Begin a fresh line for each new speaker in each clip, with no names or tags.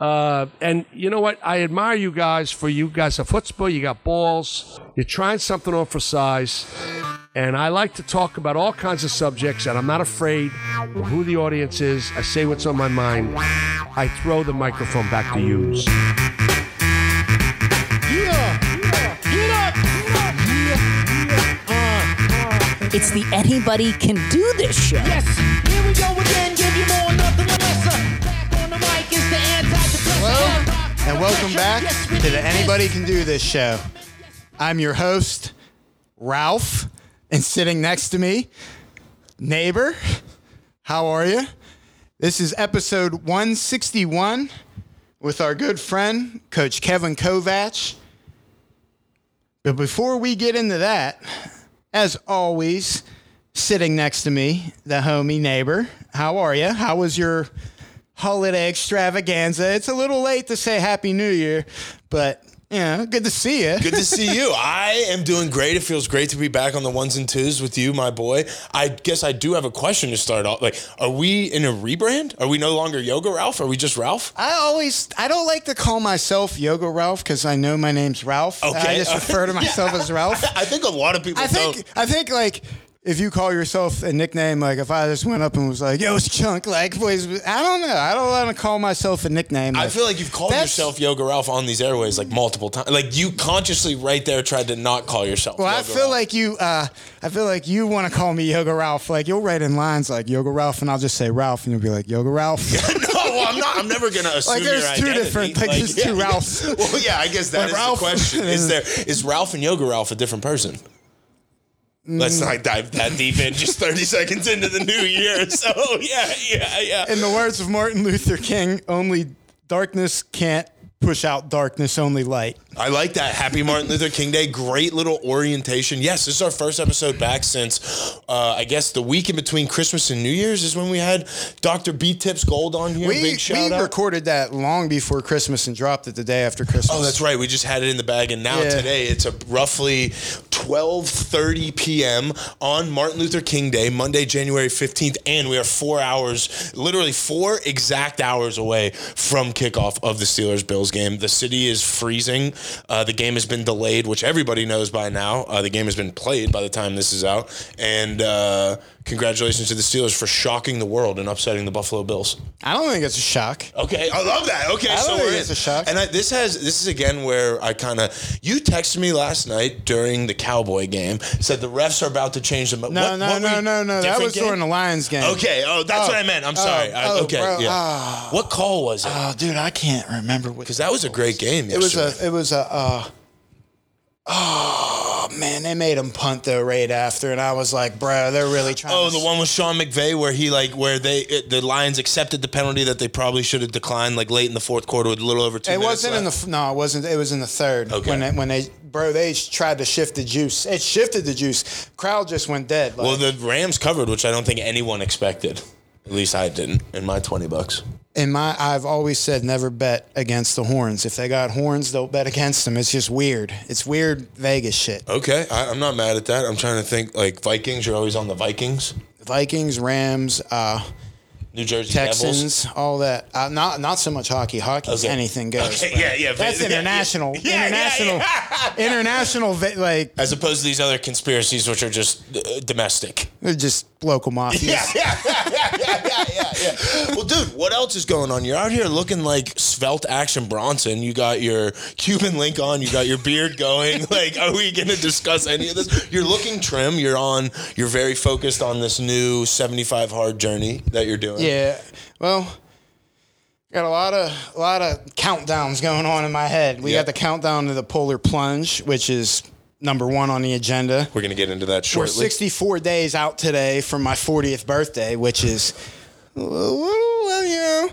Uh, and you know what? I admire you guys for you guys have football. you got balls, you're trying something on for size. And I like to talk about all kinds of subjects, and I'm not afraid of who the audience is. I say what's on my mind. I throw the microphone back to you.
It's the anybody can do this show.
Yes,
and welcome back to the. Anybody Can Do This show. I'm your host, Ralph, and sitting next to me, neighbor. How are you? This is episode 161 with our good friend, Coach Kevin Kovach. But before we get into that, as always, sitting next to me, the homie neighbor. How are you? How was your holiday extravaganza? It's a little late to say Happy New Year, but you know, good to see you.
Good to see you. I am doing great. It feels great to be back on the ones and twos with you, my boy. I guess I do have a question to start off. Like, are we in a rebrand? Are we no longer Yoga Ralph? Are we just Ralph?
I always, I don't like to call myself Yoga Ralph because I know my name's Ralph.
Okay.
I just refer to myself as Ralph.
I think a lot of people
I think,
don't.
I think like. If you call yourself a nickname, like if I just went up and was like, "Yo, it's Chunk," like, please, I don't know. I don't want to call myself a nickname.
I feel like you've called
That's-
yourself Yoga Ralph on these airways like multiple times. Like you consciously right there tried to not call yourself.
Well, I feel
Ralph.
like you. Uh, I feel like you want to call me Yoga Ralph. Like you'll write in lines like Yoga Ralph, and I'll just say Ralph, and you'll be like Yoga Ralph.
no, well, I'm not. I'm never gonna assume
Like, there's
your
two
identity.
different- like, there's two
yeah,
Ralphs.
yeah. Well, yeah, I guess that
Like,
is
Ralph-
the question. Is there is Ralph and Yoga Ralph a different person? Let's not dive that deep in. Just 30 seconds into the new year. So yeah, yeah, yeah.
in the words of Martin Luther King, only darkness can't push out darkness. Only light.
I like that. Happy Martin Luther King Day. Great little orientation. Yes, this is our first episode back since uh, I guess the week in between Christmas and New Year's is when we had Dr. B Tips Gold on here.
We,
Big shout
we
out.
recorded that long before Christmas and dropped it the day after Christmas.
Oh, that's right. We just had it in the bag, and now
Yeah.
today it's a roughly 12:30 p.m. on Martin Luther King Day, Monday, January 15th, and we are four hours, literally four exact hours away from kickoff of the Steelers Bills game. The city is freezing. Uh, the game has been delayed, which everybody knows by now. Uh, the game has been played by the time this is out, and. Uh, Congratulations to the Steelers for shocking the world and upsetting the Buffalo Bills.
I don't think it's a shock.
Okay, I love that. Okay,
I
so
it's
in.
a shock.
And I, this has this is again where I kind of you texted me last night during the Cowboy game said the refs are about to change them.
No,
What-
no,
what
no, no, no. That was
game?
during the Lions game.
Okay, oh, that's
Oh,
what I meant. I'm
oh,
sorry. I-
oh,
okay,
bro,
yeah.
ah.
what call was it?
Oh, dude, I can't remember what.
Because that was a great game.
It was a. It was a. Uh, oh man, they made him punt though right after, and I was like, bro, they're really trying.
Oh,
to
the one with Sean McVay where he like where they it, the Lions accepted the penalty that they probably should have declined like late in the fourth quarter with a little over two
It wasn't in the no, it wasn't. It was in the third.
Okay.
When they, when they bro, they tried to shift the juice. It shifted the juice. Crowd just went dead. Like,
Well, the Rams covered, which I don't think anyone expected. At least I didn't in my twenty bucks.
In my, I've always said never bet against the horns. If they got horns, don't bet against them. It's just weird. It's weird Vegas shit.
Okay, I, I'm not mad at that. I'm trying to think like Vikings. You're always on the Vikings,
Vikings, Rams, uh,
New Jersey Devils.
Texans, all that. Uh, not not so much hockey. Hockey,
Okay.
anything goes.
Okay, yeah, yeah,
That's
yeah,
international.
Yeah, yeah,
international.
yeah.
international. Like
As opposed to these other conspiracies, which are just uh, domestic.
they're just local mafia.
Yeah, yeah, yeah, yeah, yeah. Well, dude, what else is going on? You're out here looking like svelte Action Bronson. You got your Cuban link on. You got your beard going. Like, are we going to discuss any of this? You're looking trim. You're on. You're very focused on this new 75 hard journey that you're doing.
Yeah. Well, got a lot of a lot of countdowns going on in my head. We
Yeah.
got the countdown to the polar plunge, which is number one on the agenda.
We're going to get into that shortly.
We're 64 days out today from my 40th birthday, which is, well, you know,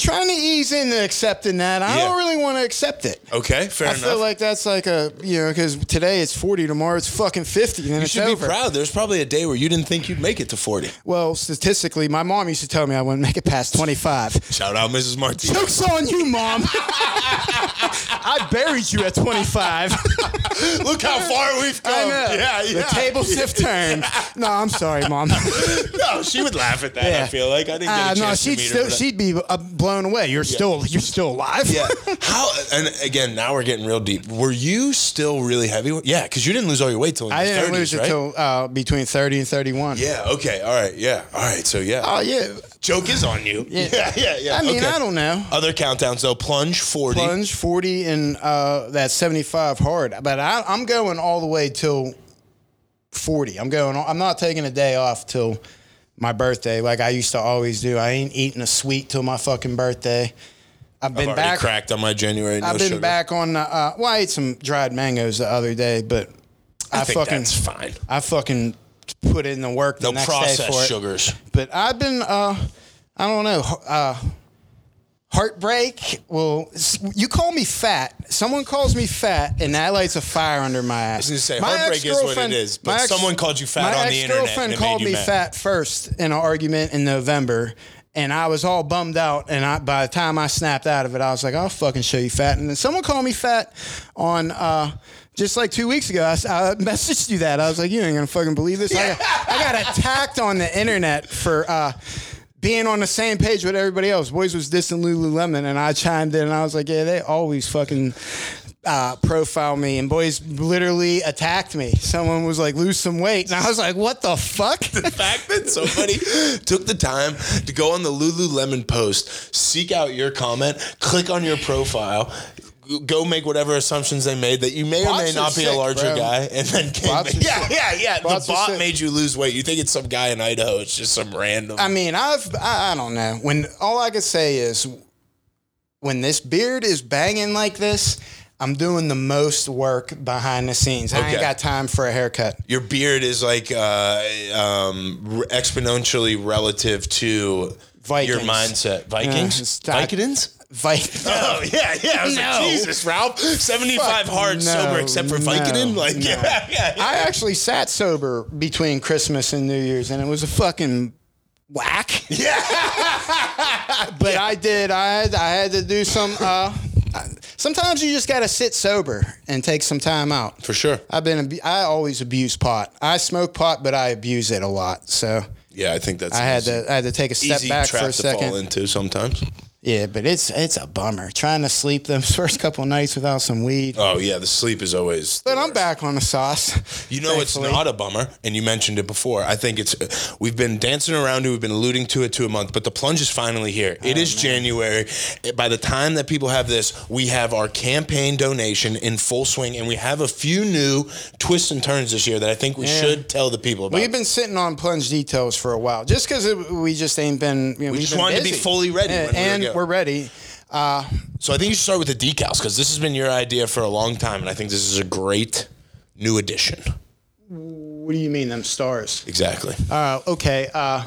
trying to ease into accepting that. I
Yeah.
don't really want to accept it.
Okay, fair enough.
I
enough.
feel like that's like a, you know, because today it's 40, tomorrow it's fucking 50, and
you
it's
should
over.
be proud. There's probably a day where you didn't think you'd make it to 40.
Well, statistically, my mom used to tell me I wouldn't make it past 25.
Shout out, Mrs. Martinez.
Joke's on you, mom. I buried you at 25.
Look how far we've come.
I know.
Yeah, yeah.
The tables have turned. No, I'm sorry, mom.
No, she would laugh at that. I
Yeah.
feel like I didn't get a
Uh,
chance
no,
to
she'd
meet
still, she'd be uh, blown blown away. You're still you're still alive.
Yeah. How? And again, now we're getting real deep. Were you still really heavy? Yeah, because you didn't lose all your weight till
I didn't
30s,
lose it till uh, between 30 and 31.
Yeah. Okay. All right. Yeah. All right. So yeah.
Oh yeah.
Joke is on you. Yeah. Yeah. Yeah.
I mean,
okay.
I don't know.
Other countdowns though: plunge forty.
Plunge 40 and uh, that 75 hard. But I, I'm going all the way till 40. I'm going. I'm not taking a day off till my birthday, like I used to always do. I ain't eating a sweet till my fucking birthday. I've
I've
been
already
back.
cracked on my January. No
I've been
sugar.
back on. the, Uh, well, I ate some dried mangoes the other day, but I,
I think
fucking
that's fine.
I fucking put in the work the
No
next day
processed
for it.
sugars.
But I've been, uh, I don't know, uh, heartbreak. Well, you call me fat. Someone calls me fat, and that lights a fire under my ass.
was gonna say,
My
heartbreak is what it
ex-girlfriend-
but
ex-
someone called you fat
my
on the internet and
ex-girlfriend called me
mad.
fat first in an argument in November. And I was all bummed out, and I, by the time I snapped out of it, I was like, "I'll fucking show you fat." And then someone called me fat on uh, just like two weeks ago. I messaged you that I was like, "You ain't gonna fucking believe this." I, got, I got attacked on the internet for uh, being on the same page with everybody else. Boys was dissing Lululemon, and I chimed in, and I was like, "Yeah, they always fucking." Uh, profile me and boys literally attacked me. Someone was like, "Lose some weight," and I was like, "What the fuck?"
the fact that somebody took the time to go on the Lululemon post, seek out your comment, click on your profile, go make whatever assumptions they made that you may or may not be a larger
bro.
guy, and then came
Bots
back- yeah, yeah, yeah.
Bots
the bot
sick.
made you lose weight. You think it's some guy in Idaho? It's just some random.
I mean, I've I, I don't know. When all I could say is when this beard is banging like this, I'm doing the most work behind the scenes. I
Okay.
ain't got time for a haircut.
your beard is like uh, um, exponentially relative to
Vikings.
your mindset. Vikings,
not- Fight.
Oh yeah, yeah. I was
No.
like, Jesus, Ralph, seventy-five
Fuck
hard
no,
sober except for
no,
Vicodin. Like,
no.
yeah, yeah, yeah.
I actually sat sober between Christmas and New Year's, and it was a fucking whack.
Yeah.
But I did. I had. I had to do some. Uh, sometimes you just got to sit sober and take some time out.
For sure.
I've been. I always abuse pot. I smoke pot, but I abuse it a lot. So
Yeah, I think that's.
I had to. I had to take a step back for a
to fall
second.
into sometimes.
Yeah, but it's it's a bummer trying to sleep those first couple nights without some weed.
Oh yeah, the sleep is always.
but I'm back on the sauce.
You know, it's not a bummer, and you mentioned it before. I think it's. We've been dancing around it. We've been alluding to it to a month, but the plunge is finally here. It
Oh,
is January. By the time that people have this, we have our campaign donation in full swing, and we have a few new twists and turns this year that I think we
Yeah.
should tell the people about.
We've been sitting on plunge details for a while, just because we just ain't been. You know,
We just wanted to be fully ready
Yeah,
when we were
and
go.
we're ready. Uh,
So I think you should start with the decals because this has been your idea for a long time, and I think this is a great new addition.
what do you mean, them stars?
Exactly.
Uh, okay. Uh,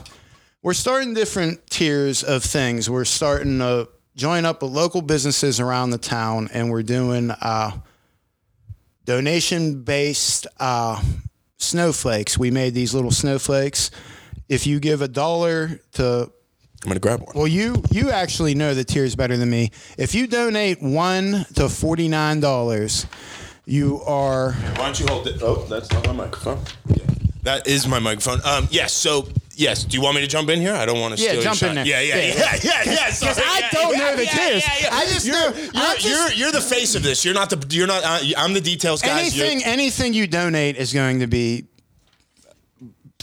we're starting different tiers of things. We're starting to join up with local businesses around the town, and we're doing uh, donation based uh, snowflakes. We made these little snowflakes. If you give a dollar to
I'm gonna grab one.
well, you you actually know the tiers better than me. If you donate one to forty nine dollars, you are
Why don't you hold it? Oh, that's not my microphone. Yeah. That is my microphone. Um, yes. So, yes. Do you want me to jump in here? I don't want to
Yeah,
steal
jump
your
in there.
Yeah, yeah,
Yeah,
yeah, yeah, yeah. Because
I don't know the tiers. I just
you're,
know-
You're,
just-
you're, you're the face of this. You're not the. You're not. Uh, I'm the details guy.
anything anything you donate is going to be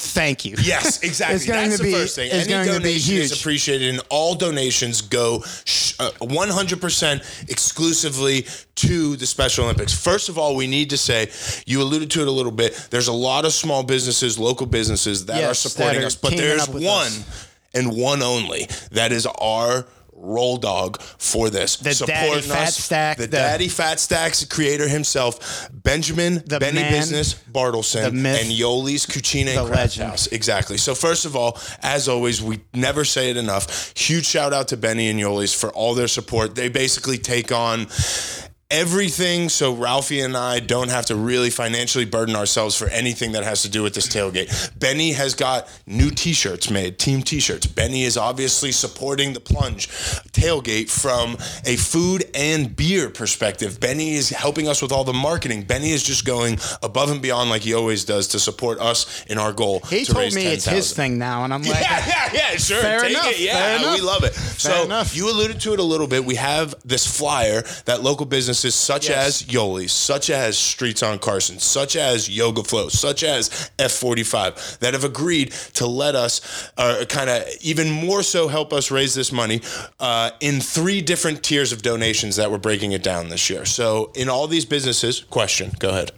thank you.
Yes, exactly.
It's going
That's
to
the
be-
first thing.
it's
Any
going to be
donation is
huge.
appreciated, and all donations go sh- uh, 100% exclusively to the Special Olympics. First of all, we need to say, you alluded to it a little bit, there's a lot of small businesses, local businesses that
Yes,
are supporting
that are
us, but there's one
us.
and one only that is our roll dog for this.
The
Supporting
Daddy Fat Stack,
The,
the-
Daddy Fat Stacks creator himself, Benjamin
The
Benny
man,
Business Bartleson,
myth,
and Yoli's Cucina and Craft
legend.
House. Exactly. So first of all, as always, we never say it enough. Huge shout out to Benny and Yoli's for all their support. They basically take on everything so Ralphie and I don't have to really financially burden ourselves for anything that has to do with this tailgate. Benny has got new t-shirts made, team t-shirts. Benny is obviously supporting the plunge tailgate from a food and beer perspective. Benny is helping us with all the marketing. Benny is just going above and beyond like he always does to support us in our goal.
He
to
told me it's his thing now, and I'm like,
Yeah, yeah, yeah, sure.
Fair
Take
enough,
it. Yeah,
fair
we love it. so
enough.
you alluded to it a little bit. We have this flyer that local businesses such
Yes.
as Yoli, such as Streets on Carson, such as Yoga Flow, such as F45 that have agreed to let us uh, kind of even more so help us raise this money uh, in three different tiers of donations that we're breaking it down this year. So in all these businesses, question, go ahead.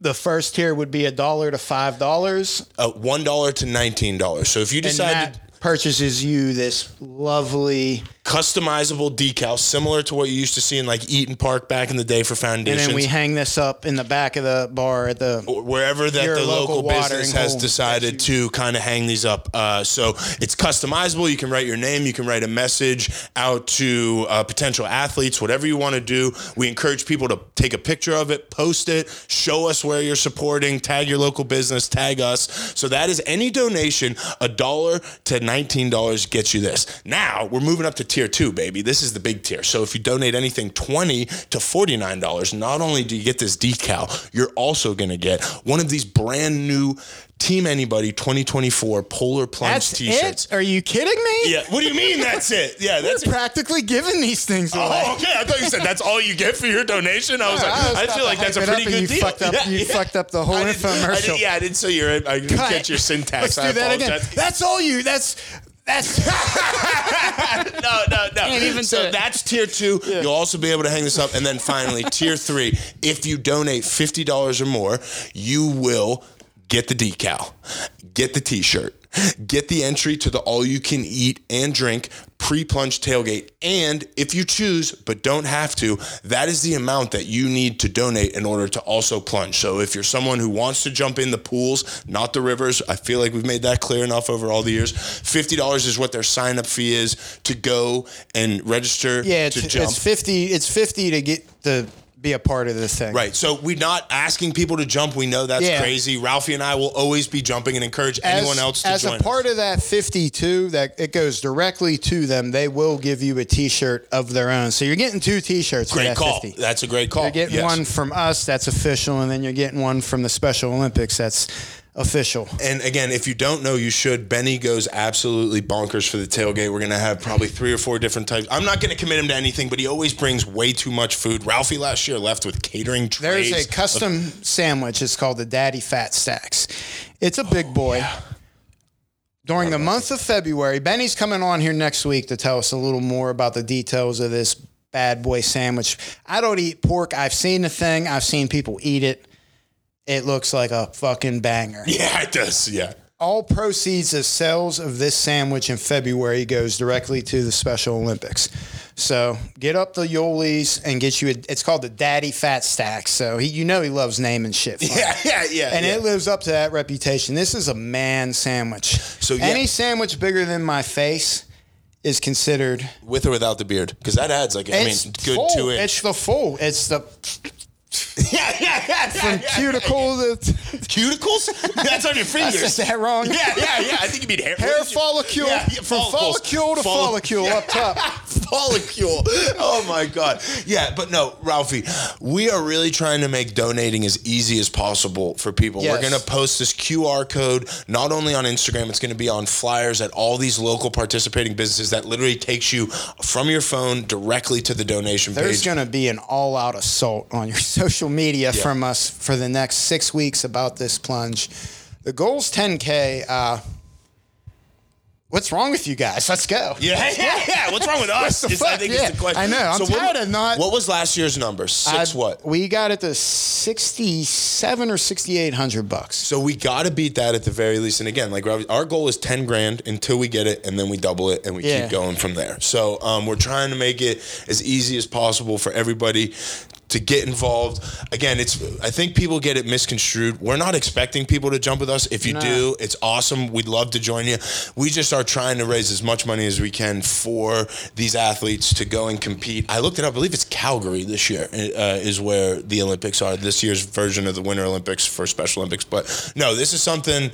the first tier would be a dollar to five dollars,
Uh, $1 to $19. So if you
and
decide to
purchases you this lovely.
Customizable decal similar to what you used to see in like Eat'n Park back in the day for foundations.
And then we hang this up in the back of the bar at the.
wherever that the
local
local, business has decided to kind of hang these up. Uh, so it's customizable. You can write your name. You can write a message out to uh, potential athletes, whatever you want to do. We encourage people to take a picture of it, post it, show us where you're supporting, tag your local business, tag us. So that is any donation, a dollar to $19 gets you this. Now we're moving up to tier two, baby. This is the big tier. So if you donate anything 20 to $49, not only do you get this decal, you're also going to get one of these brand new Team Anybody 2024 Polar Plunge
That's
t-shirts.
it? Are you kidding me?
Yeah. What do you mean that's it? Yeah,
We're
that's
practically giving these things oh, away.
Oh, okay. I thought you said that's all you get for your donation. I was
Yeah,
like,
I was
I, feel like that's a pretty good
you
deal.
fucked up- you fucked up the whole
I I
infomercial.
didn't- yeah, I didn't say your. I didn't
Cut.
get your syntax.
Let's
I
do that again. That's all you. That's that's.
no, no, no.
Can't even do
so
it.
that's tier two. You'll also be able to hang this up. And then finally, tier three, if you donate $50 or more, you will get the decal, get the t shirt, get the entry to the all you can eat and drink pre plunge tailgate. And if you choose, but don't have to, that is the amount that you need to donate in order to also plunge. So if you're someone who wants to jump in the pools, not the rivers, I feel like we've made that clear enough over all the years. $50 is what their sign up fee is to go and register
Yeah, it's,
to jump.
it's fifty. It's fifty to get to be a part of this thing.
Right. So we're not asking people to jump. We know that's
Yeah.
crazy. Ralphie and I will always be jumping and encourage
As,
anyone else to
as
join.
a part of that 52 that it goes directly to them they will give you a t-shirt of their own so you're getting two t-shirts for
great
that
call.
50
That's a great call.
you're getting
Yes.
one from us that's official and then you're getting one from the special olympics that's official
And again, if you don't know, you should. Benny goes absolutely bonkers for the tailgate. We're going to have probably three or four different types. I'm not going to commit him to anything, but he always brings way too much food. Ralphie last year left with catering trays.
There's a custom sandwich. It's called the Daddy Fat Stacks. It's a
Oh,
big boy. During the month of February, Benny's coming on here next week to tell us a little more about the details of this bad boy sandwich. I don't eat pork. I've seen the thing. I've seen people eat it. It looks like a fucking banger.
yeah, it does. Yeah.
All proceeds of sales of this sandwich in February goes directly to the Special Olympics. So get up the Yoli's and get you. A, it's called the Daddy Fat Stack. So he, you know, he loves naming shit. funny.
Yeah, yeah, yeah.
and
yeah.
it lives up to that reputation. This is a man sandwich.
So, yeah.
any sandwich bigger than my face is considered.
with or without the beard, because that adds like I mean, good
full.
two inch.
It's the full. It's the
yeah, yeah, yeah.
from cuticle to
Cuticles? That's on your fingers.
said that wrong.
Yeah, yeah, yeah. I think you mean hair.
Hair
is
follicle
Yeah, yeah,
from
follicles.
follicle to
Folli-
follicle
Yeah.
up top.
Follicule. Oh my god. Yeah, but no, Ralphie, we are really trying to make donating as easy as possible for people.
Yes.
We're going to post this QR code not only on Instagram, it's going to be on flyers at all these local participating businesses that literally takes you from your phone directly to the donation
There's
page.
There's going to be an all out assault on your social media
Yeah.
from us for the next six weeks about this plunge. The goal's 10K. Uh, what's wrong with you guys? Let's go.
yeah, yeah, yeah. What's wrong with us? Is- I think
Yeah,
the question.
I know. I'm
what-
tired of not-
What was last year's number? Six
I-
what?
We got it to 67 or 6,800 bucks.
So we got to beat that at the very least. And again, like our goal is ten grand until we get it, and then we double it, and we
Yeah.
keep going from there. So um, we're trying to make it as easy as possible for everybody to get involved. Again, it's I think people get it misconstrued. We're not expecting people to jump with us. If you do, it's awesome. We'd love to join you. We just are trying to raise as much money as we can for these athletes to go and compete. I looked it up. I believe it's Calgary this year uh, is where the Olympics are. This year's version of the Winter Olympics for Special Olympics. But no, this is something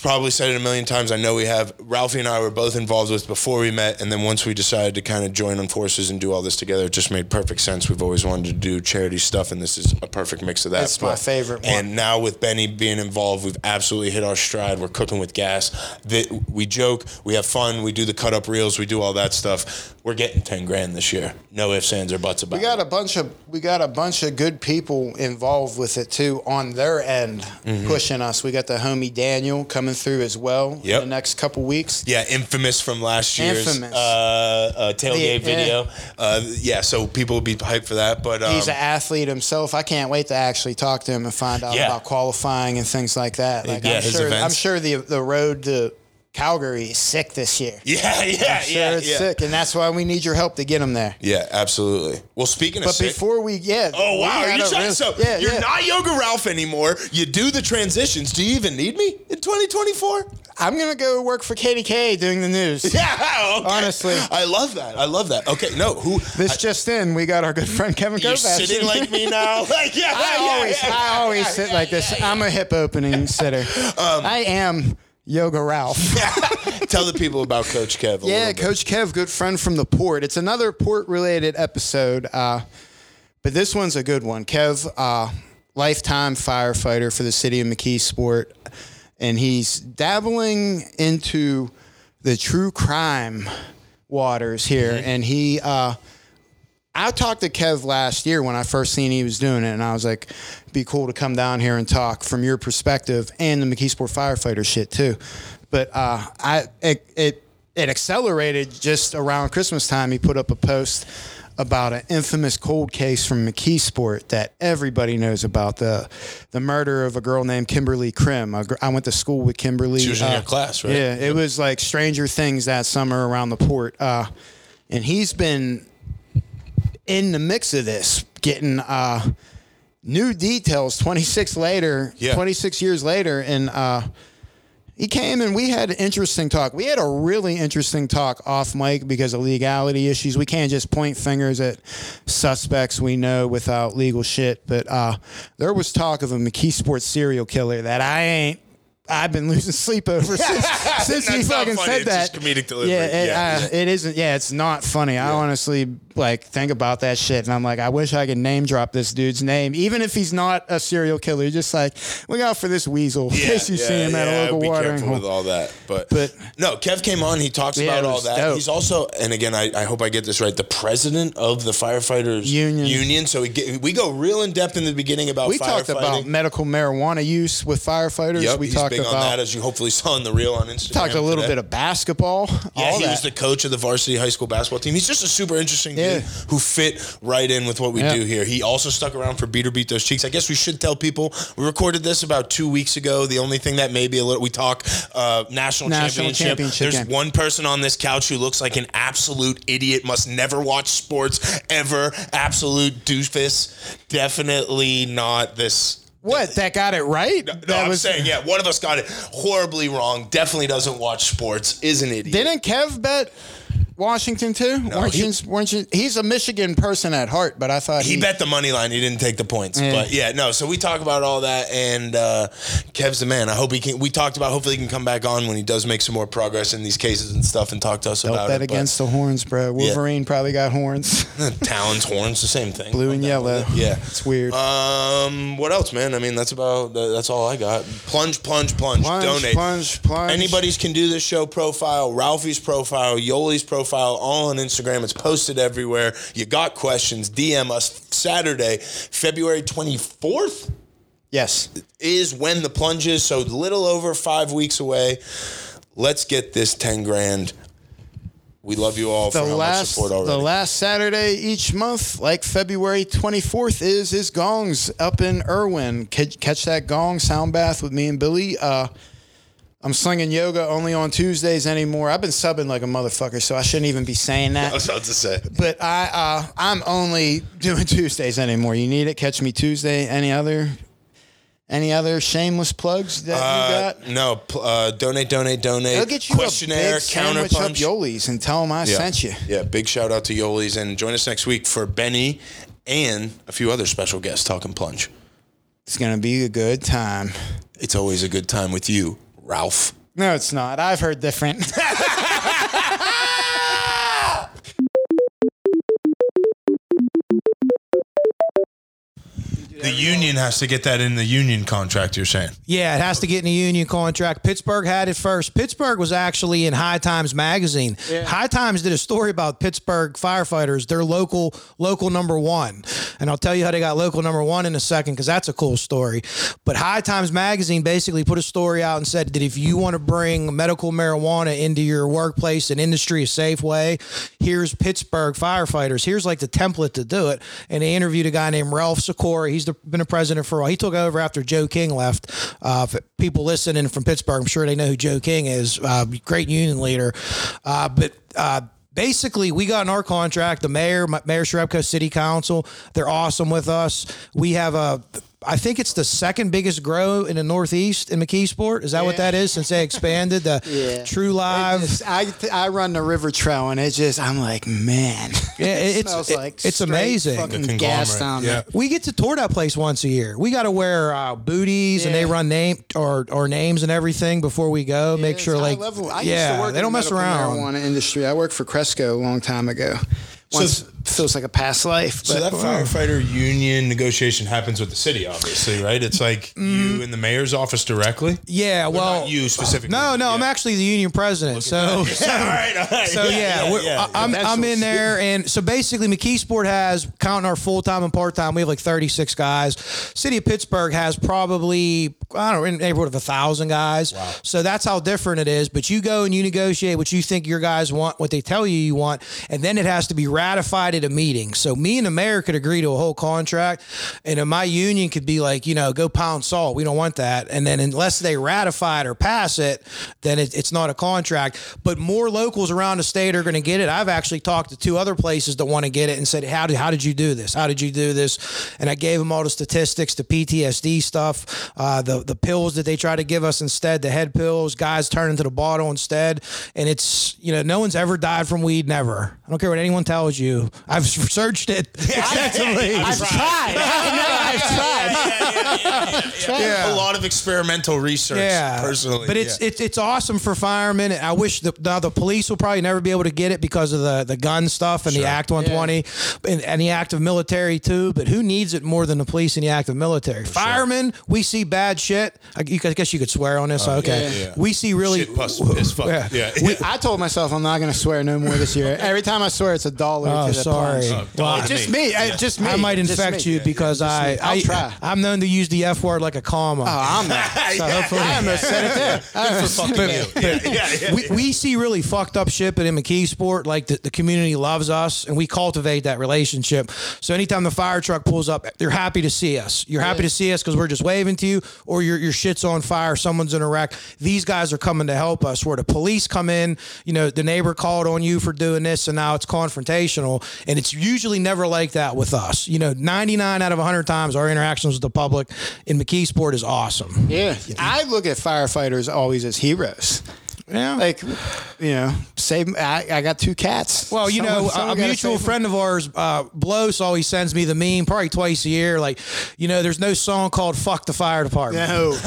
probably said it a million times. I know we have. Ralphie and I were both involved with before we met, and then once we decided to kind of join on forces and do all this together, it just made perfect sense. We've always wanted to do charity stuff, and this is a perfect mix of that.
It's my favorite one.
And now with Benny being involved, we've absolutely hit our stride. We're cooking with gas. The- We joke, we have fun, we do the cut up reels, we do all that stuff. We're getting ten grand this year. No ifs, ands, or buts about
We got
it.
a bunch of we got a bunch of good people involved with it too on their end,
Mm-hmm.
pushing us. We got the homie Daniel coming through as well.
Yep.
In the next couple weeks.
Yeah, infamous from last year's
Infamous.
Uh, uh, tailgate
The- yeah.
video. Uh, yeah, so people will be hyped for that. But um,
He's an athlete himself. I can't wait to actually talk to him and find out
Yeah.
about qualifying and things like that. Like
Yeah,
I'm
his
sure
events.
I'm sure the the road to Calgary is sick this year.
yeah, yeah,
Sure,
yeah,
it's
yeah.
sick, and that's why we need your help to get him there.
Yeah, absolutely. Well, speaking of
But before we, yeah.
Oh wow! Are you trying,
really-
so
yeah,
you're
yeah.
not Yoga Ralph anymore. You do the transitions. Do you even need me in 2024?
I'm gonna go work for KDKA doing the news.
Yeah, okay.
Honestly.
I love that. I love that. Okay, no, who?
This
I-
just in, we got our good friend Kevin
you're
Kovach.
sitting like me now. Like yeah,
I always, I always sit like this. I'm a hip opening sitter.
Um,
I am Yoga Ralph.
Tell the people about Coach Kev. A
Yeah,
little bit.
Coach Kev, good friend from the port. It's another port related episode, uh, but this one's a good one. Kev, uh, lifetime firefighter for the city of McKeesport, and he's dabbling into the true crime waters here.
Mm-hmm.
And he, uh, I talked to Kev last year when I first seen he was doing it, and I was like, "Be cool to come down here and talk from your perspective and the McKeesport firefighter shit too." But uh, I it, it it accelerated just around Christmas time. He put up a post about an infamous cold case from McKeesport that everybody knows about the the murder of a girl named Kimberly Krim. I went to school with Kimberly.
She was in your class, right?
Yeah, it was like Stranger Things that summer around the port. Uh, and he's been in the mix of this, getting uh, new details 26 later,
Yeah.
26 years later. And uh, he came and we had an interesting talk. We had a really interesting talk off mic because of legality issues. We can't just point fingers at suspects we know without legal shit. But uh, there was talk of a McKeesport serial killer that I ain't. I've been losing sleep over since, since he fucking
funny,
said
it's
that.
just comedic delivery.
Yeah, it,
Yeah,
uh, it isn't. Yeah, it's not funny. I honestly like think about that shit, and I'm like, I wish I could name drop this dude's name, even if he's not a serial killer. Just like look out for this weasel in case you see him at a local
be
watering
careful
hole.
with all that. But,
But-
no, Kev came on. He talks
Yeah,
about all that.
dope.
He's also, and again, I, I hope I get this right, the president of the firefighters
Union.
Union. So we get, we go real in depth in the beginning about
we talked about medical marijuana use with firefighters.
Yep,
we talked about
on that, as you hopefully saw in the reel on Instagram.
talked a little
today.
bit of basketball.
Yeah, he
that.
was the coach of the varsity high school basketball team. He's just a super interesting
Yeah.
Dude who fit right in with what we
Yeah.
do here. He also stuck around for Beat or Beat Those Cheeks. I guess we should tell people we recorded this about two weeks ago. The only thing that may be a little we talk uh, national,
National
championship.
championship
There's
game.
one person on this couch who looks like an absolute idiot, must never watch sports ever, absolute doofus. Definitely not this.
what that got it right.
No, I'm
was
saying, yeah, one of us got it horribly wrong. Definitely doesn't watch sports. Is an idiot.
Didn't Kev bet Washington too? weren't,
he-
you. He's a Michigan person at heart, but I thought
He bet the money line. He didn't take the points.
Yeah.
But yeah, no. So we talk about all that, and uh, Kev's the man. I hope he can. We talked about hopefully he can come back on when he does make some more progress in these cases and stuff, and talk to us
Don't
about
bet
it.
against the horns, bro. Wolverine probably got horns.
Talons, horns, the same thing.
Blue and yellow.
Yeah,
It's weird.
Um, what else, man? I mean, that's about that's all I got. Plunge, plunge, plunge.
Plunge,
donate.
plunge, plunge.
Anybody's can do this show profile, Ralphie's profile, Yoli's profile, all on Instagram. It's posted everywhere. You got questions? DM us. Saturday, February twenty fourth
yes.
is when the plunge is. So little over five weeks away. Let's get this ten grand. We love you all
The
for how much
last
support already.
the last Saturday each month, like February 24th, is is Gongs up in Irwin. Catch, catch that Gong sound bath with me and Billy. Uh, I'm slinging yoga only on Tuesdays anymore. I've been subbing like a motherfucker, so I shouldn't even be saying that.
I was about to say.
But I, uh, I'm only doing Tuesdays anymore. You need it. Catch me Tuesday. Any other, any other shameless plugs that you
Uh,
got?
no, pl- uh, donate, donate, donate.
Go get you
questionnaire,
a big sandwich up. Yoli's and tell them I
Yeah.
sent you.
Yeah, big shout out to Yoli's and join us next week for Benny and a few other special guests talking plunge.
It's gonna be a good time.
It's always a good time with you, Ralph.
No, it's not. I've heard different.
The union has to get that in the union contract. You're saying?
Yeah, it has to get in a union contract. Pittsburgh had it first. Pittsburgh was actually in High Times magazine. High Times did a story about Pittsburgh firefighters. They're local local number one, and I'll tell you how they got local number one in a second because that's a cool story. But High Times magazine basically put a story out and said that if you want to bring medical marijuana into your workplace and industry a safe way, here's Pittsburgh firefighters. Here's like the template to do it. And they interviewed a guy named Ralph Sicuro. He's the, been a president for a while. He took over after Joe King left. Uh, people listening from Pittsburgh, I'm sure they know who Joe King is. Uh, great union leader. Uh, but uh, basically, we got in our contract. The mayor, Mayor Cherepko City Council, they're awesome with us. We have a. I think it's the second biggest grow in the Northeast in McKeesport. Is that what that is? Since they expanded the
Yeah.
Trulieve.
It just- I, I run the river trail and it's just I'm like man.
Yeah, it- it's-
smells
it-
like
it's amazing.
Fucking gas down
yeah.
there.
we get to tour that place once a year. We got to wear uh, booties and they run name or or names and everything before we go. Make sure like
level. I
yeah,
used to work
they don't
the
mess
medical
around.
Marijuana industry. I worked for Cresco a long time ago. Once feels like a past life.
So that firefighter union negotiation happens with the city, obviously, right? It's like you mm. in the mayor's office directly.
Yeah, well,
not you specifically.
No, no, I'm
Yeah.
actually the union president. So, so,
all right, all right.
so yeah, we're- I- I'm, I'm in there, and so basically, McKeesport has counting our full time and part time. We have like 36 guys. City of Pittsburgh has probably I don't know in the neighborhood of a thousand guys. So that's how different it is. But you go and you negotiate what you think your guys want, what they tell you you want, and then it has to be ratified at a meeting. So me and the mayor could agree to a whole contract, and my union could be like, you know, go pound salt. We don't want that. And then unless they ratify it or pass it, then it, it's not a contract. But more locals around the state are going to get it. I've actually talked to two other places that want to get it and said, how did how did you do this? How did you do this? And I gave them all the statistics, the PTSD stuff, uh, the the pills that they try to give us instead, the head pills. Guys turn into the bottle instead, and it's you know no one's ever died from weed. Never. I don't care what anyone tells you. I've searched it extensively.
I've tried. I've tried.
yeah. A lot of experimental research.
Yeah,
personally,
but it's
yeah.
it's it's awesome for firemen. I wish the now the police will probably never be able to get it because of the the gun stuff and the Act 120 and, and the active military too. But who needs it more than the police and the active military? Firemen, we see bad shit. I, you, I guess you could swear on this. Oh, okay,
yeah, yeah.
we see really
Shit, puss, piss, fuck.
Yeah.
Yeah,
We-
I told myself I'm not going to swear no more this year. Every time I swear, it's a dollar.
Oh,
to the
sorry.
punch.
Well,
It's just me. It's just me.
I might
Just
infect
me.
you because I.
I'll
I
try.
I'm known to use the F word like a comma.
Oh, I'm not.
so hopefully,
I almost said it there. I almost-
we, we see really fucked up shit but in McKeesport. Like the, the community loves us and we cultivate that relationship. So anytime the fire truck pulls up, they're happy to see us. You're happy to see us because we're just waving to you or your, your shit's on fire, someone's in a wreck. These guys are coming to help us. Where the police come in, you know, the neighbor called on you for doing this and now it's confrontational. And it's usually never like that with us. You know, 99 out of 100 times our interactions with the public in McKeesport is awesome.
Yeah. I look at firefighters always as heroes.
Yeah.
Like, you know, save. I, I got two cats.
Well, you
Someone-
know,
someone
a, a
gotta
mutual
save them.
friend of ours, uh, Blows, always sends me the meme probably twice a year. Like, you know, there's no song called "Fuck the Fire Department."
No, no.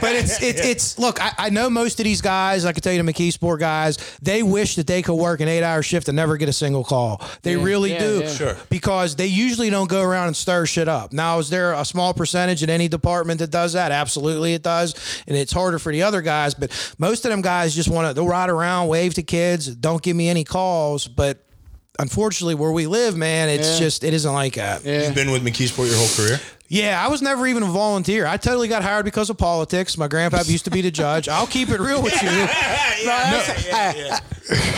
but it's it, it's look. I, I know most of these guys. I can tell you, the McKeesport guys. They wish that they could work an eight-hour shift and never get a single call. They really
yeah,
do.
yeah.
Sure.
Because they usually don't go around and stir shit up. Now, is there a small percentage in any department that does that? Absolutely, it does, and it's harder for the other guys. But most of them guys just want to. They'll ride around, wave to kids. Don't give me any calls, but. Unfortunately, where we live, man, it's
Yeah.
just it isn't like that.
Yeah.
You've been with McKeesport your whole career.
Yeah, I was never even a volunteer. I totally got hired because of politics. My grandpa used to be the judge. I'll keep it real with you.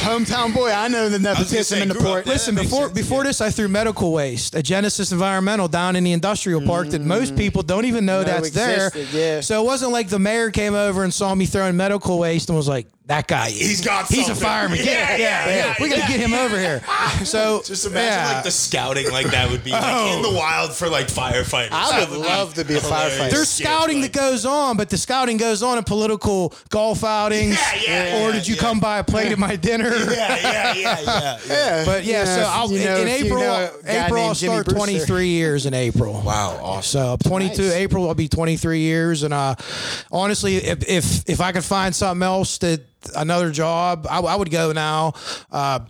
Hometown boy, I know the nepotism in the port.
Listen, before before this, I threw medical waste at Genesis Environmental down in the industrial park that most people don't even know that's there.
yeah.
So it wasn't like the mayor came over and saw me throwing medical waste and was like, "That guy,
He's got
he's a
something."
fireman.
Yeah,
Yeah, yeah,
yeah,
yeah. We got to get him over here." So
Just imagine
yeah.
like the scouting like that would be like in the wild for like firefighters.
I
That
would
be
love to be a firefighter.
There's
Yeah,
scouting
like-
that goes on, but the scouting goes on in political golf outings.
Yeah, yeah,
or did you
yeah.
come by a plate at my dinner?
Yeah, yeah, yeah, yeah.
Yeah.
But yeah,
You
so
if
I'll,
you know-
in
if you
April,
know
April I'll start
Brewster.
23 years in April.
Wow, awesome.
So 22
Nice.
April I'll be 23 years, and uh, honestly, if, if if I could find something else that another job, I, I would go now. Uh,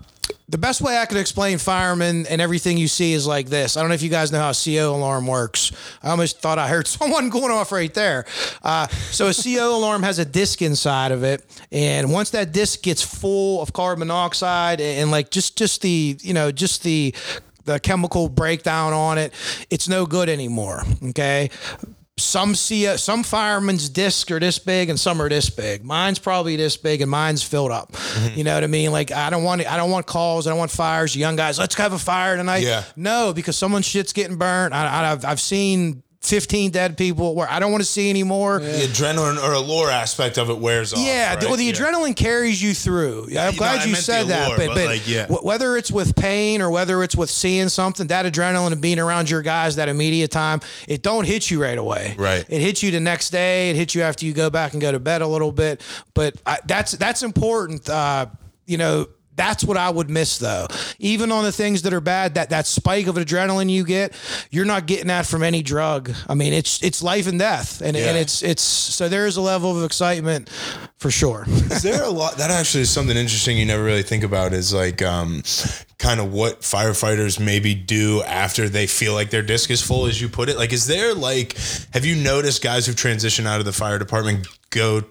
the best way I could explain firemen and everything you see is like this. I don't know if you guys know how a CO alarm works. I almost thought I heard someone going off right there. Uh, so a CO alarm has a disc inside of it, and once that disc gets full of carbon monoxide and, and like just just the you know just the the chemical breakdown on it, it's no good anymore. Okay. Some see some firemen's discs are this big and some are this big. Mine's probably this big and mine's filled up.
Mm-hmm.
You know what I mean? Like I don't want I don't want calls. I don't want fires. Young guys, let's have a fire tonight.
Yeah.
No, because someone's shit's getting burnt. I, I, I've I've seen 15 dead people where I don't want to see anymore.
The adrenaline or allure aspect of it wears off.
Yeah,
right?
well, the
Yeah.
adrenaline carries you through. I'm
no, I
glad you said
the
that, but,
but,
but
like, yeah.
wh- whether it's with pain or whether it's with seeing something, that adrenaline and being around your guys that immediate time, it don't hit you right away.
Right.
It hits you the next day. It hits you after you go back and go to bed a little bit. But I, that's that's important. Uh, you know. That's what I would miss though. Even on the things that are bad, that that spike of adrenaline you get, you're not getting that from any drug. I mean, it's it's life and death, and, and it's it's so there is a level of excitement for sure.
Is there a lot that actually is something interesting you never really think about is like um kind of what firefighters maybe do after they feel like their disc is full as you put it like is there like have you noticed guys who've transitioned out of the fire department go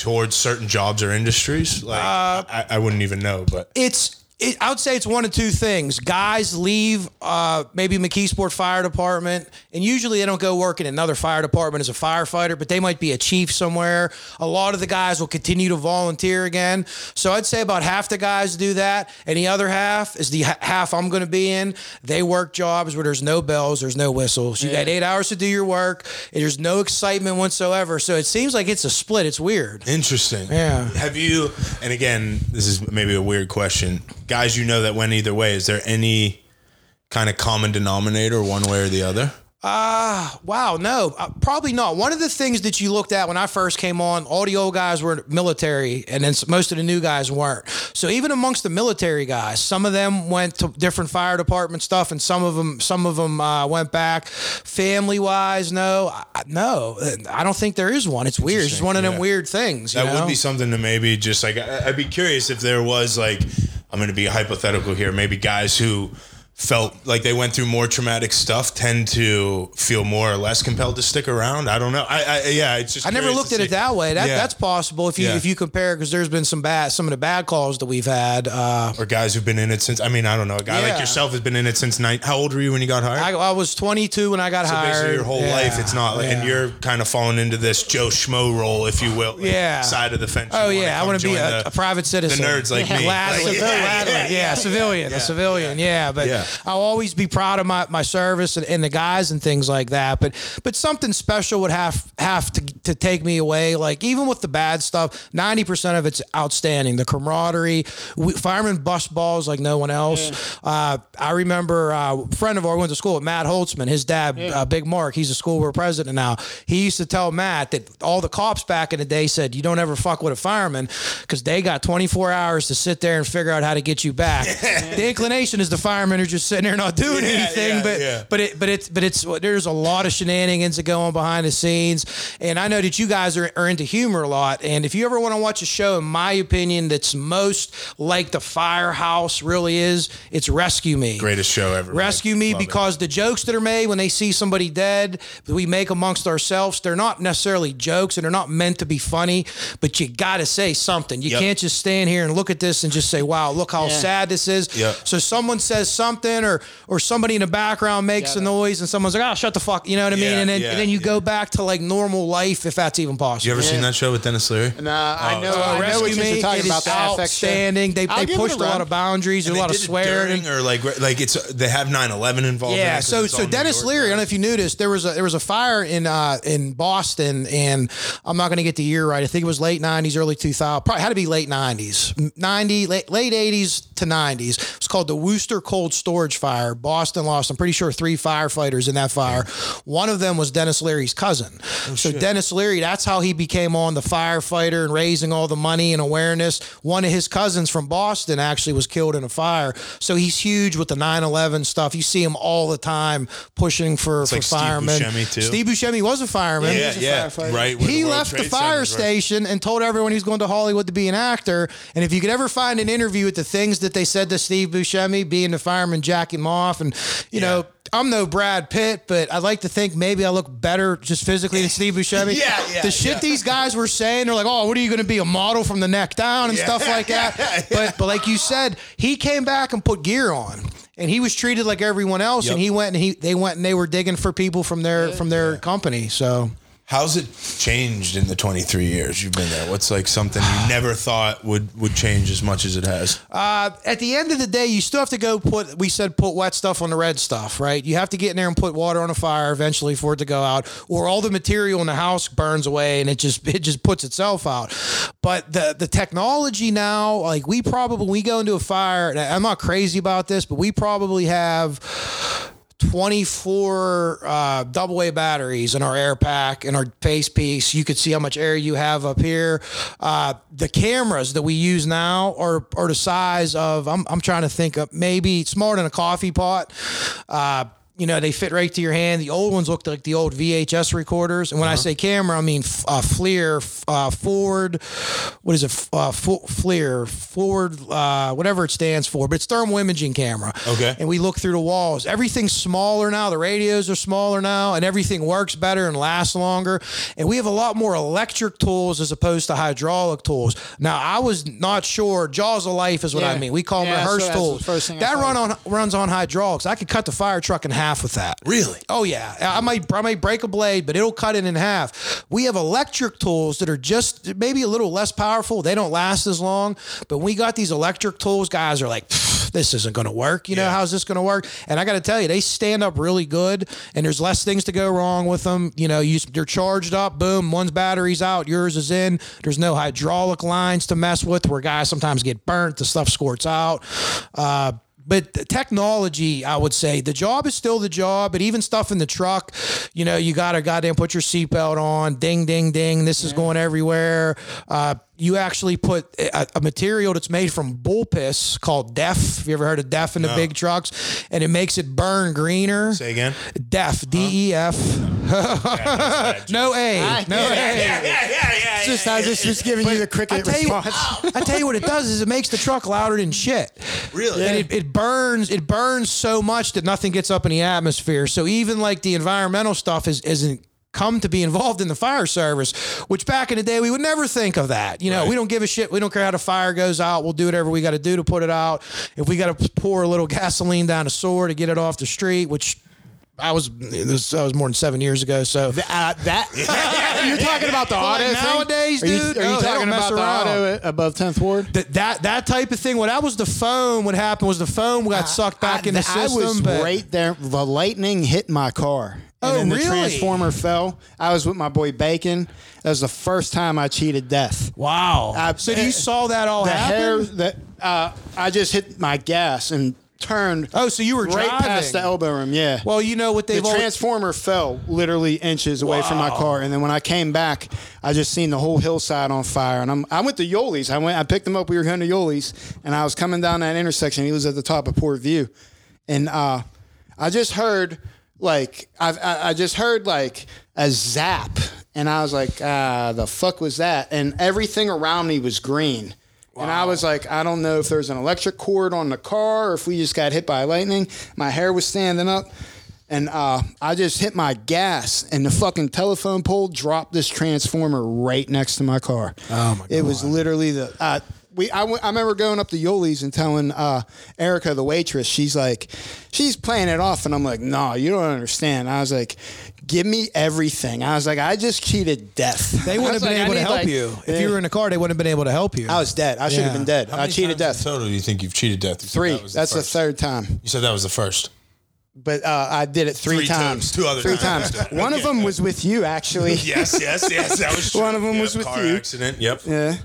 towards certain jobs or industries? Like uh, I, I wouldn't even know but
it's it, I would say it's one of two things. Guys leave uh, maybe McKeesport Fire Department, and usually they don't go work in another fire department as a firefighter, but they might be a chief somewhere. A lot of the guys will continue to volunteer again. So I'd say about half the guys do that, and the other half is the ha- half I'm going to be in. They work jobs where there's no bells, there's no whistles. You got eight hours to do your work, and there's no excitement whatsoever. So it seems like it's a split. It's weird.
Interesting.
Yeah.
Have you? And again, this is maybe a weird question. Guys, you know that went either way. Is there any kind of common denominator, one way or the other?
Ah, Wow, no, uh, probably not. One of the things that you looked at when I first came on, all the old guys were military, and then most of the new guys weren't. So even amongst the military guys, some of them went to different fire department stuff, and some of them, some of them uh, went back. Family wise, no, I- no, I don't think there is one. It's weird. It's just one of them weird things. you
That would be something to maybe just like I- I'd be curious if there was like I'm going to be hypothetical here. Maybe guys who felt like they went through more traumatic stuff tend to feel more or less compelled to stick around. I don't know. I, I yeah, it's just
I never looked at
see.
it that way. That
Yeah.
that's possible if you
Yeah.
if you compare because there's been some bad some of the bad calls that we've had. Uh,
or guys who've been in it since. I mean, I don't know. A guy
Yeah.
like yourself has been in it since nine. How old were you when you got hired?
I, I was 22 when I got
so
hired.
basically, your whole life, it's not, like, and you're kind of falling into this Joe Schmo role, if you will. like,
Yeah.
Side of the fence.
Oh yeah, I want to be a,
the-
a private citizen.
The nerds like me.
Gladly,
Like, yeah,
civilian, a civilian. Yeah, but
Yeah.
I'll always be proud of my, my service and, and the guys and things like that. But but something special would have have to to take me away. Like even with the bad stuff, ninety percent of it's outstanding. The camaraderie, we, firemen bust balls like no one else. Uh, I remember uh, a friend of ours went to school with Matt Holtzman. His dad, uh, Big Mark, he's a school board president now. He used to tell Matt that all the cops back in the day said you don't ever fuck with a fireman because they got 24 hours to sit there and figure out how to get you back. the inclination is the firemen are just sitting there not doing
Yeah,
anything,
yeah,
but
yeah.
but it but it's but it's there's a lot of shenanigans that go on behind the scenes, and I know that you guys are, are into humor a lot. And if you ever want to watch a show, in my opinion, that's most like the Firehouse really is, it's Rescue Me.
Greatest show ever.
Rescue Me
Love it.
because the jokes that are made when they see somebody dead that we make amongst ourselves, they're not necessarily jokes and they're not meant to be funny, but you got to say something. You
Yep.
can't just stand here and look at this and just say, wow, look how sad this is.
Yep.
So someone says something something, or or somebody in the background makes a noise, and someone's like, "Oh, shut the fuck," you know what I mean?
Yeah,
and then
yeah,
and then you
yeah.
go back to like normal life if that's even possible.
You ever seen that show with Denis Leary?
Nah, I know.
Uh,
I know
Rescue
what
Me,
you're talking
it
about.
is
The
outstanding. They,
I'll
they
give
pushed a lot of boundaries,
And
a lot of swearing.
or like like it's they have 9/11 involved. in it
Yeah,
'cause
so so
Denis
Leary, I don't know if you knew this. There was a there was a fire in uh in Boston, and I'm not going to get the year right. I think it was late '90s, early 2000. Probably had to be late '90s, '90 late late '80s to '90s. It's called the Worcester Cold Storage Fire. Boston lost. I'm pretty sure three firefighters in that fire. One of them was Denis Leary's cousin. Oh, so Denis Leary, that's how he became on the firefighter and raising all the money and awareness. One of his cousins from Boston actually was killed in a fire. So he's huge with the 9/11 stuff. You see him all the time pushing for, for
like Steve
firemen.
Buscemi, too.
Steve Buscemi was a fireman.
Yeah, yeah, right.
He
the
left the fire
Centers
station and told everyone he was going to Hollywood to be an actor. And if you could ever find an interview with the things that they said to Steve Buscemi, being the fireman, jack him off, and you know. I'm no Brad Pitt, but I'd like to think maybe I look better just physically than Steve Buscemi.
Yeah, yeah,
The shit
yeah.
these guys were saying, they're like, "Oh, what are you going to be a model from the neck down and stuff like that?" But but like you said, he came back and put gear on, and he was treated like everyone else.
Yep.
And he went and he they went and they were digging for people from their from their company. So
How's it changed in the 23 years you've been there? What's like something you never thought would would change as much as it has?
Uh, at the end of the day, you still have to go put. We said put wet stuff on the red stuff, right? You have to get in there and put water on a fire eventually for it to go out, or all the material in the house burns away and it just it just puts itself out. But the the technology now, like we probably we go into a fire. And I'm not crazy about this, but we probably have. 24 uh, double A batteries in our air pack and our face piece. You could see how much air you have up here. Uh, the cameras that we use now are, are the size of, I'm, I'm trying to think of maybe smaller than a coffee pot. Uh, you know, they fit right to your hand. The old ones looked like the old VHS recorders. And when I say camera, I mean f- uh, FLIR, uh, Ford, what is it? F- Uh, F- FLIR, Ford, uh, whatever it stands for, but it's thermal imaging camera.
Okay.
And we look through the walls. Everything's smaller now. The radios are smaller now, and everything works better and lasts longer. And we have a lot more electric tools as opposed to hydraulic tools. Now, I was not sure. Jaws of life is what I mean. We call them
Yeah, so
rehearse
that's the
tools.
first thing
that run on runs on hydraulics. I could cut the fire truck in half with that.
Really?
Oh yeah, I might I might break a blade, but it'll cut it in half. We have electric tools that are just maybe a little less powerful. They don't last as long, but we got these electric tools. Guys are like, this isn't going to work. You know
Yeah.
how's this going to work? And I got to tell you, they stand up really good, and there's less things to go wrong with them. You know, you they're charged up. Boom, one's battery's out, yours is in. There's no hydraulic lines to mess with, where guys sometimes get burnt. The stuff squirts out. Uh, but technology, I would say, the job is still the job. But even stuff in the truck, you know, you got to goddamn put your seatbelt on. Ding, ding, ding. This is going everywhere. Uh, you actually put a, a material that's made from bull piss called DEF. Have you ever heard of DEF in the big trucks? And it makes it burn greener.
Say again.
DEF, D E F. No A. No A.
It's just, I was just, just giving you the
I
cricket
tell, you,
response.
I tell you what it does is it makes the truck louder than shit.
Really?
And it, it burns it burns so much that nothing gets up in the atmosphere. So even like the environmental stuff is isn't come to be involved in the fire service, which back in the day we would never think of that. You know,
Right.
we don't give a shit. We don't care how the fire goes out. We'll do whatever we got to do to put it out. If we got to pour a little gasoline down a sewer to get it off the street, which I was this I was more than seven years ago. So
Uh, that you're talking about the
Well,
auto
like
thing?
nowadays,
Are you,
dude,
Are you
oh,
talking about the auto above 10th Ward?
that that that type of thing. When that was the phone, what happened was the phone got sucked back
I,
in the
I
system.
was
but
right there. The lightning hit my car. And
Oh,
then the
really?
transformer fell. I was with my boy Bacon. That was the first time I cheated death.
wow.
I-
so you saw that all
the
happen?
hair that uh, I just hit my gas and turned
oh, so you were
right
driving.
past the elbow room. Yeah.
Well, you know what
the
they've always,
transformer fell literally inches away from my car, and then when I came back, I just seen the whole hillside on fire. And I'm, I went to Yoli's. I went. I picked him up. We were going to Yoli's, and I was coming down that intersection. He was at the top of Portvue, and uh, I just heard like I've, I I just heard like a zap, and I was like, ah, the fuck was that? And everything around me was green. And I was like, I don't know if there's an electric cord on the car or if we just got hit by lightning. My hair was standing up. And uh, I just hit my gas, and the fucking telephone pole dropped this transformer right next to my car. Oh my god! It was literally the. Uh, we I, I remember going up to Yuli's and telling uh, Erica the waitress, she's like, she's playing it off, and I'm like, no, you don't understand. I was like, give me everything. I was like, I just cheated death.
They wouldn't have been
like,
able to help
like-
you. If
Yeah.
you were in a car, they wouldn't have been able to help you.
I was dead. I should have
Yeah.
been dead.
How
I cheated
times
death.
in total do you think you've cheated death? You
Three.
that was
That's the
first.
third time.
You said that was the first.
But uh, I did it three,
Three
times.
times. Two other
Three
times.
times. One of them was with you, actually.
Yes, yes, yes. That was true.
One of 'em
Yep,
was with
car
you.
accident. Yep.
Yeah.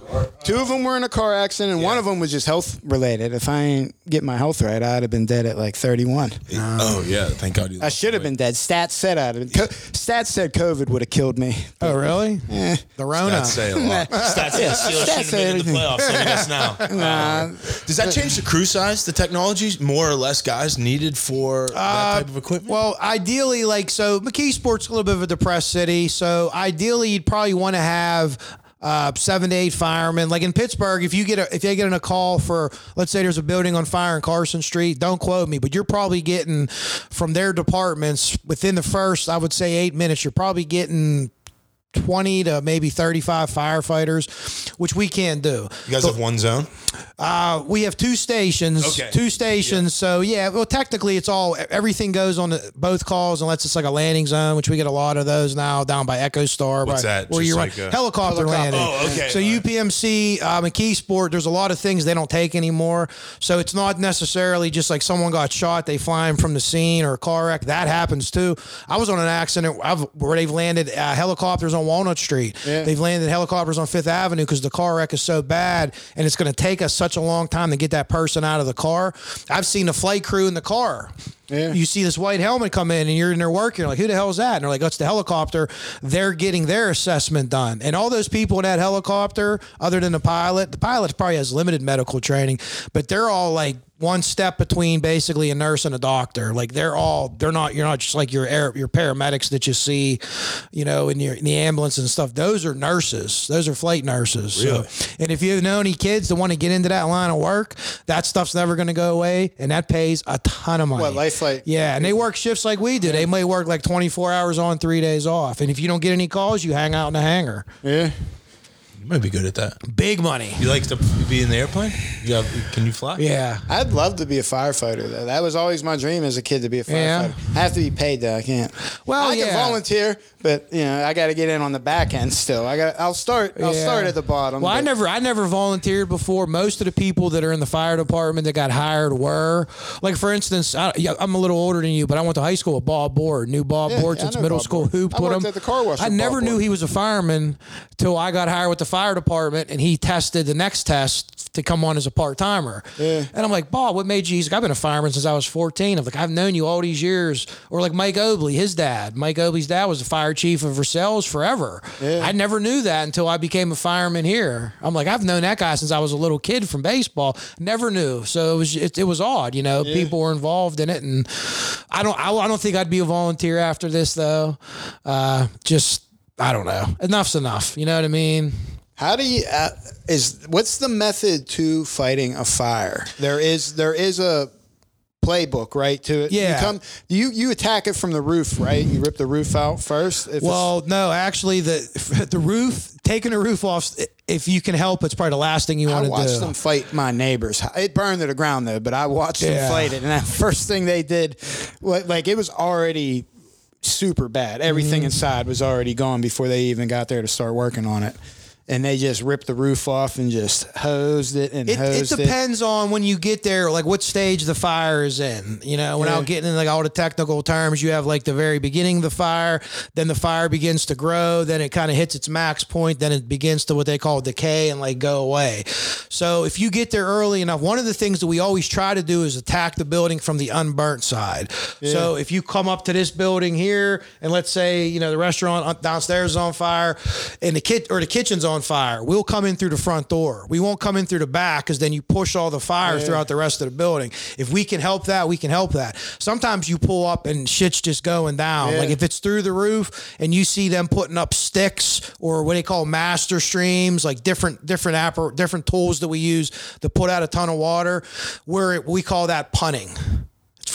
Two of them were in a car accident, and one of them was just health related. If I ain't get my health right, I'd have been dead at like 31.
Oh yeah. Thank God. You
I should have been dead. Stats said I'd have been. Co- Stats said COVID would have killed me.
oh, really?
Eh.
The Rona.
Stats say a lot. Stats say the Steelers
Stats
shouldn't
say
have been in the playoffs. Look at us now.
Nah.
Does that change the crew size? The technology, more or less guys needed for that type of equipment?
Well, ideally, like so, McKeesport's a little bit of a depressed city. So ideally, you'd probably want to have. Uh, seven to eight firemen. Like in Pittsburgh, if you get a, if you get in a call for, let's say there's a building on fire in Carson Street, don't quote me, but you're probably getting from their departments within the first, I would say eight minutes, you're probably getting 20 to maybe 35 firefighters, which we can't do.
you guys have one zone.
Uh, we have two stations.
Okay.
Two stations. So yeah, well, technically, it's all everything goes on the, both calls unless it's like a landing zone, which we get a lot of those now down by Echo Star.
What's
by-
that?
Where
Just
you
like
run
a-
helicopter, landing.
Oh, okay.
So
All right.
UPMC, uh, McKeesport, there's a lot of things they don't take anymore. So it's not necessarily just like someone got shot, they fly them from the scene or a car wreck. That happens too. I was on an accident I've, where they've landed uh, helicopters on Walnut Street. They've landed helicopters on Fifth Avenue because the car wreck is so bad and it's going to take us such a long time to get that person out of the car. I've seen the flight crew in the car. You see this white helmet come in and you're in there working. You're like, who the hell is that? And they're like, oh, that's the helicopter. They're getting their assessment done. And all those people in that helicopter, other than the pilot, the pilot probably has limited medical training, but they're all like one step between basically a nurse and a doctor. Like they're all, they're not, you're not just like your air, your paramedics that you see, you know, in your in the ambulance and stuff. Those are nurses. Those are flight nurses. So- and if you know any kids that want to get into that line of work, that stuff's never going to go away, and that pays a ton of money.
What, life flight?
Yeah, and they work shifts like we do. They may work like 24 hours on, three days off. And if you don't get any calls, you hang out in the hangar.
Yeah.
You might be good at that.
Big money.
You like to be in the airplane? You have, can you fly?
Yeah.
I'd love to be a firefighter though. That was always my dream as a kid to be a
Yeah.
firefighter. I have to be paid though. I can't.
Well,
I can volunteer, but you know, I got to get in on the back end still. I got. I'll start. I'll
Yeah.
start at the bottom.
Well, I never, I never volunteered before. Most of the people that are in the fire department that got hired were, like, for instance, I, yeah, I'm a little older than you, but I went to high school with Bob Board, knew Bob
Yeah,
Board
yeah,
since middle
Bob
school.
Board.
Who
I
put
worked
him?
at the car wash
I never
Bob
knew
Board.
he was a fireman till I got hired with the fire department, and he tested the next test to come on as a part timer.
Yeah.
And I'm like, Bob, what made you? He's like, I've been a fireman since I was 14. I'm like, I've known you all these years. Or like Mike Obley, his dad. Mike Obley's dad was the fire chief of Versailles forever. I never knew that until I became a fireman here. I'm like, I've known that guy since I was a little kid from baseball. Never knew. So it was it, it was odd, you know. People were involved in it, and I don't I, I don't think I'd be a volunteer after this though. Uh, just I don't know. Enough's enough. You know what I mean?
How do you uh, is what's the method to fighting a fire? There is there is a playbook, right? To it.
Yeah.
You come you you attack it from the roof, right? You rip the roof out first. If
Well, no, actually, the the roof taking the roof off. If you can help, it's probably the last thing you want to do.
I watched them fight my neighbors. It burned to the ground though, but I watched
Yeah.
them fight it, and that first thing they did, like, like it was already super bad. Everything
Mm-hmm.
inside was already gone before they even got there to start working on it. And they just ripped the roof off and just hosed it and
It, it
hosed it.
depends on when you get there, like what stage the fire is in. You know, without
Yeah.
getting in like all the technical terms, you have like the very beginning of the fire, then the fire begins to grow, then it kind of hits its max point, then it begins to what they call decay and like go away. So if you get there early enough, one of the things that we always try to do is attack the building from the unburnt side. So if you come up to this building here, and let's say you know the restaurant downstairs is on fire, and the kit or the kitchen's on fire, we'll come in through the front door. We won't come in through the back because then you push all the fire throughout the rest of the building. If we can help that, we can help that. Sometimes you pull up and shit's just going down.
Yeah.
Like if it's through the roof and you see them putting up sticks or what they call master streams, like different different appar- different tools that we use to put out a ton of water, where we call that punning.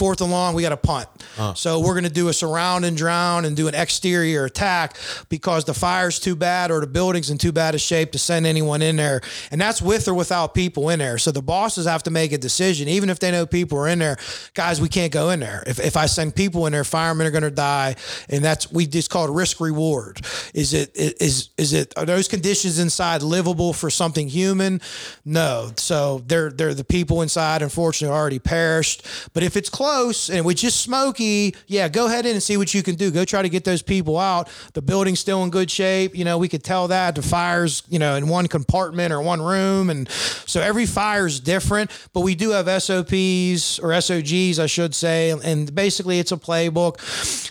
Fourth and long, we got to punt. Uh. So we're going to do a surround and drown and do an exterior attack because the fire's too bad or the building's in too bad a shape to send anyone in there. And that's with or without people in there. So the bosses have to make a decision, even if they know people are in there. Guys, we can't go in there. If, if I send people in there, firemen are going to die, and that's we just call it risk reward. Is it is is it are those conditions inside livable for something human? No. So they're they're the people inside. Unfortunately, already perished. But if it's close and it's just smoky, yeah, go ahead in and see what you can do. Go try to get those people out. The building's still in good shape. You know, we could tell that the fires, you know, in one compartment or one room, and so every fire is different. But we do have SOPs or SOGs, I should say, and basically it's a playbook.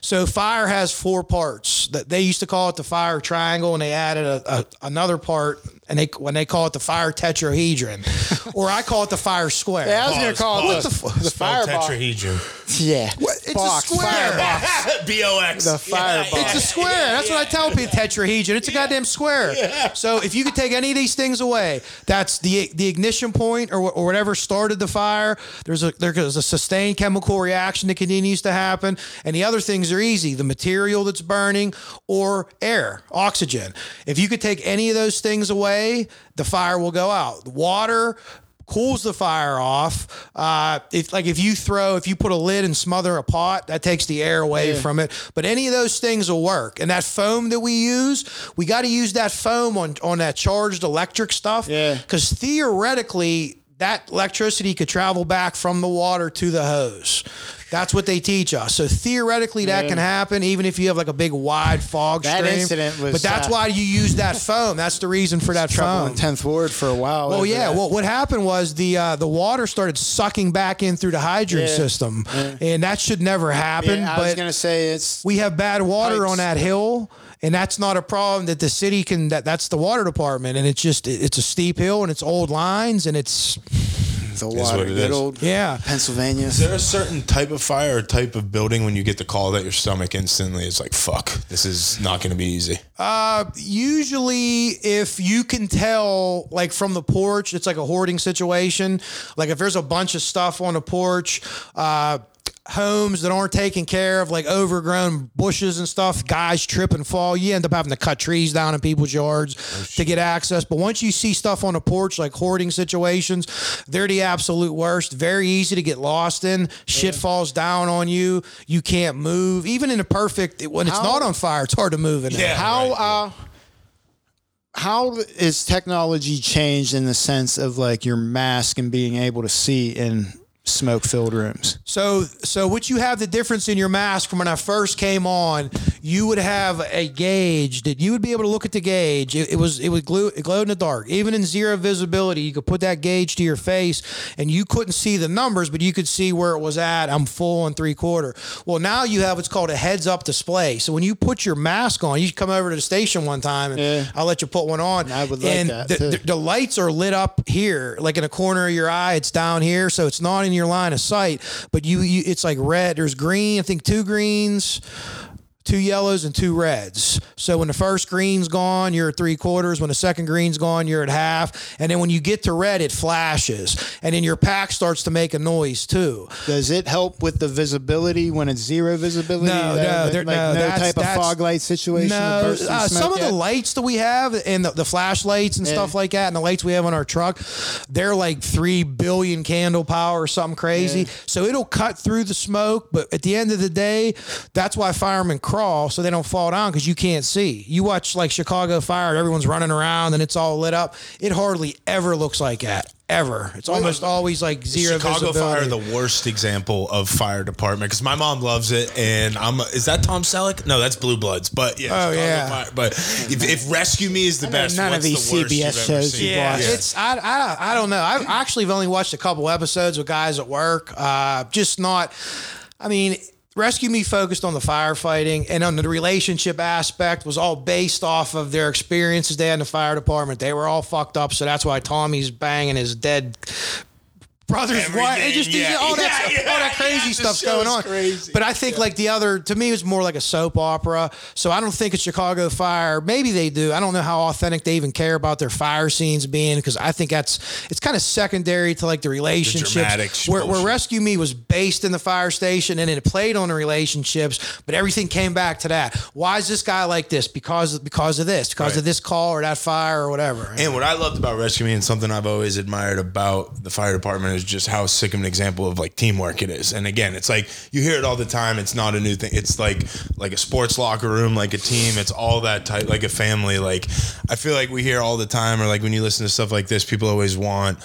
So fire has four parts. That they used to call it the fire triangle, and they added a, a, another part and they when they call it the fire tetrahedron, or I call it the fire square.
Yeah, I was going to call it the, the
Spell
fire box.
tetrahedron.
Yeah.
It's
Box,
a square.
fire box.
B O X.
The fire box.
It's a square. That's what I tell people. Tetrahedron. It's a goddamn square. So if you could take any of these things away, that's the the ignition point or, or whatever started the fire. There's a there's a sustained chemical reaction that continues to happen, and the other things are easy: the material that's burning or air, oxygen. If you could take any of those things away, the fire will go out. Water cools the fire off. Uh, if like if you throw, if you put a lid and smother a pot, that takes the air away from it. But any of those things will work. And that foam that we use, we got to use that foam on on that charged electric stuff.
Yeah.
Because theoretically, that electricity could travel back from the water to the hose. That's what they teach us. So theoretically, that can happen, even if you have like a big wide fog
That
stream.
incident was,
but that's
uh,
why you use that foam. That's the reason for that
Trouble
foam.
in 10th Ward for a while.
Well, yeah.
that.
Well, what happened was the uh, the water started sucking back in through the hydrant
Yeah.
system, and that should never happen.
Yeah, I was
but
going to say it's.
we have bad water
Pipes.
on that hill, and that's not a problem that the city can. That that's the water department, and it's just it's a steep hill and it's old lines, and it's
the
what
water.
it
Good
is.
old
yeah.
Pennsylvania.
Is there a certain type of fire or type of building when you get the call that your stomach instantly is like, fuck, this is not going to be easy?
usually if you can tell like from the porch it's like a hoarding situation like if there's a bunch of stuff on the porch uh homes that aren't taken care of like overgrown bushes and stuff guys trip and fall you end up having to cut trees down in people's yards to get access. But once you see stuff on a porch like hoarding situations they're the absolute worst. Very easy to get lost in. Shit falls down on you. You can't move. Even in a perfect when it's not on fire it's hard to move in there.
how uh how is technology changed in the sense of like your mask and being able to see in smoke filled rooms?
So, so what you have the difference in your mask from when I first came on, you would have a gauge that you would be able to look at the gauge. It, it was it would glue it glowed in the dark. Even in zero visibility, you could put that gauge to your face, and you couldn't see the numbers, but you could see where it was at. I'm full and three quarter. Well, now you have what's called a heads up display. So when you put your mask on, you come over to the station one time, and
Yeah.
I'll let you put one on.
I would like
and
that,
the, the, the lights are lit up here, like in a corner of your eye. It's down here, so it's not in your line of sight. But you, you it's like red. There's green. I think two greens. Two yellows and two reds. So when the first green's gone, you're at three quarters. When the second green's gone, you're at half. And then when you get to red, it flashes. And then your pack starts to make a noise too.
Does it help with the visibility when it's zero visibility?
No,
That-
no,
like
there-
no,
no, that's-
type of fog light situation.
No, uh, some
smoke
of the lights that we have and the, the flashlights and
Yeah.
stuff like that, and the lights we have on our truck, they're like three billion candle power or something crazy. So it'll cut through the smoke, but at the end of the day, that's why firemen crawl so they don't fall down because you can't see. You watch like Chicago Fire, everyone's running around and it's all lit up. It hardly ever looks like that. Ever. It's almost always like zero
Chicago
visibility.
Fire, the worst example of fire department because my mom loves it, and I'm. Is that Tom Selleck? No, that's Blue Bloods. But yeah,
Oh,
Chicago
yeah.
Fire. But if, if Rescue Me is the
know
best,
none of these
the
CBS shows you
Yeah,
watch.
it's I, I I don't know. I actually have only watched a couple episodes with guys at work. Uh, just not. I mean. Rescue Me focused on the firefighting and on the relationship aspect was all based off of their experiences they had in the fire department. They were all fucked up, so that's why Tommy's banging his dead brother's wife. It just
yeah.
all that
Yeah, yeah,
all that crazy
the
stuff's going on.
crazy.
But I think like the other to me it was more like a soap opera. So I don't think it's Chicago Fire. Maybe they do. I don't know how authentic they even care about their fire scenes being because I think that's it's kind of secondary to like the relationships.
dramatic
where, where. Rescue Me was based in the fire station and it played on the relationships, but everything came back to that. Why is this guy like this? Because because of this, because
Right.
of this call or that fire or whatever.
And what I loved about Rescue Me and something I've always admired about the fire department is just how sick of an example of like teamwork it is. And again, it's like you hear it all the time. It's not a new thing. It's like like a sports locker room, like a team. It's all that type, like a family. Like I feel like we hear all the time, or like when you listen to stuff like this, people always want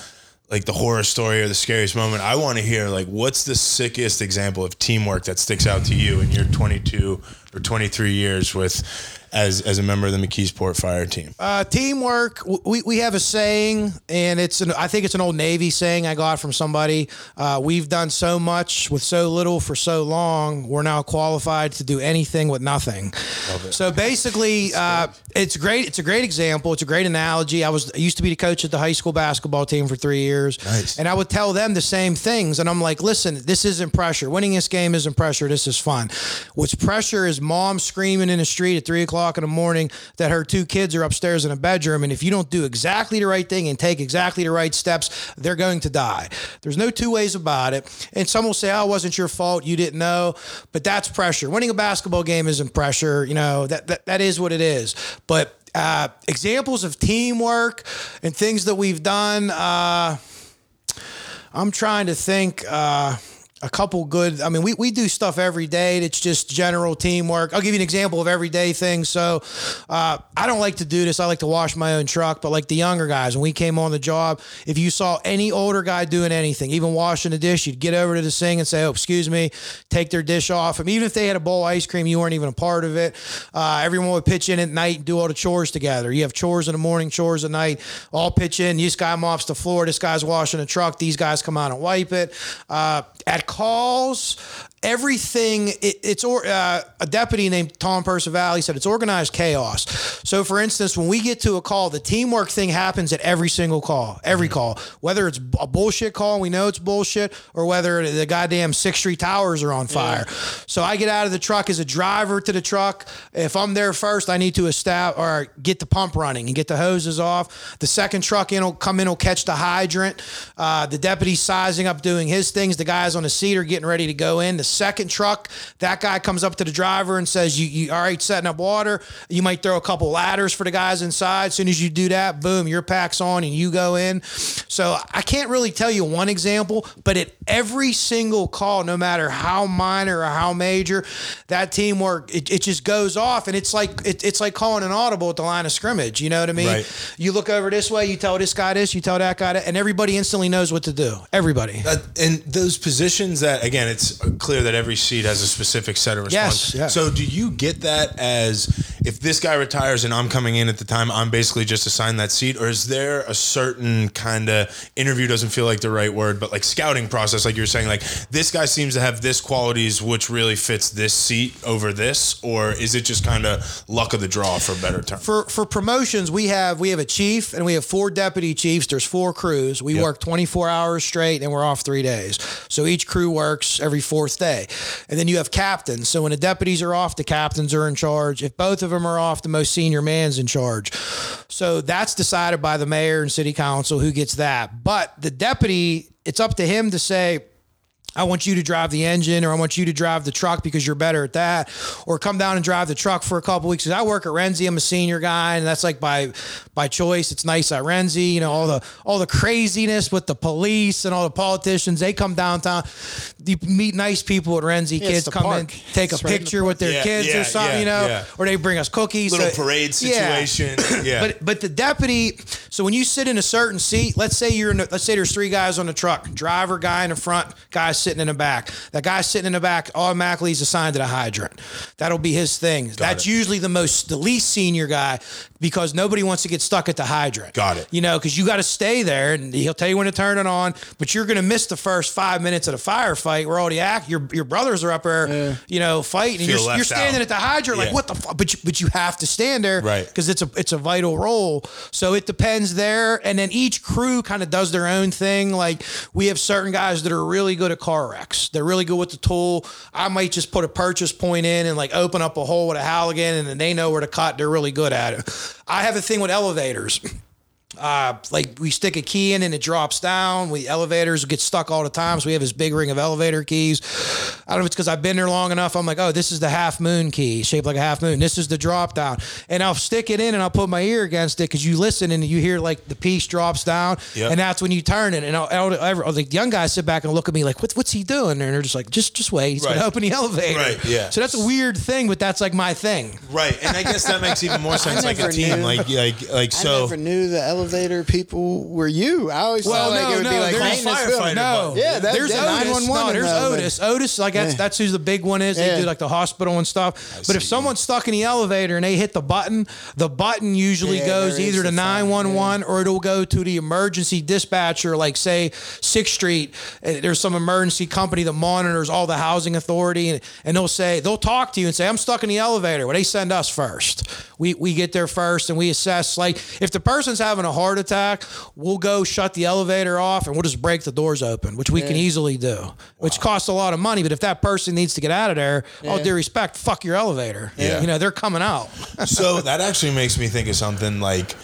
like the horror story or the scariest moment. I want to hear like what's the sickest example of teamwork that sticks out to you in your 22 or 23 years with as as a member of the McKeesport Fire team.
Uh, teamwork. We, we have a saying, and it's an I think it's an old Navy saying I got from somebody. Uh, we've done so much with so little for so long. We're now qualified to do anything with nothing. So basically, uh, it's great. It's a great example. It's a great analogy. I was I used to be the coach at the high school basketball team for three years,
Nice.
and I would tell them the same things. And I'm like, listen, this isn't pressure. Winning this game isn't pressure. This is fun. What's pressure is mom screaming in the street at three o'clock in the morning that her two kids are upstairs in a bedroom. And if you don't do exactly the right thing and take exactly the right steps, they're going to die. There's no two ways about it. And some will say, oh, it wasn't your fault. You didn't know. But that's pressure. Winning a basketball game isn't pressure. You know, that, that, that is what it is. But uh, examples of teamwork and things that we've done. Uh, I'm trying to think. Uh, a couple good. I mean, we, we do stuff every day that's just general teamwork. I'll give you an example of everyday things. So, uh, I don't like to do this. I like to wash my own truck, but like the younger guys, when we came on the job, if you saw any older guy doing anything, even washing a dish, you'd get over to the sink and say, "Oh, excuse me," take their dish off. I mean, even if they had a bowl of ice cream, you weren't even a part of it. Uh, everyone would pitch in at night and do all the chores together. You have chores in the morning, chores at night. All pitch in. This guy mops the floor. This guy's washing the truck. These guys come out and wipe it. Uh, at calls, everything it, it's or uh, a deputy named Tom Percival. He said it's organized chaos. So, for instance, when we get to a call, the teamwork thing happens at every single call, every call, whether it's a bullshit call, we know it's bullshit, or whether the goddamn Sixth Street towers are on fire. So I get out of the truck as a driver to the truck. If I'm there first, I need to establish or get the pump running and get the hoses off. The second truck in will come in, will catch the hydrant. Uh, the deputy's sizing up, doing his things. The guys on the seat are getting ready to go in. The second truck, that guy comes up to the driver and says, "You, you all right? Setting up water. You might throw a couple ladders for the guys inside. As soon as you do that, boom, your pack's on and you go in." So I can't really tell you one example, but at every single call, no matter how minor or how major, that teamwork it, it just goes off, and it's like it, it's like calling an audible at the line of scrimmage. You know what I mean?
Right.
You look over this way, you tell this guy this, you tell that guy that, and everybody instantly knows what to do. Everybody.
Uh, and those positions that again, it's clear that every seat has a specific set of
Yes,
response.
yeah.
So do you get that as if this guy retires and I'm coming in at the time, I'm basically just assigned that seat, or is there a certain kind of interview doesn't feel like the right word, but like scouting process, like you were saying, like this guy seems to have this qualities which really fits this seat over this, or is it just kind of luck of the draw for a better term?
for for promotions, we have we have a chief and we have four deputy chiefs. There's four crews. We
Yep.
work 24 hours straight, and we're off three days. So each crew works every fourth day, and then you have captains. So when the deputies are off, the captains are in charge. If both of them are off, the most senior man's in charge. So that's decided by the mayor and city council who gets that. But the deputy, it's up to him to say. I want you to drive the engine or I want you to drive the truck because you're better at that. Or come down and drive the truck for a couple weeks. 'Cause I work at Renzi. I'm a senior guy and that's like by by choice. It's nice at Renzi. You know, all the all the craziness with the police and all the politicians, they come downtown. You meet nice people at Renzi.
it's
Kids come
park.
in, take a
right in the
picture with their
Yeah,
kids
yeah,
or something,
yeah,
you know,
yeah.
or they bring us cookies.
Little
So-
parade situation. Yeah.
But but the deputy, so when you sit in a certain seat, let's say you're in, a, let's say there's three guys on the truck, driver, guy in the front, guy sitting in the back. That guy sitting in the back automatically is assigned to the hydrant. That'll be his thing. That's
it.
usually the most the least senior guy because nobody wants to get stuck at the hydrant.
Got it.
You know, because you got to stay there and he'll tell you when to turn it on, but you're going to miss the first five minutes of the firefight where all the act your your brothers are up there, you know, fighting, and you're, you're standing
out.
at the hydrant like what the fuck? But you, but you have to stand there,
Right.
Because it's a it's a vital role. So it depends. there, and then each crew kind of does their own thing. Like we have certain guys that are really good at car wrecks. They're really good with the tool. I might just put a purchase point in and like open up a hole with a Halligan, and then they know where to cut. They're really good at it. I have a thing with elevators uh, like we stick a key in and it drops down. We elevators get stuck all the time, so we have this big ring of elevator keys. I don't know if it's because I've been there long enough. I'm like, oh, this is the half moon key, shaped like a half moon. This is the drop down, and I'll stick it in and I'll put my ear against it because you listen and you hear like the piece drops down,
Yep.
and that's when you turn it. And I'll, I'll, I'll, the young guys sit back and look at me like, what's what's he doing? And they're just like, just just wait, he's
Right.
gonna open the elevator.
Right, yeah.
So that's a weird thing, but that's like my thing.
Right, and I guess that makes even more sense. Like a team,
knew.
like like like
I
so.
never knew the elevator people were you. I always
Well,
thought like
no,
it would
no,
be like
there's
maintenance
firefighter,
building.
No,
Yeah, that-
there's
that
Otis.
911
No, there's
the
Otis. Otis, like that's
Yeah.
that's who the big one is. They
Yeah.
do like the hospital and stuff. But if someone's stuck in the elevator and they hit the button, the button usually
Yeah,
goes either to
the phone,
911 or it'll go to the emergency dispatcher, like say Sixth Street. uh, There's some emergency company that monitors all the housing authority, and, and they'll say they'll talk to you and say, "I'm stuck in the elevator." Well, they send us first. We we get there first and we assess. Like if the person's having a heart attack, we'll go shut the elevator off and we'll just break the doors open, which we can easily do, which costs a lot of money. But if that person needs to get out of there, all due respect, fuck your elevator.
Yeah.
You know they're coming out.
so that actually makes me think of something like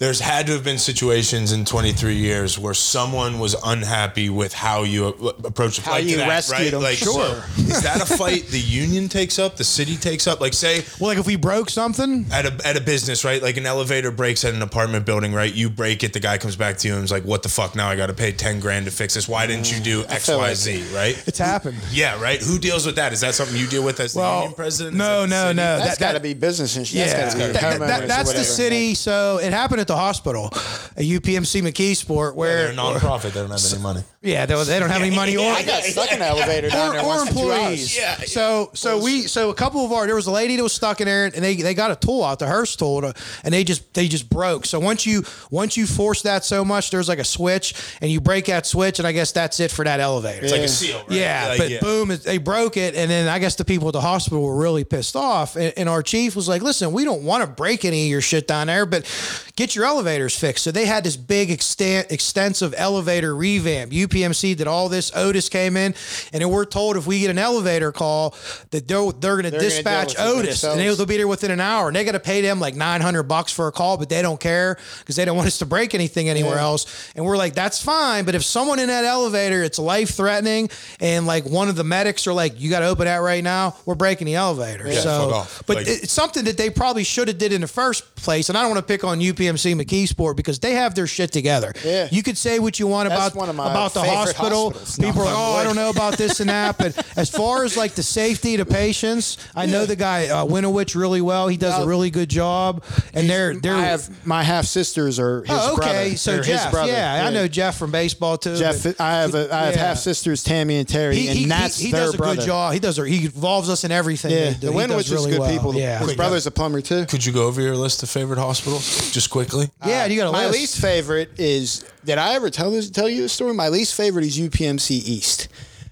there's had to have been situations in 23 years where someone was unhappy with how you a- approach a fight. to
you
that,
rescued
right?
them.
Like,
Sure.
so is that a fight the union takes up, the city takes up? Like, say
Well, like if we broke something,
at a at a business, right? Like an elevator breaks at an apartment building, right? You break it, the guy comes back to you and is like, "What the fuck? Now I got to pay 10 grand to fix this. Why didn't you do mm, X,
feel like-
Z?" Right?
it's happened.
Yeah, right. Who deals with that? Is that something you deal with as the
Well,
union president?
No, no,
city?
no.
That's
That-
got to
that-
be business insurance.
Yeah,
That's got to be
That- that-
homeowners
that- that's the city. So it happened at the hospital, a UPMC McKeesport, where
They're a nonprofit. They don't have any money.
Yeah, they, they don't have any money or
I got stuck in an elevator down
or,
there
or
once for two
employees.
hours.
So so we so a couple of our there was a lady that was stuck in there and they they got a tool out the Hurst tool to, and they just they just broke. So once you once you force that so much, there's like a switch and you break that switch and I guess that's it for that elevator.
It's like a seal, right?
Yeah,
Like,
but
yeah.
boom, it- they broke it, and then I guess the people at the hospital were really pissed off. And, and our chief was like, "Listen, we don't want to break any of your shit down there, but get your elevators fixed." So they had this big, extent, extensive elevator revamp. UPMC did all this. Otis came in, and then we're told if we get an elevator call that they're they're going to
They're gonna
dispatch
deal with it
Otis, and
themselves.
they'll be there within an hour, and they got to pay them like nine hundred bucks for a call, but they don't care because they don't want us to break anything anywhere else. And we're like, that's fine, but if someone in that elevator, it's life threatening, and like one of the medics are like, you got to open that right now, we're breaking the elevator.
fuck
so, but
Like-
it's something that they probably should have did in the first place. And I don't want to pick on UPMC McKeesport because they have their shit together.
Yeah.
You could say what you want
That's
about
one of my
about the
favorite
hospital.
hospitals.
People are like,
on
oh, I don't know about this and that. But as far as like the safety to patients, I know the guy uh, Winowich really well. He does a really good job, and they're they're.
I have my half sisters are his
oh, okay.
brother.
So
They're his
Jeff,
brother.
yeah, I know Jeff from baseball too.
Jeff. I have a, I have
Yeah.
half sisters Tammy and Terry,
He,
and
he,
that's
he, he
their
does a
brother.
good job. He does. A, he involves us in everything.
Yeah,
they
the
He
Winwich is good
well.
people.
Yeah.
His brother's a plumber too.
Could you go over your list of favorite hospitals just quickly?
Yeah, you got a list.
My
list.
least favorite is. Did I ever tell this? Tell you the story? My least favorite is UPMC East.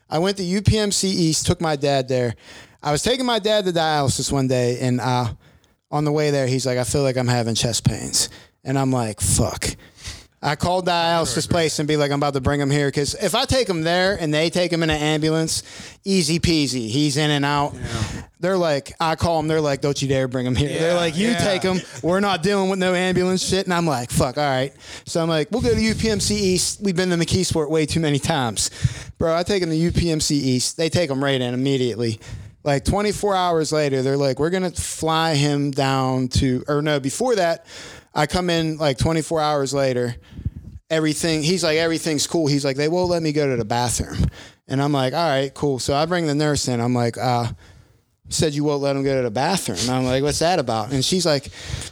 I went to UPMC East. Took my dad there. I was taking my dad to dialysis one day, and uh, on the way there, he's like, "I feel like I'm having chest pains," and I'm like, "Fuck." I called dialysis place and be like, I'm about to bring him here because if I take him there and they take him in an ambulance, easy peasy, he's in and out. They're like, I call them. They're like, don't you dare bring him here. they're like, you
yeah.
take him. We're not dealing with no ambulance shit. And I'm like, fuck, all right. So I'm like, we'll go to UPMC East. We've been to McKeesport way too many times, bro. I take him to UPMC East. They take him right in immediately. Like 24 hours later, they're like, we're gonna fly him down to, or no, before that, I come in like 24 hours later. Everything, he's like, everything's cool. He's like, they won't let me go to the bathroom. And I'm like, all right, cool. So I bring the nurse in. I'm like, uh, said you won't let him go to the bathroom. And I'm like, what's that about? And she's like,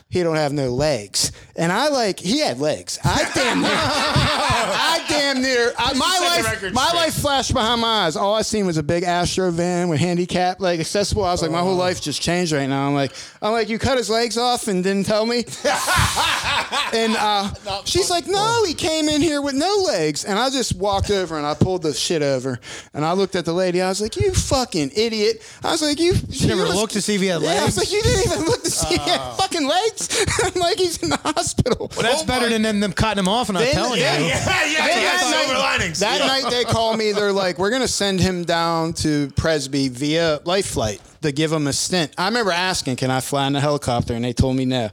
he don't have no legs. And I like, he had legs. I damn near, I damn near, I, my life, my
straight.
life flashed behind my eyes. All I seen was a big Astro van with handicap, like accessible. I was like, my whole life just changed right now. I'm like, I'm like, you cut his legs off and didn't tell me. and uh, she's like, no, he came in here with no legs. And I just walked over and I pulled the shit over and I looked at the lady. I was like, you fucking idiot. I was like, you
You never looked to see if he had
Yeah, I was like, you didn't even look to see if he had fucking legs. I'm like, he's in the hospital.
well, that's better than them, them cutting him off and not telling
yeah,
you.
Yeah, yeah, yeah.
That night-
linings.
That
Yeah.
night they call me. They're like, "We're gonna send him down to Presby via life flight to give him a stint." I remember asking, "Can I fly in a helicopter?" And they told me no. I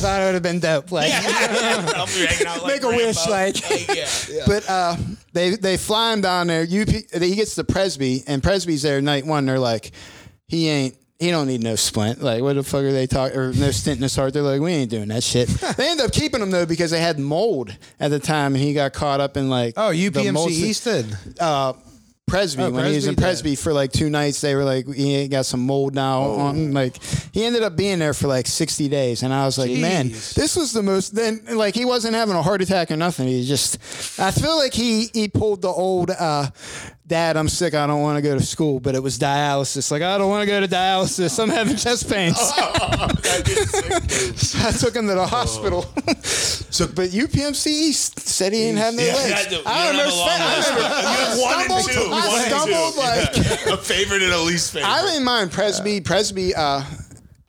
thought it would have been dope. Like,
I'll be hanging out like
make a wish, like.
yeah, yeah.
But uh, they they fly him down there. UP, he gets to Presby, and Presby's there night one. They're like, he ain't. He don't need no splint. Like, what the fuck are they talking? Or no stent in his heart. They're like, we ain't doing that shit. they end up keeping him though because they had mold at the time, and he got caught up in like
Oh,
the
UPMC
mold-
Easton.
uh, Presby
Oh,
when he was in
Presby,
Presby for like two nights. They were like, he got some mold now.
Oh.
On like, he ended up being there for like sixty days, and I was like, man, this was the most. Then like he wasn't having a heart attack or nothing. He just, I feel like he he pulled the old. uh Dad, I'm sick. I don't want to go to school, but it was dialysis. Like, I don't want to go to dialysis. I'm having chest pains. I took him to the hospital. so, but UPMC East said he didn't have no
Yeah,
legs.
yeah,
I
you
don't
don't have a long
understand. I remember-
You have one and
stumbled-
two.
I
One and two.
stumbled like
a favorite and a least favorite.
I didn't mind Presby. Presby, uh,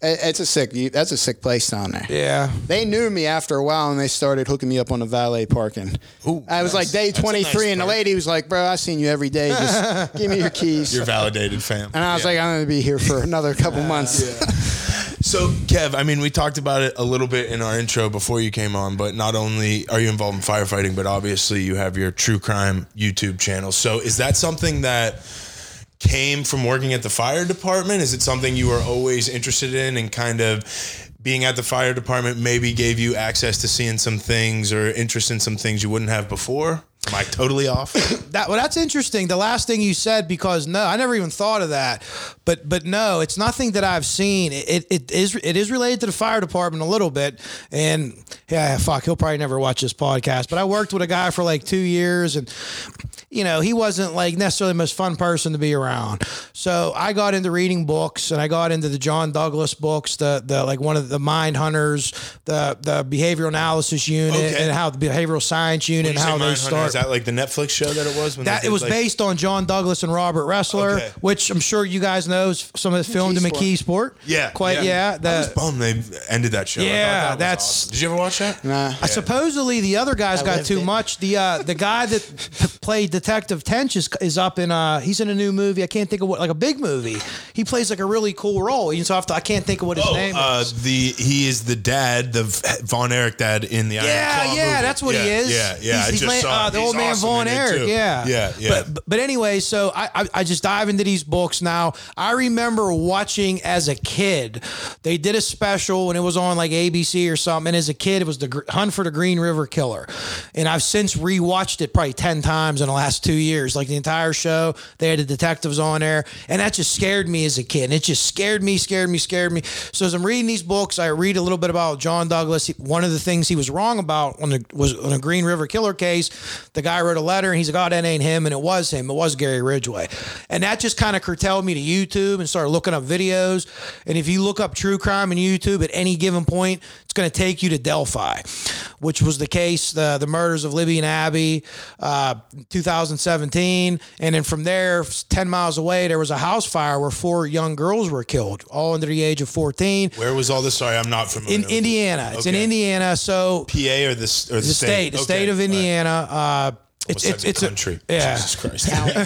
it's a sick. That's a sick place down there.
Yeah.
They knew me after a while, and they started hooking me up on the valet parking.
Ooh,
I was
nice.
like day twenty three,
nice
and the lady was like, "Bro, I seen you every day. Just give me your keys."
You're validated, fam.
and I was
Yeah.
like, "I'm going to be here for another couple months."
So, Kev, I mean, we talked about it a little bit in our intro before you came on, but not only are you involved in firefighting, but obviously you have your true crime YouTube channel. So, is that something that came from working at the fire department? Is it something you were always interested in and kind of being at the fire department maybe gave you access to seeing some things or interest in some things you wouldn't have before? Am I totally off?
That well, that's interesting. The last thing you said, because no, I never even thought of that. But but no, it's nothing that I've seen. It, it, is it is related to the fire department a little bit. And yeah, fuck, he'll probably never watch this podcast. But I worked with a guy for like two years, and you know he wasn't like necessarily the most fun person to be around. So I got into reading books, and I got into the John Douglas books, the the like one of the Mind Hunters, the the behavioral analysis unit,
Okay.
and how the behavioral science unit, and how they
Mindhunter,
start.
Is that like the Netflix show that it was? When
That
did,
it was
like-
based on John Douglas and Robert Ressler,
Okay.
which I'm sure you guys know. is Some of it filmed in
McKee
McKeesport.
Yeah,
quite. Yeah,
I was
the,
bummed they ended that show.
Yeah,
that
that's-
awesome. Did you ever watch that?
Nah.
Uh, supposedly the other guys got too
it.
much. The uh, the guy that p- played Detective Tench is, is up in uh he's in a new movie. I can't think of what like a big movie. He plays like a really cool role. You know, so I, have to, I can't think of what his
Oh,
name
uh,
is.
the he is the dad, the Von Erich dad in the Iron
Yeah,
Claw
yeah,
movie.
that's what he is.
Yeah, yeah.
He's, he's
just
la-
saw
uh, the
He's
old man
awesome
Von Erich. Yeah,
yeah, yeah.
But, but anyway, so I, I I just dive into these books now. I remember watching as a kid. They did a special when it was on like ABC or something. And as a kid, it was the Hunt for the Green River Killer, and I've since rewatched it probably ten times in the last two years. Like the entire show, they had the detectives on there, and that just scared me as a kid. And it just scared me, scared me, scared me. So as I'm reading these books, I read a little bit about John Douglas. One of the things he was wrong about on the was on a Green River Killer case. The guy wrote a letter, and he's like, "Oh, that ain't him," and it was him. It was Gary Ridgway, and that just kind of curtailed me to YouTube and started looking up videos. And if you look up true crime in YouTube at any given point, it's going to take you to Delphi, which was the case, the the murders of Libby and Abby, uh, 2017, and then from there, 10 miles away, there was a house fire where four young girls were killed, all under the age of 14.
Where was all this? Sorry, I'm not familiar.
In Indiana, it's in Indiana. So
PA or the or the,
the state, the
Okay,
state of
all right.
Indiana. Uh, it's it's it's
the
a
country.
yeah.
Jesus Christ. yeah, yeah,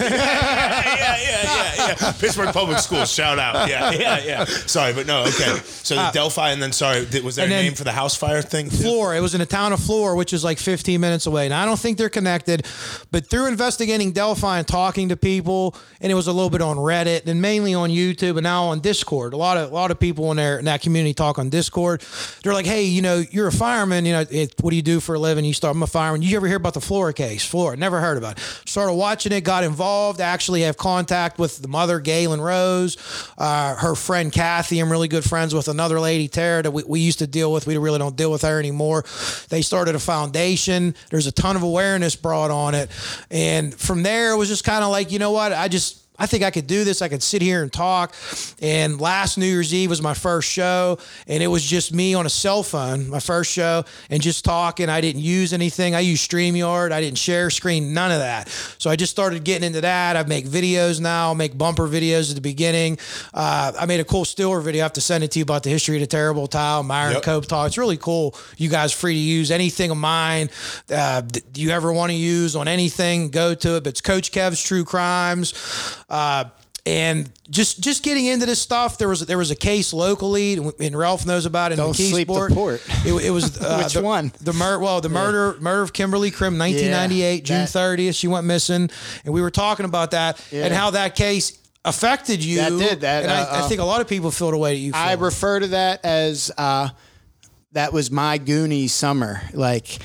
yeah, yeah, yeah. Pittsburgh Public Schools. Shout out. Yeah, yeah, yeah. Sorry, but no. Okay. So the Delphi, and then sorry, was there a
Uh,
name for the house fire thing?
Flora. It was in the town of Flora, which is like 15 minutes away. Now I don't think they're connected, but through investigating Delphi and talking to people, and it was a little bit on Reddit and mainly on YouTube and now on Discord. A lot of a lot of people in there in that community talk on Discord. They're like, hey, you know, you're a fireman. You know, it, what do you do for a living? You start. I'm a fireman. You ever hear about the Flora case? Flora. Never heard about it. Started watching it. Got involved. Actually, have contact with the mother, Galen Rose, uh, her friend Kathy. I'm really good friends with another lady, Tara, that we, we used to deal with. We really don't deal with her anymore. They started a foundation. There's a ton of awareness brought on it, and from there, it was just kind of like, you know what? I just I think I could do this. I could sit here and talk. And last New Year's Eve was my first show, and it was just me on a cell phone, my first show, and just talking. I didn't use anything. I used StreamYard. I didn't share screen, none of that. So I just started getting into that. I make videos now, I make bumper videos at the beginning. Uh, I made a cool Steeler video. I have to send it to you about the history of the Terrible Towel, Myron
Yep.
Cope talk. It's really cool. You guys free to use anything of mine. Uh, do you ever want to use on anything? Go to it. But it's Coach Kev's True Crimes. Uh, and just just getting into this stuff, there was there was a case locally, and Ralph knows about it. in
Don't sleep the port.
It, it was uh,
Which
the,
one?
The murder. Well, the murder murder of Kimberly Krim, 1998, June
that-
30th. She went missing, and we were talking about that and how that case affected you.
That did, that,
and I,
uh,
I
uh,
think a lot of people feel the way that you feel.
I refer to that as uh, that was my Goonies summer. Like,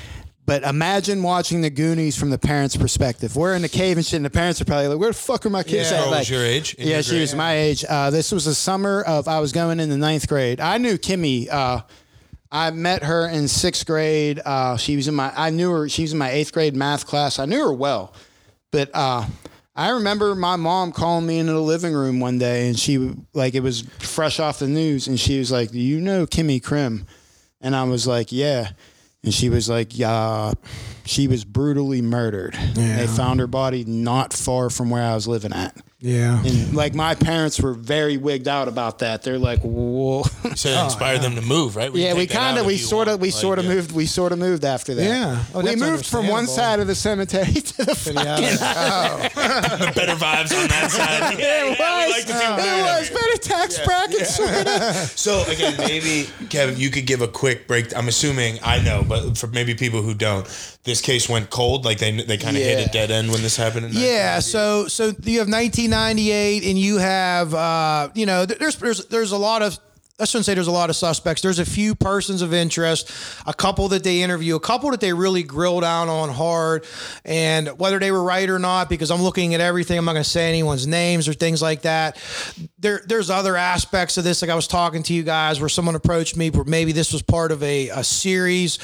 but imagine watching the Goonies from the parents' perspective. We're in the cave and shit, and the parents are probably like, "Where the fuck are my kids
Yeah.
at?" Like,
was your age? In
yeah,
your
she
grade?
was my age. Uh, this was the summer of I was going in the ninth grade. I knew Kimmy. Uh, I met her in sixth grade. Uh, she was in my. I knew her. She was in my eighth grade math class. I knew her well, but uh, I remember my mom calling me into the living room one day, and she like it was fresh off the news, and she was like, "Do you know Kimmy Krim?" And I was like, "Yeah." And she was like, "Yeah." She was brutally murdered. They found her body not far from where I was living at.
Yeah.
And like my parents were very wigged out about that. They're like, "Whoa."
So it inspired them to move, right? We
yeah, we kind of, we sort of
want.
we
Like,
sort of
yeah.
moved we sort of moved after that.
Yeah. Oh,
we moved from one side of the cemetery to the fucking. Oh.
better vibes on that side. yeah,
It
yeah, we
was,
like to think we're doing
it was better tax bracket. sort of.
So again, maybe Kevin, you could give a quick break. I'm assuming I know, but for maybe people who don't, this case went cold. Like they they kind of hit a dead end when this happened. In
Yeah, so so you have 1998, and you have uh, you know there's there's there's a lot of. I shouldn't say there's a lot of suspects. There's a few persons of interest, a couple that they interview, a couple that they really grill down on hard, and whether they were right or not, because I'm looking at everything. I'm not going to say anyone's names or things like that. There, there's other aspects of this. Like I was talking to you guys, where someone approached me, where maybe this was part of a, a series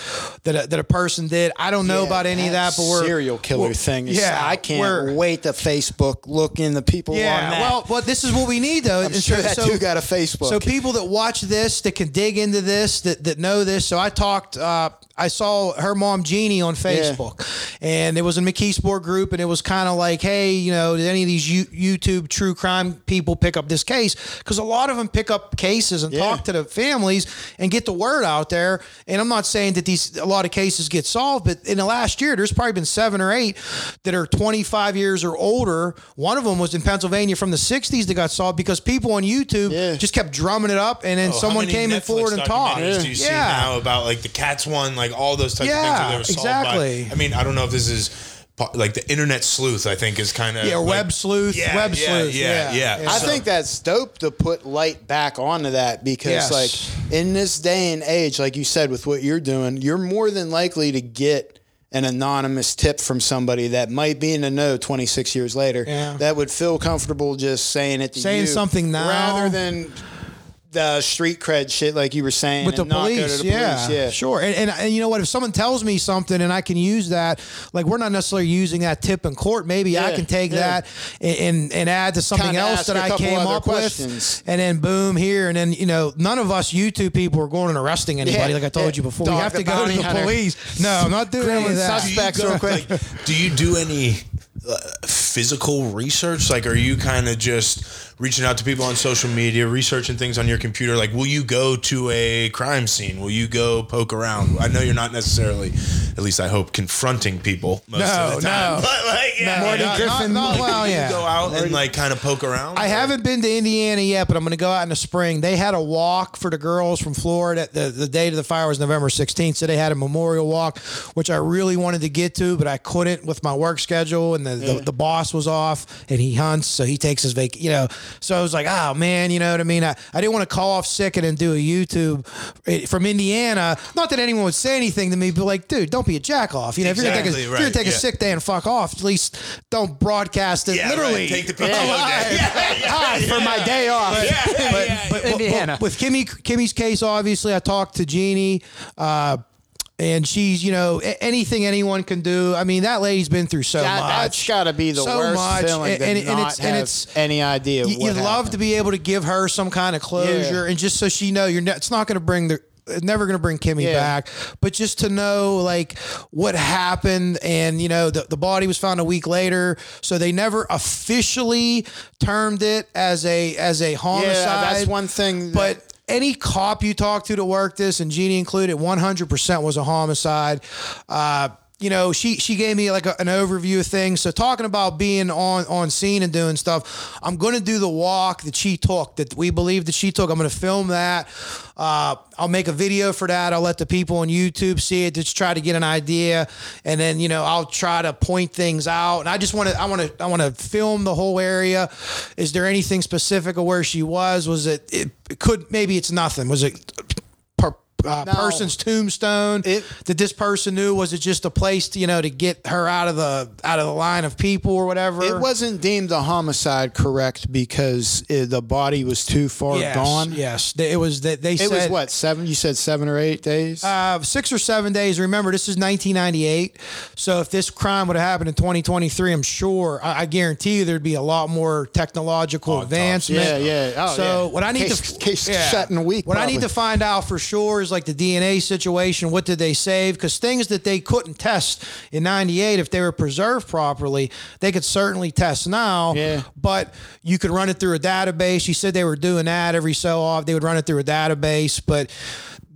that a, that a person did. I don't know about any of that, but we're
serial killer
we're-
thing.
Yeah,
I can't
we're-
wait to Facebook look in the people on
yeah, well, but this is what we need though.
I'm
And
sure that dude got a Facebook.
So people that watch this, that can dig into this, that that know this. So I talked. Uh, I saw her mom Jeannie on Facebook, and it was a McKeesport group, and it was kind of like, hey, you know, did any of these you, YouTube true crime people pick up this case? Because a lot of them pick up cases and
Yeah.
talk to the families and get the word out there. And I'm not saying that these a lot of cases get solved, but in the last year, there's probably been seven or eight that are 25 years or older. One of them was in Pennsylvania from the 60s that got solved because people on YouTube
Yeah.
just kept drumming it up, and then
Oh, how
someone
many
came in
Netflix
forward and talked.
documentaries Do you see now about like the cats one, like all those types
Yeah,
of things where they were solved
exactly.
by? I mean, I don't know if this is po- like the internet sleuth. I think is kind of
Yeah,
like,
web sleuth,
Yeah,
web
yeah,
sleuth.
Yeah, yeah.
yeah.
I
So-
think that's dope to put light back onto that because,
Yes.
like, in this day and age, like you said, with what you're doing, you're more than likely to get an anonymous tip from somebody that might be in the know 26 years later
Yeah.
that would feel comfortable just saying it to
Saying
you
something now.
rather than the street cred shit like you were saying
with the
and not go to
police,
the
yeah,
police. yeah
sure. And, and and you know what? If someone tells me something and I can use that, like we're not necessarily using that tip in court. Maybe I can take
yeah.
that and, and and add to something
Kinda
else that I came up
questions.
with, and then boom here, and then you know none of us YouTube people are going and arresting anybody.
Yeah,
like I told
yeah.
you before,
Dog
we have to go to the
hunter.
police. No, I'm not doing any of that.
suspects
Do you
real quick.
like, do you do any uh, physical research? Like, are you kind of just reaching out to people on social media, researching things on your computer? Like, will you go to a crime scene? Will you go poke around? I know you're not necessarily, at least I hope, confronting people most
No,
of the time.
no.
But like, yeah,
No,
Morty
not-
Griffin,
not- not- well, yeah.
go out and like kind of poke around.
I
Or-
haven't been to Indiana yet, but I'm going to go out in the spring. They had a walk for the girls from Flora. The, the date of the fire was November 16th, so they had a memorial walk, which I really wanted to get to, but I couldn't with my work schedule. And the, the, mm. the boss was off, and he hunts, so he takes his vac. You know, so I was like, oh man, you know what I mean? I, I didn't want to call off sick and then do a YouTube eh, from Indiana. Not that anyone would say anything to me, but like, dude, don't be a jack off. You know, if you're gonna take, a,
Exactly,
if you're gonna
right,
take a sick day and fuck off, at least don't broadcast it.
Yeah,
literally,
right. Take the like. Yeah, yeah,
for my day off
yeah, yeah,
but,
yeah,
but, but-
Indiana.
with Kimmy Kimmy's case, obviously, I talked to Jeannie. Uh, and she's you know a- anything anyone can do. I mean, that lady's been through so
That,
much.
that's got to be the
so
worst
much,
feeling
and, and, and
not
it's
have
and it's
any idea.
you-
what
You'd love to be able to give her some kind of closure,
Yeah.
and just so she know you're. Ne- it's not going to bring the. Never going to bring Kimmy
Yeah.
back, but just to know like what happened, and you know the, the body was found a week later, so they never officially termed it as a as a homicide.
Yeah, that's one thing. that-
But any cop you talk to to work this, and Jeannie included, 100% was a homicide. Uh, you know, she she gave me like a, an overview of things. So talking about being on on scene and doing stuff, I'm going to do the walk that she took, that we believe that she took. I'm going to film that. Uh, I'll make a video for that. I'll let the people on YouTube see it, just try to get an idea, and then you know I'll try to point things out. And I just want to I want to I want to film the whole area. Is there anything specific of where she was? Was it it, it could maybe it's nothing. Was it uh,
No.
person's tombstone
It-
that this person knew? Was it just a place to, you know to get her out of the out of the line of people or whatever?
It wasn't deemed a homicide, correct? Because uh the body was too far
yes,
gone.
Yes, it was that they
It
said
was what seven? You said seven or eight days.
Uh, six or seven days. Remember, this is 1998. So if this crime would have happened in 2023, I'm sure, I, I guarantee you, there'd be a lot more technological advancement.
Yeah, yeah. Oh,
so
yeah.
what I need
Case-
to
case shut in a week,
What I need to find out for sure is like the DNA situation. What did they save? Because things that they couldn't test in '98, if they were preserved properly, they could certainly test now.
Yeah.
But you could run it through a database. You said they were doing that every so often. They would run it through a database, but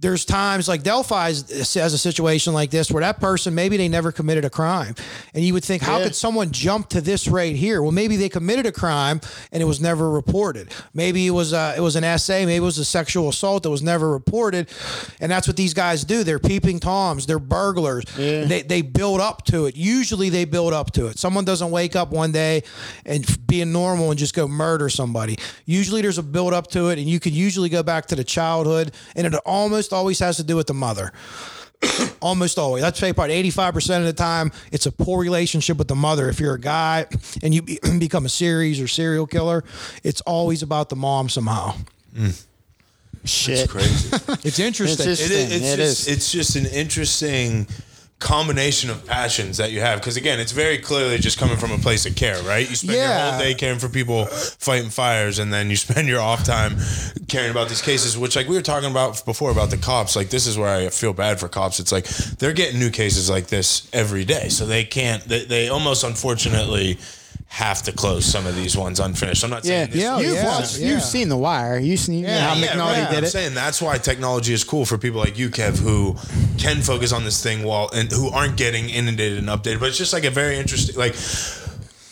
there's times like Delphi has a situation like this where that person maybe they never committed a crime, and you would think, how
Yeah.
could someone jump to this right here? Well, maybe they committed a crime and it was never reported. Maybe it was uh, it was an essay, maybe it was a sexual assault that was never reported, and that's what these guys do. They're peeping toms, they're burglars. They they build up to it. Usually they build up to it. Someone doesn't wake up one day and being normal and just go murder somebody. Usually there's a build up to it, and you could usually go back to the childhood, and it almost always has to do with the mother. almost always. I'd say probably 85% of the time, it's a poor relationship with the mother. If you're a guy and you be- become a series or serial killer, it's always about the mom somehow. Mm.
Shit.
Crazy.
It's interesting.
It's
It
just-
it's
It
just
is.
it's just an interesting combination of passions that you have. Because again it's very clearly just coming from a place of care right? You spend your whole day caring for people fighting fires and then you spend your off time caring about these cases which like we were talking about before about the cops. Like this is where i feel bad for cops. It's like they're getting new cases like this every day. So they can't they, they almost unfortunately have to close some of these ones unfinished i'm not
Yeah,
saying this
Yeah,
you've
yeah,
watched,
yeah.
you've seen The Wire. You've seen you know how
yeah,
McNulty
right.
did
I'm
it.
saying that's why technology is cool for people like you, Kev, who can focus on this thing while and who aren't getting inundated and updated. But it's just like a very interesting. Like,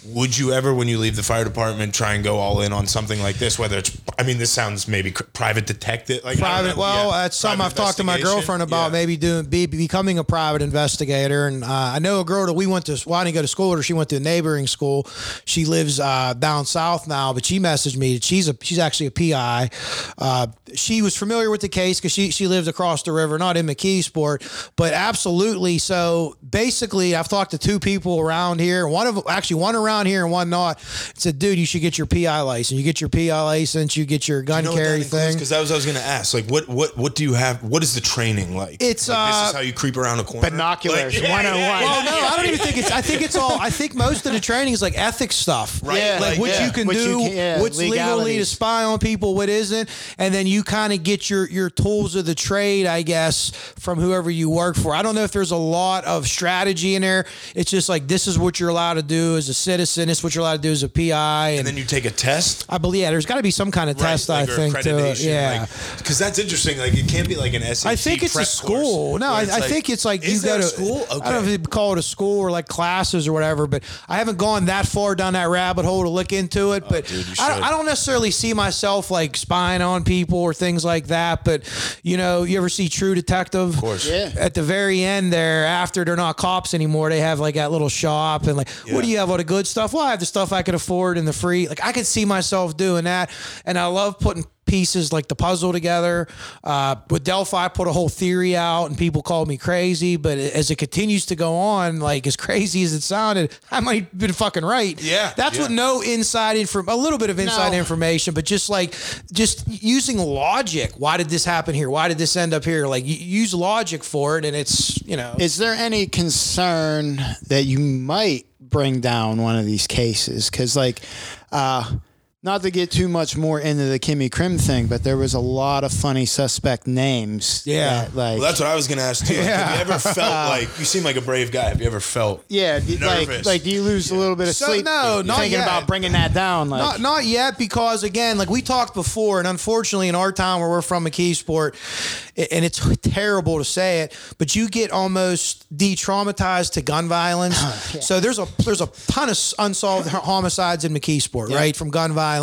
would you ever, when you leave the fire department, try and go all in on something like this? Whether it's, I mean, this sounds maybe private detective, like
private. Well,
yeah,
that's something I've talked to my girlfriend about.
Yeah.
Maybe doing be, becoming a private investigator. And uh, I know a girl that we went to. Well, I didn't go to school with her. She went to a neighboring school. She lives uh, down south now, but she messaged me. that She's a she's actually a PI. Uh, she was familiar with the case because she she lived across the river, not in McKeesport, but absolutely. So basically, I've talked to two people around here. One of actually one around here and one not. Said, dude, you should get your PI license. You get your PI license. You get your gun carry thing.
Because that was I was going to ask. Like, what what what do you have? What is the training like?
It's,
Like, this
uh,
is how you creep around a corner.
Binoculars,
Like, yeah,
101.
yeah,
Well, no, I don't even think it's. I think it's all. I think most of the training is like ethics stuff,
Right.
Yeah,
Like,
Like,
what
yeah.
you can
What
do,
you can- yeah,
what's legally to spy on people, what isn't, and then you kind of get your your tools of the trade, I guess, from whoever you work for. I don't know if there's a lot of strategy in there. It's just like this is what you're allowed to do as a citizen. This is what you're allowed to do as a PI, and,
And then you take a test.
I believe yeah, there's got to be some kind of test.
like,
I think to Yeah.
because that's interesting. Like it can't be like an SAT.
I think it's a school. No, I,
it's
I think it's like you
Is
go
a
to
school. Okay.
I don't know if you call it a school or like classes or whatever, but I haven't gone that far down that rabbit hole to look into it. Oh, but
Oh, dude,
I, don't. I don't necessarily see myself like spying on people or things like that. But you know, you ever see True Detective? Of
course.
Yeah.
At the very end there, after they're not cops anymore, they have like that little shop and like, what do you have? All the good stuff? Well, I have the stuff I could afford and the free. Like I could see myself doing that, and I love putting pieces like the puzzle together. Uh, with Delphi, I put a whole theory out, and people called me crazy. But as it continues to go on, like as crazy as it sounded, I might have been fucking right.
Yeah,
that's
yeah.
what no inside info, a little bit of inside
No.
information, but just like just using logic. Why did this happen here? Why did this end up here? Like use logic for it, and it's you know.
Is there any concern that you might bring down one of these cases? Because, like, uh, not to get too much more into the Kimmy Krim thing, but there was a lot of funny suspect names.
Yeah.
that, like,
Well, that's what I was gonna ask too. Like, Have you ever felt like you seem like a brave guy? Have you ever felt?
yeah, d- like,
nervous?
like, do you lose a little bit of
So,
sleep?
no, not
thinking
yet.
about bringing that down. Like,
Not, not yet, because again, like we talked before, and unfortunately, in our town where we're from, McKeesport, and it's terrible to say it, but you get almost de-traumatized to gun violence. So there's a there's a ton of unsolved homicides in McKeesport, right, from gun violence,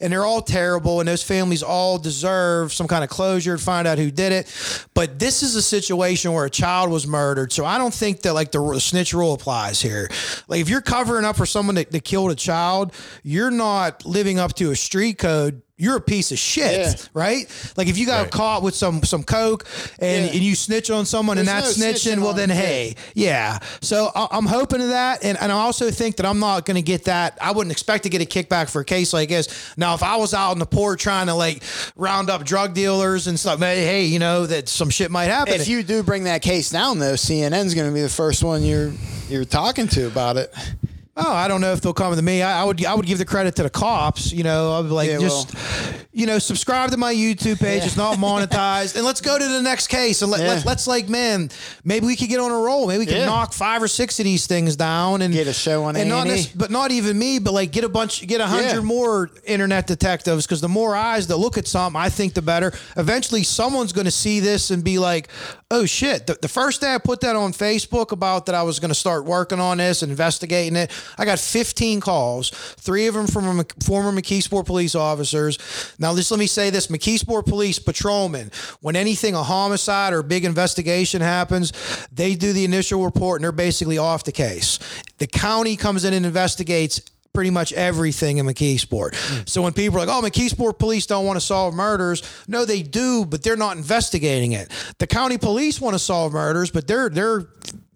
and they're all terrible, and those families all deserve some kind of closure to find out who did it. But this is a situation where a child was murdered, so I don't think that like the, the snitch rule applies here. Like if you're covering up for someone that, that killed a child, you're not living up to a street code. You're a piece of shit,
Yeah.
right? Like if you got
Right.
caught with some some coke and,
Yeah.
and you snitch on someone and
There's
that's
no
snitching,
snitching
well then
yeah.
hey, yeah. So I- I'm hoping to that, and, and I also think that I'm not going to get that. I wouldn't expect to get a kickback for a case like this. Now, if I was out in the port trying to like round up drug dealers and stuff, hey, hey, you know that some shit might happen.
if you do bring that case down, though, CNN's going to be the first one you're you're talking to about it.
Oh, I don't know if they'll come to me. I, I would I would give the credit to the cops. You know, I'd be like,
Yeah,
just you know, subscribe to my YouTube page. It's not monetized, and let's go to the next case. And let,
Yeah.
let, let's like, man, maybe we could get on a roll. Maybe we can
Yeah.
knock five or six of these things down and
Get a show on
and not
A&E.
nec- but not even me, but like get a bunch, get a hundred
Yeah.
more internet detectives. Because the more eyes that look at something, I think the better. Eventually, someone's going to see this and be like, oh shit. The, the first day I put that on Facebook about that I was going to start working on this and investigating it, I got 15 calls, three of them from a, former McKeesport police officers. Now, just let me say this McKeesport police patrolmen, when anything, a homicide or a big investigation happens, they do the initial report and they're basically off the case. The county comes in and investigates pretty much everything in McKeesport. Hmm. So when people are like, "Oh, McKeesport police don't want to solve murders," no, they do, but they're not investigating it. The county police want to solve murders, but they're they're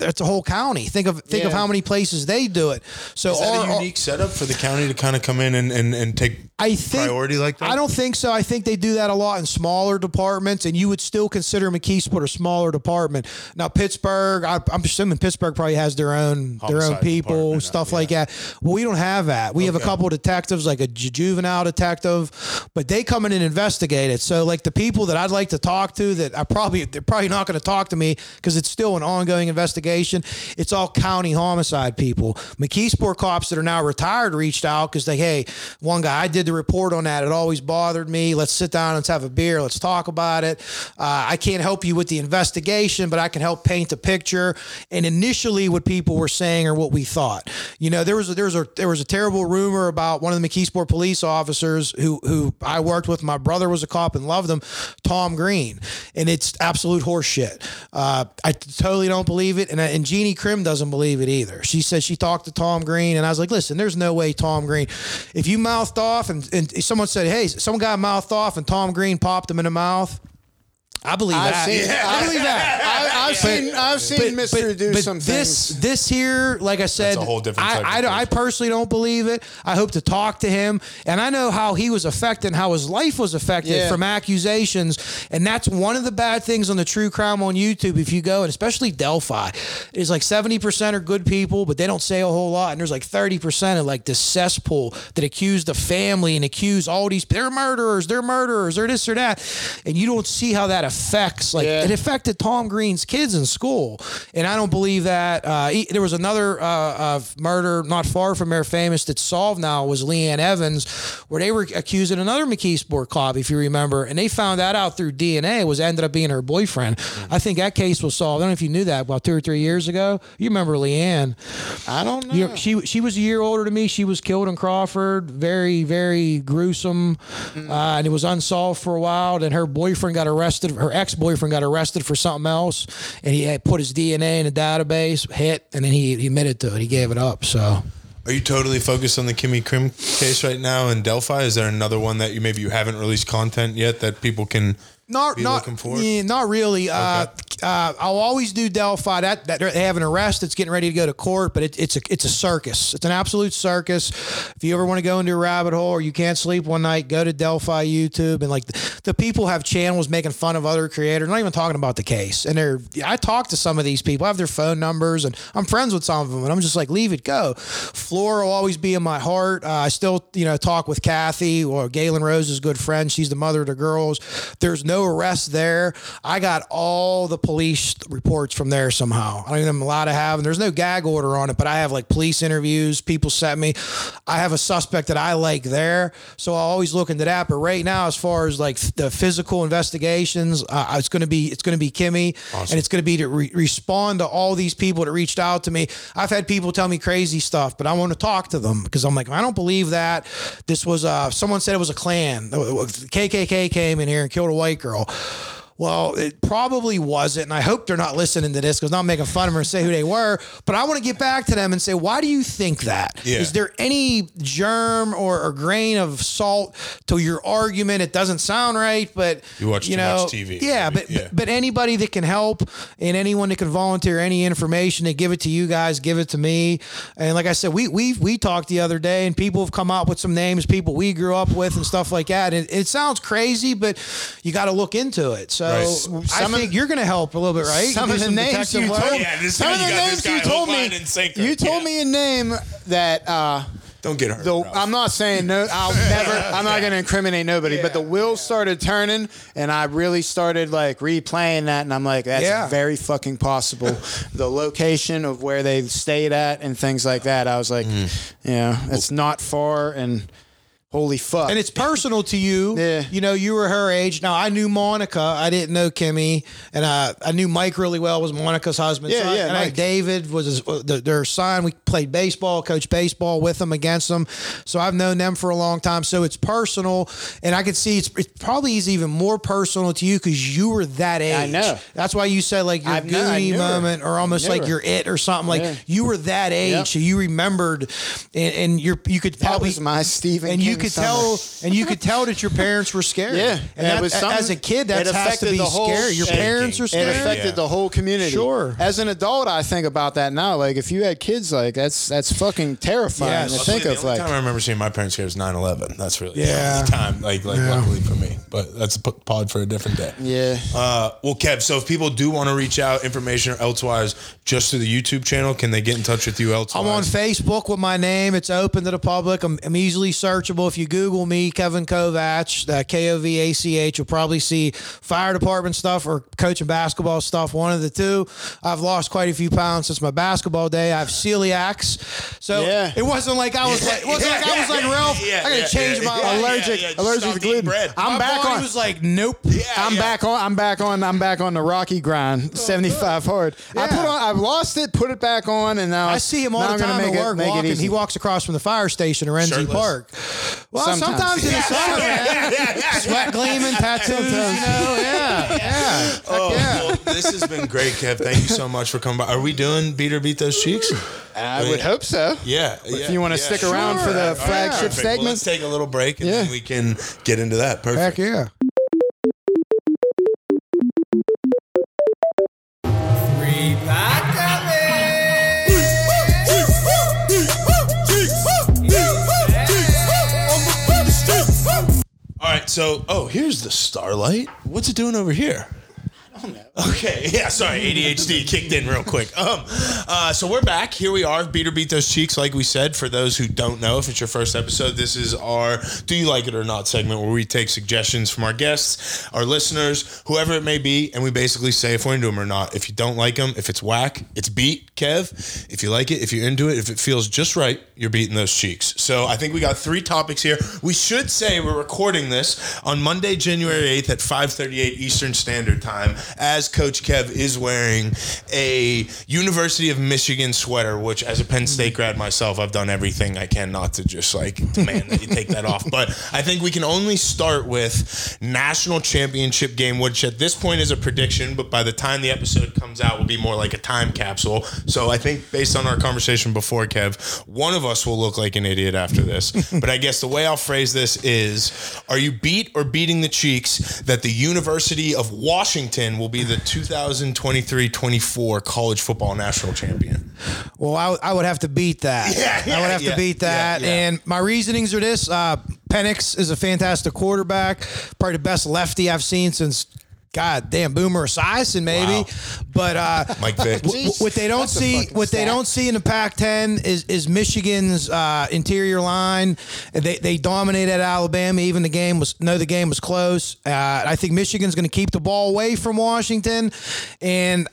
that's a whole county. Think of think of how many places they do it. So
Is that
our-
a unique setup for the county to kind of come in and, and, and take
I think
priority like that?
I don't think so. I think they do that a lot in smaller departments, and you would still consider McKeesport a smaller department. Now Pittsburgh, I, I'm assuming Pittsburgh probably has their own their own people,
uh,
stuff
yeah.
like that. Well, we don't have that. We have a couple of detectives, like a juvenile detective, but they come in and investigate it. So, like the people that I'd like to talk to, that I probably they're probably not going to talk to me because it's still an ongoing investigation. It's all county homicide people. McKeesport cops that are now retired reached out because they, hey, one guy, I did the report on that. It always bothered me. Let's sit down. Let's have a beer. Let's talk about it. Uh, I can't help you with the investigation, but I can help paint a picture. And initially, what people were saying or what we thought, you know, there was a, there was a there was a terrible rumor about one of the McKeesport police officers who who I worked with. My brother was a cop and loved him, Tom Green, and it's absolute horseshit. Uh, I totally don't believe it, and and Jeannie Krim doesn't believe it either. She says she talked to Tom Green, and I was like, listen, there's no way Tom Green. If you mouthed off and, and someone said, hey, some guy mouthed off and Tom Green popped him in the mouth. I believe
I've
that.
seen,
I believe that.
I, I've seen, I've seen Mister do some
this
things.
this here, like I said,
That's a whole different
I, I, I personally don't believe it. I hope to talk to him, and I know how he was affected, and how his life was affected
Yeah.
from accusations, and that's one of the bad things on the true crime on YouTube. If you go, and especially Delphi, is like seventy percent are good people, but they don't say a whole lot, and there's like thirty percent of like this cesspool that accuse the family and accuse all these they're murderers, they're murderers, or this or that, and you don't see how that affects like
Yeah.
it affected Tom Green's kids in school, and I don't believe that. Uh, he- there was another uh, uh, murder not far from there, famous that's solved now was Leanne Evans, where they were accusing another McKeesport cop, if you remember, and they found that out through DNA. Was ended up being her boyfriend. I think that case was solved. I don't know if you knew that about two or three years ago. You remember Leanne?
I don't know.
You- she she was a year older than me. She was killed in Crawford. Very very gruesome,
Mm.
uh, and it was unsolved for a while. And her boyfriend got arrested. Her ex boyfriend got arrested for something else, and he had put his DNA in a database, hit, and then he, he admitted to it. He gave it up. So
Are you totally focused on the Kimmy Krim case right now in Delphi? Is there another one that you maybe you haven't released content yet that people can
Not
be
not yeah, not really. Uh, uh, I'll always do Delphi. That, that they have an arrest that's getting ready to go to court, but it, it's a it's a circus. It's an absolute circus. If you ever want to go into a rabbit hole or you can't sleep one night, go to Delphi YouTube and like the, the people have channels making fun of other creators. Not even talking about the case. And they're I talk to some of these people. I have their phone numbers and I'm friends with some of them. And I'm just like, leave it go. Flora will always be in my heart. Uh, I still you know talk with Kathy or Galen Rose's good friend. She's the mother of the girls. There's no arrest there. I got all the police reports from there somehow. I don't even allowed to have, and there's no gag order on it, but I have like police interviews. People sent me. I have a suspect that I like there, so I always look into that. But right now, as far as like the physical investigations, uh, it's going to be it's going to be Kimmy, and it's going to be to re- respond to all these people that reached out to me. I've had people tell me crazy stuff, but I want to talk to them because I'm like, I don't believe that. This was uh, someone said it was a Klan. KKK came in here and killed a white girl. Well, it probably wasn't, and I hope they're not listening to this because I'm not making fun of them and say who they were. But I want to get back to them and say, why do you think that? Is
Yeah.
there any germ or, or grain of salt to your argument? It doesn't sound right, but
You watch too
know,
much TV,
Yeah, but,
Yeah.
but but anybody that can help and anyone that can volunteer any information to give it to you guys, give it to me. And like I said, we we we talked the other day, and people have come up with some names, people we grew up with, and stuff like that. And it sounds crazy, but you got to look into it. So
Right.
I
Some of-
think you're going to help a little bit, right?
Some
Do
of the
some
names you told,
Yeah, this
some of the names you told me,
line, and sinker.
you told
Yeah.
me a name that uh,
Don't get hurt.
the
Ralph.
I'm not saying no. I'll never. I'm not going to incriminate nobody. But the wheels started turning, and I really started like replaying that, and I'm like, that's
Yeah.
very fucking possible. the location of where they stayed at and things like that. I was like, yeah, it's not far, and holy fuck.
And it's personal to you.
Yeah.
You know, you were her age. Now I knew Monica. I didn't know Kimmy, and I I knew Mike really well. Was Monica's husband.
Yeah,
So I-
yeah,
And I,
Mike.
David was his, uh, the, their son. We played baseball, coached baseball with them against them. So I've known them for a long time. So it's personal, and I can see it's, it probably is even more personal to you because you were that age.
I know.
That's why you said like your
I've kn- I her.
moment, or almost like
her.
your it or something. Like
Yeah.
you were that age,
Yep.
so you remembered, and, and you're you could
that
probably
was my Stephen.
and you
King
could
summer.
tell and you could tell that your parents were scared.
Yeah,
and
it
that,
was
as a kid, that
it
has to
affected
be
the whole
scary. Your parents are scared.
It affected
Yeah.
the whole community.
Sure.
As an adult, I think about that now. Like, if you had kids, like that's that's fucking terrifying
Yes.
to
I'll
think
tell you,
of.
the only
Like,
time I remember seeing my parents here was 9/11. That's really
Yeah.
the only time. Like, like luckily for me, but that's a p- pod for a different day.
yeah.
Uh, well, Kev. So if people do want to reach out, information or elsewise, just through the YouTube channel, can they get in touch with you elsewise?
I'm on Facebook with my name. It's open to the public. I'm, I'm easily searchable. If you Google me, Kevin Kovach, uh, K O V A C H, you'll probably see fire department stuff or coaching basketball stuff. One of the two. I've lost quite a few pounds since my basketball day. I have celiacs, so
Yeah.
it wasn't like I was like it wasn't like I was like Ralph. I gotta change my life.
allergic, allergic to gluten. I'm
my
back
body
on.
was like, nope.
I'm back on. I'm back on. I'm back on the Rocky grind. 75 hard. I put on. I've lost it. Put it back on, and now
I see him all the
I'm gonna
time
make
at
it-
work
make it
walking. He walks across from the fire station in Renzi Park. Well, sometimes,
Sometimes.
in the summer, man. Sweat gleaming, tattoos, you know, yeah, yeah.
Oh,
yeah.
well, this has been great, Kev. Thank you so much for coming by. Are we doing beat or beat those cheeks?
I would hope so.
Yeah.
If you want to stick around for the flagship
Perfect. Well,
segment,
let's take a little break and
Yeah.
then we can get into that. Perfect.
Heck yeah.
Right, so oh, here's the starlight. What's it doing over here? Okay, yeah, sorry, ADHD kicked in real quick. Um, uh, so we're back. Here we are. Beat or beat those cheeks, like we said. For those who don't know, if it's your first episode, this is our "Do you like it or not" segment where we take suggestions from our guests, our listeners, whoever it may be, and we basically say if we're into them or not. If you don't like them, if it's whack, it's beat. Kev, if you like it, if you're into it, if it feels just right, you're beating those cheeks. So I think we got three topics here. We should say we're recording this on Monday, January 8th at 5:38 Eastern Standard Time. As Coach Kev is wearing a University of Michigan sweater, which as a Penn State grad myself, I've done everything I can not to just like demand that you take that off. But I think we can only start with national championship game, which at this point is a prediction, but by the time the episode comes out will be more like a time capsule. So I think based on our conversation before, Kev, one of us will look like an idiot after this. but I guess the way I'll phrase this is are you beat or beating the cheeks that the University of Washington will be the 2023-24 college football national champion?
Well, I, I would have to beat that.
Yeah, yeah,
I would have
yeah,
to beat that.
yeah.
And my reasonings are this: uh, Penix is a fantastic quarterback, probably the best lefty I've seen since. God damn, Boomer Esiason maybe,
Wow.
but uh,
Mike Vick.
w- what they don't see, what they don't see in the Pac-10 is is Michigan's uh, interior line. They they dominated Alabama. Even the game was no, the game was close. Uh, I think Michigan's going to keep the ball away from Washington, and.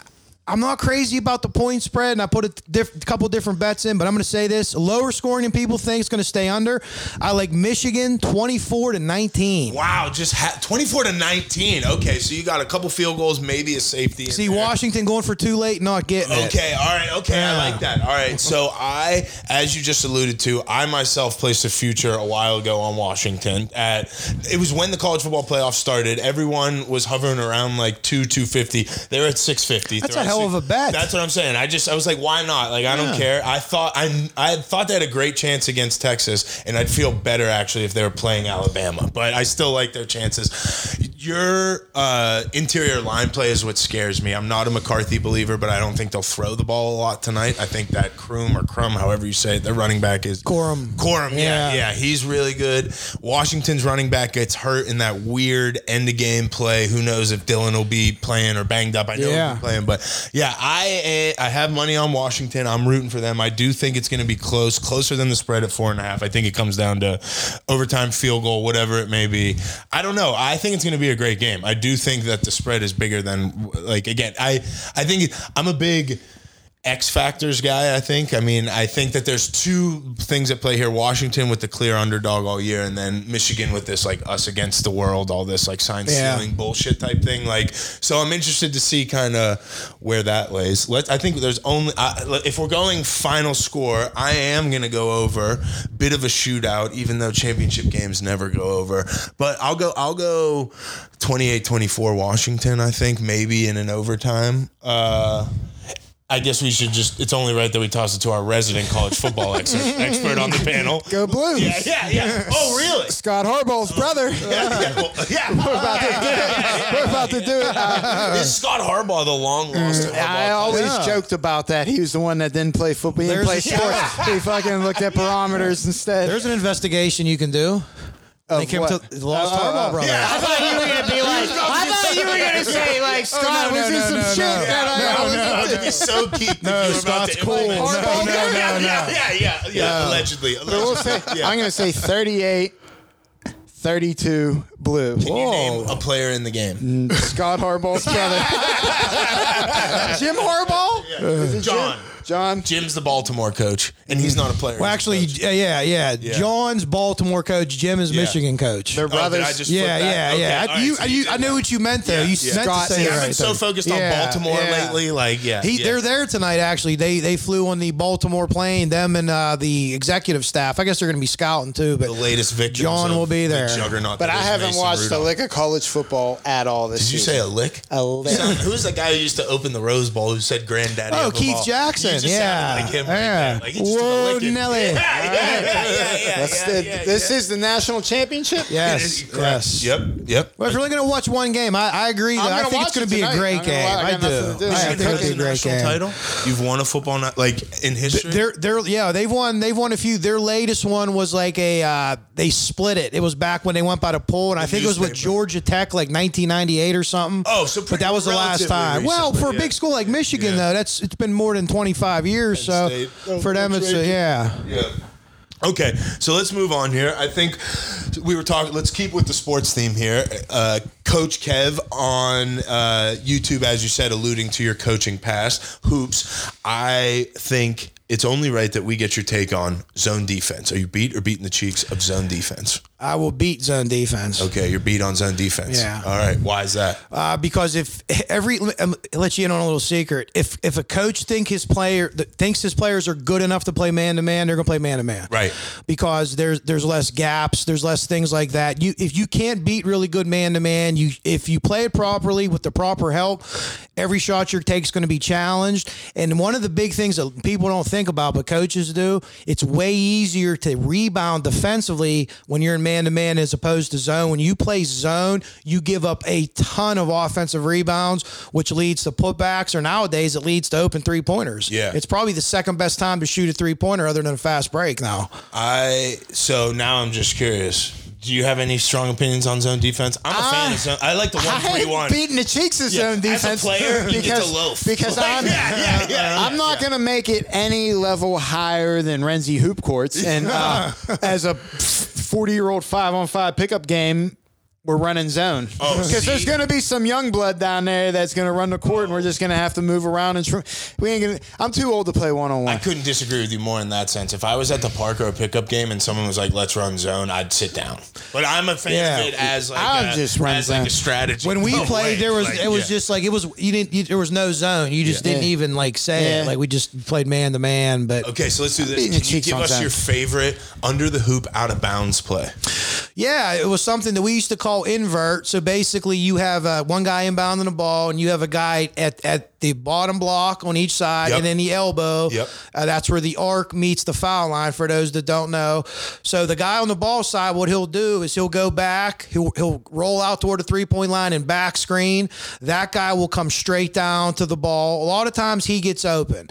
I'm not crazy about the point spread, and I put a diff- couple different bets in, but I'm going to say this: lower scoring than people think is going to stay under. I like Michigan 24 to 19.
Wow, just ha- 24 to 19. Okay, so you got a couple field goals, maybe a safety.
See
there.
Washington going for too late, not getting it.
Okay, all right, okay, I like that. All right, so I, as you just alluded to, I myself placed a future a while ago on Washington. At it was when the college football playoff started. Everyone was hovering around like two, two fifty. They're at six fifty.
That's a hell of a bet.
That's what I'm saying. I just I was like, why not? Like I don't care. I thought I I thought they had a great chance against Texas, and I'd feel better actually if they were playing Alabama. But I still like their chances. Your uh, interior line play is what scares me. I'm not a McCarthy believer, but I don't think they'll throw the ball a lot tonight. I think that Kroom or Crum, however you say it, their running back is
Corum.
Corum, yeah,
Yeah.
yeah, he's really good. Washington's running back gets hurt in that weird end of game play. Who knows if Dillon will be playing or banged up? I know
Yeah.
he'll be playing, but yeah, I I have money on Washington. I'm rooting for them. I do think it's going to be close, closer than the spread at four and a half. I think it comes down to overtime, field goal, whatever it may be. I don't know. I think it's going to be a great game. I do think that the spread is bigger than like again. I I think I'm a big. X factors guy, I think. I mean, I think that there's two things at play here: Washington with the clear underdog all year, and then Michigan with this like us against the world, all this like sign
Yeah.
stealing bullshit type thing. Like, so I'm interested to see kind of where that lays. Let I think there's only I if we're going final score, I am gonna go over. Bit of a shootout, even though championship games never go over. But I'll go. I'll go 28-24 Washington. I think maybe in an overtime. Uh, I guess we should just, it's only right that we toss it to our resident college football ex- expert on the panel.
Go Blues.
Yeah, yeah, yeah. Oh, really?
Scott Harbaugh's brother.
Yeah, yeah. Well, yeah.
We're about to do it. We're about to do it. Uh,
Is Scott Harbaugh the long lost Harbaugh?
I always
Yeah.
joked about that. He was the one that didn't play football. He didn't play
There's-
sports. He fucking looked at barometers instead.
There's an investigation you can do.
Of
came him
what?
to the lost
Oh, uh,
Harbaugh
oh, uh,
brother.
I thought you were gonna be like. I thought you were gonna say like oh, Scott
no,
was in
no,
some
no,
shit
no.
that I, I was
No, that'd be so geek. No, you were about
Scott's
to
cool.
implement-
No,
no,
yeah,
no,
yeah,
no.
Yeah, yeah, yeah, yeah. Allegedly.
But we'll say,
allegedly. Yeah.
I'm gonna say 38, 32 blue.
Can you name a player in the game?
Scott Harbaugh's brother. Jim Harbaugh? Is it Jim?
John.
John.
Jim's the Baltimore coach, and he's not a player.
Well, actually,
coach.
yeah, yeah, yeah. John's Baltimore coach, Jim is
Yeah.
Michigan coach.
They're
Oh, did
brothers.
I just
yeah,
that?
yeah,
Okay,
yeah.
all right,
you,
so
you,
did
I know what you meant though.
Yeah,
you
yeah.
meant
Scott
to say
said-
I've
right
been so
though.
focused on Baltimore
yeah.
lately. Like, yeah,
He,
yeah.
They're there tonight. Actually, they they flew on the Baltimore plane. Them and uh, the executive staff. I guess they're going to be scouting too. But
the latest victims.
John will be
the
there.
Juggernaut.
But I haven't
Mason
watched
Rudolph.
a lick of college football at all this year.
Did you
season.
say a lick?
A lick.
Sound- Who's the guy who used to open the Rose Bowl who said granddaddy?
Oh, Keith? Jackson,
You just
yeah.
sounded like him.
Yeah.
there. Like, he just
Whoa. Nelly.
Yeah, yeah, yeah, yeah, yeah,
That's
yeah,
the,
yeah,
this is the national championship?
yes, yes.
Yep. Yep.
Well, if you're only going to watch one game, I, I agree.
I'm
I
gonna
think it's going to be a great
I'm
game.
I
I
got nothing
do.
to do.
I
Michigan
think it'll be
a
a great
national
game.
title. You've won a football night like in history.
They're they're yeah they've won they've won a few. Their latest one was like a uh, they split it. It was back when they went by the poll, and I think it was with. Georgia Tech like 1998 or something.
Oh, so
but that was the last
relatively
time. well, for a big school like Michigan though, that's it's been more than 25 years. So
State.
for them, it's a, yeah.
Yeah. Okay, so let's move on here. I think we were talking. Let's keep with the sports theme here. Uh, Coach Kev on uh, YouTube, as you said, alluding to your coaching past hoops. I think it's only right that we get your take on zone defense. Are you beat or beating the cheeks of zone defense?
I will beat zone defense.
Okay, you're beat on zone defense.
Yeah.
All right. Why is that?
Uh, because if every um, let you in on a little secret, if if a coach think his player thinks his players are good enough to play man to man, they're gonna play man to man.
Right.
Because there's there's less gaps, there's less things like that. You if you can't beat really good man to man, you if you play it properly with the proper help, every shot you take is going to be challenged. And one of the big things that people don't think about, but coaches do, it's way easier to rebound defensively when you're in man to man as opposed to zone. When you play zone, you give up a ton of offensive rebounds, which leads to putbacks, or nowadays it leads to open three pointers.
Yeah.
It's probably the second best time to shoot a three pointer other than a fast break now.
I so now I'm just curious. Do you have any strong opinions on zone defense? I'm a fan of zone. I like the one
I
three one.
beating the cheeks of
Yeah,
zone
as a
defense
player, to
because
loaf.
because
Like,
I'm
yeah, yeah, yeah,
I'm not
yeah.
gonna make it any level higher than Renzi hoop courts and uh, as a 40 year old five on five pickup game. We're running zone
Oh,
because there's going to be some young blood down there that's going to run the court, and we're just going to have to move around. And tr- we ain't gonna. I'm too old to play one on one.
I couldn't disagree with you more in that sense. If I was at the park or a pickup game and someone was like, "Let's run zone," I'd sit down. But I'm a fan
Yeah.
of it as like
I'll
a,
just run
as like a
zone.
strategy.
When we
No
played,
way.
there was
Like,
it was
yeah.
just like it was you didn't you, there was no zone. You just didn't
Yeah.
even like say
Yeah.
it. Like we just played man to man. But
Okay, so let's do this. Can you give us
zone.
your favorite under the hoop, out of bounds play?
Yeah, it was something that we used to call invert. So basically, you have uh, one guy inbounding the ball, and you have a guy at, at the bottom block on each side,
Yep.
and then the elbow.
Yep.
Uh, that's where the arc meets the foul line. For those that don't know, so the guy on the ball side, what he'll do is he'll go back, he'll he'll roll out toward the three point line and back screen. That guy will come straight down to the ball. A lot of times he gets open,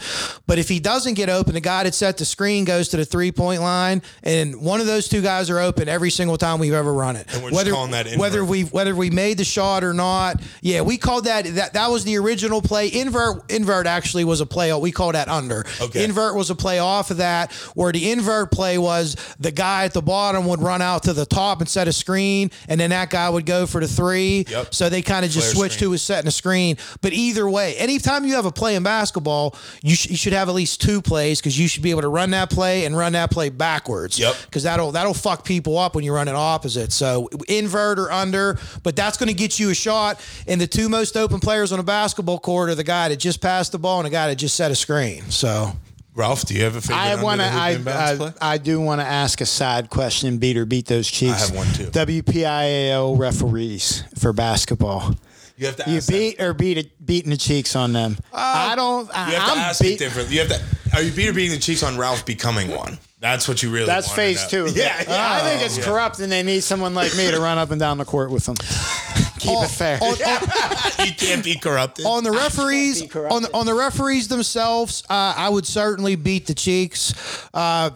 but if he doesn't get open, the guy that set the screen goes to the three point line, and one of those two guys are open every single time we've ever run it.
And we're just
whether
calling that
whether we whether we made the shot or not, yeah, we called that that that was the original play. Invert invert actually was a play. We call that under.
Okay.
Invert was a play off of that, where the invert play was the guy at the bottom would run out to the top and set a screen, and then that guy would go for the three.
Yep.
So they kind of just
Flare
switched
screen.
who was setting a screen. But either way, anytime you have a play in basketball, you, sh- you should have at least two plays because you should be able to run that play and run that play backwards.
Yep.
Because that'll that'll fuck people up when you run it opposite. So invert or under, but that's going to get you a shot. And the two most open players on a basketball court are the guy that just passed the ball and the guy that just set a screen. So
Ralph, do you have a favorite?
I want to. I. I, I do want to ask a side question. Beat or beat those cheeks.
I have one too.
WPIAL referees for basketball.
You have to
You
that.
beat or beat it, beating the cheeks on them. Uh, I don't. I,
You have to
I'm
ask it differently. You have to. Are you beat or beating the cheeks on Ralph becoming one? That's what you really.
That's
wanna
phase two. of it.
Yeah, yeah.
I think it's
Yeah.
corrupt, and they need someone like me to run up and down the court with them. Keep
on,
it fair.
on-
you can't be corrupted.
on the referees
corrupted.
on the, on the referees themselves, uh, I would certainly beat the Cheeks. Uh,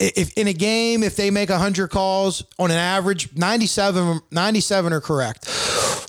if in a game, if they make 100 calls on an average, 97, 97 are correct.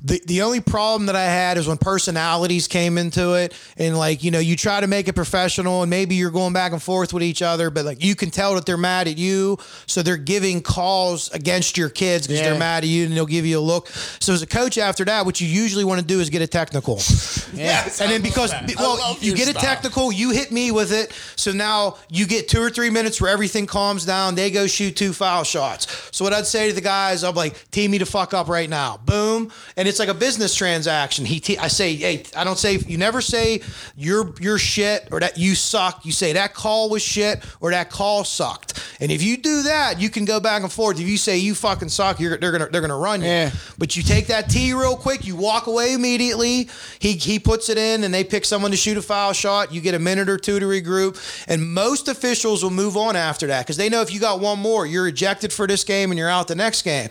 The, the only problem that I had is when personalities came into it and like, you know, you try to make it professional and maybe you're going back and forth with each other, but like you can tell that they're mad at you. So they're giving calls against your kids because
Yeah.
they're mad at you and they'll give you a look. So as a coach after that, what you usually want to do is get a technical.
Yes,
And then because
that.
Well, you get a technical, you hit me with it. So now you get two or three minutes where everything calms down. They go shoot two foul shots. So what I'd say to the guys, I'm like, tee me to fuck up right now. Boom. And it's like a business transaction. He, te- I say, hey, I don't say, you never say you're you're shit or that you suck. You say that call was shit or that call sucked. And if you do that, you can go back and forth. If you say you fucking suck, you're, they're gonna they're gonna run you.
Yeah.
But you take that tee real quick, you walk away immediately. He he puts it in, and they pick someone to shoot a foul shot. You get a minute or two to regroup, and most officials will move on after that because they know if you got one more, you're ejected for this game and you're out the next game.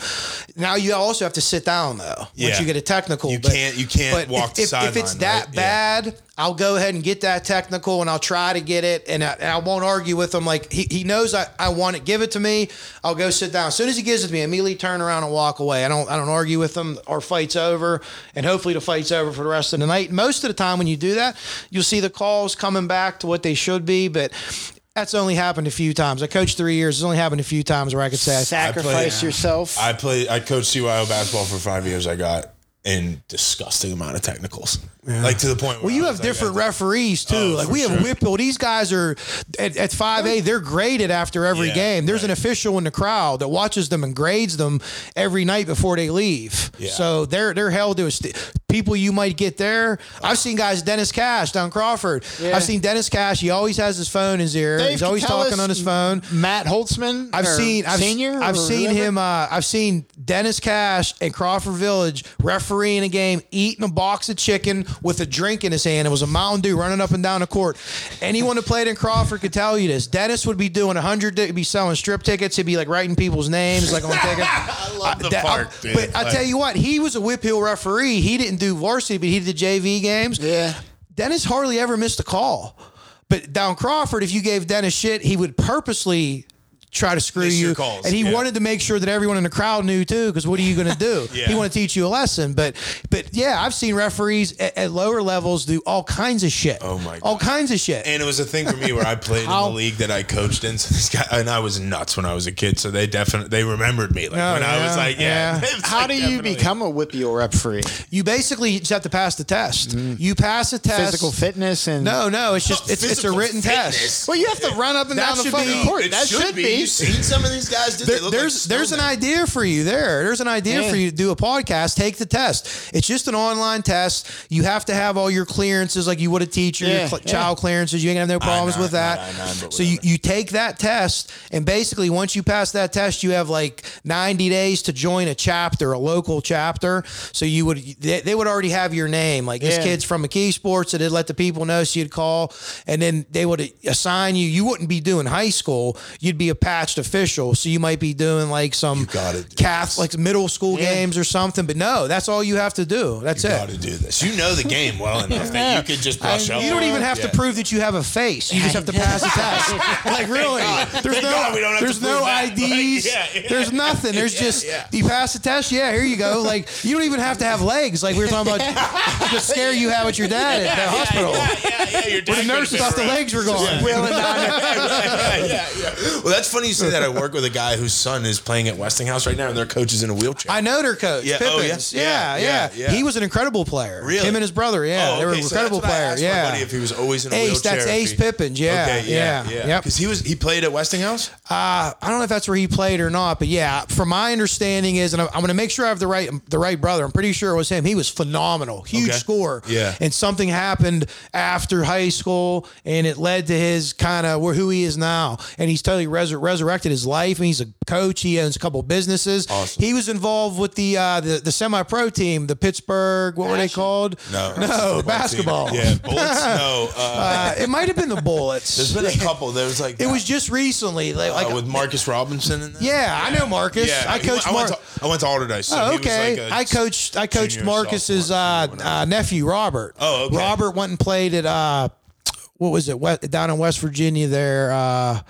Now you also have to sit down though once
Yeah.
you get a technical.
You
But-
can't- you can't
but
walk
if,
the
if, if it's that
right? Yeah.
bad, I'll go ahead and get that technical, and I'll try to get it, and I, and I won't argue with him. Like he, he knows I, I want it. Give it to me. I'll go sit down. As soon as he gives it to me, I immediately turn around and walk away. I don't I don't argue with him. Our fight's over, and hopefully the fight's over for the rest of the night. Most of the time, when you do that, you'll see the calls coming back to what they should be, but. That's only happened a few times. I coached three years. It's only happened a few times where I could say, I,
Sacrifice
played-
yourself.
I played. I coached CYO basketball for five years. I got and disgusting amount of technicals. Like to the point where
Well, you
I
have
was like,
different referees too.
Oh,
like we have
sure.
WPIAL. These guys are at, at 5A. They're graded after every
Yeah,
game. There's an official in the crowd that watches them and grades them every night before they leave.
Yeah.
So they're they're held to a st- people you might get there. I've seen guys Dennis Cash down Crawford.
Yeah.
I've seen Dennis Cash. He always has his phone in his ear.
Dave
He's always talking on his phone.
Matt Holtzman.
I've seen I've,
senior.
I've seen
whoever.
him. Uh, I've seen Dennis Cash in Crawford Village refereeing a game, eating a box of chicken with a drink in his hand. It was a Mountain Dew running up and down the court. Anyone that played in Crawford could tell you this. Dennis would be doing a hundred. He'd be selling strip tickets. He'd be like writing people's names like on tickets. I
love the part, dude.
But I tell you what, he was a WPIAL referee. He didn't do varsity, but he did the JV games.
Yeah.
Dennis hardly ever missed a call. But down Crawford, if you gave Dennis shit, he would purposely try to screw
Miss
you.
calls,
and he
yeah.
wanted to make sure that everyone in the crowd knew too, because what are you going to do?
Yeah.
He wanted to teach you a lesson. But but yeah, I've seen referees at, at lower levels do all kinds of shit.
Oh, my God.
All kinds of shit.
And it was a thing for me where I played in the league that I coached in. So this guy and I was nuts when I was a kid. So they definitely they remembered me. Like
Oh,
when I was like, yeah.
yeah.
Was
How
like
do you
definitely-
become a WPIAL referee?
you basically just have to pass the test. You pass the test.
Mm. Physical fitness and
No, no, it's just it's, it's a written
fitness?
test.
Well, you have to run up and
That
down the fucking
be-
court.
It
that should, be.
You've seen some of these guys. Dude,
There-
they look
there's
like
there's an idea for you there. There's an idea
Yeah.
for you to do a podcast. Take the test. It's just an online test. You have to have all your clearances like you would a teacher, your cl-
yeah.
child clearances. You ain't gonna have no problems
know,
with that.
Know, know,
so you, you take that test, and basically once you pass that test, you have like 90 days to join a chapter, a local chapter. So you would they, they would already have your name. Like this kid's from McKeesport, so they'd let the people know. So you'd call, and then they would assign you. You wouldn't be doing high school. You'd be a patched official. So you might be doing like some
gotta
Catholic like middle school
Yeah.
games or something. But no, that's all you have to do. That's
You
it.
got to do this. You know the game well enough that you could just brush up.
You don't even have
Yeah.
to prove that you have a face. You just have to pass the test. Like really, there's
Thank
no,
God we don't have to
there's no
that. Like,
IDs.
yeah, yeah.
There's nothing. There's just
yeah.
you pass the test. Yeah, here you go. Like you don't even have to have legs. Like we were talking about the scare you had with your dad at the hospital.
Yeah, yeah, yeah. Your
Where the
dad
nurse thought the legs were gone.
yeah, yeah, yeah. Well, that's funny you say that. I work with a guy whose son is playing at Westinghouse right now, and their coach is in a wheelchair.
I know their coach,
Yeah, oh,
Pippins.
yeah?
yeah,
Yeah,
yeah. He was an incredible player.
Really?
Him and his brother. Yeah,
Oh,
they were
okay, so
incredible
that's what I
players.
asked
Yeah.
buddy if he was always in a
Ace,
wheelchair.
that's
if
Ace
he-
Pippins. Yeah,
Okay, yeah,
yeah,
yeah.
yep.
Because he was he played at Westinghouse.
Uh, I don't know if that's where he played or not, but yeah, from my understanding is, and I'm, I'm going to make sure I have the right the right brother. I'm pretty sure it was him. He was phenomenal, huge
Okay.
scorer.
Yeah.
and something happened after high school, and it led to his kind of where who he is now, and he's totally resur- resurrected his life. And he's a coach. He owns a couple businesses.
Awesome.
He was involved with the uh, the, the semi pro team, the Pittsburgh. What were they called?
No,
no, basketball.
Yeah, bullets. No, uh,
Uh, it might have been the Bullets.
there's been a couple. There was like
It was just recently, like,
uh,
like
with Marcus Robinson in there.
Yeah, I know Marcus.
Yeah,
I
he-
coached
I went, to, I went to Allderdice. So
Oh, okay.
like
I coached. I coached Marcus's uh, uh, nephew, Robert.
Oh, okay.
Robert went and played at uh, what was it? West, down in West Virginia. There. Uh,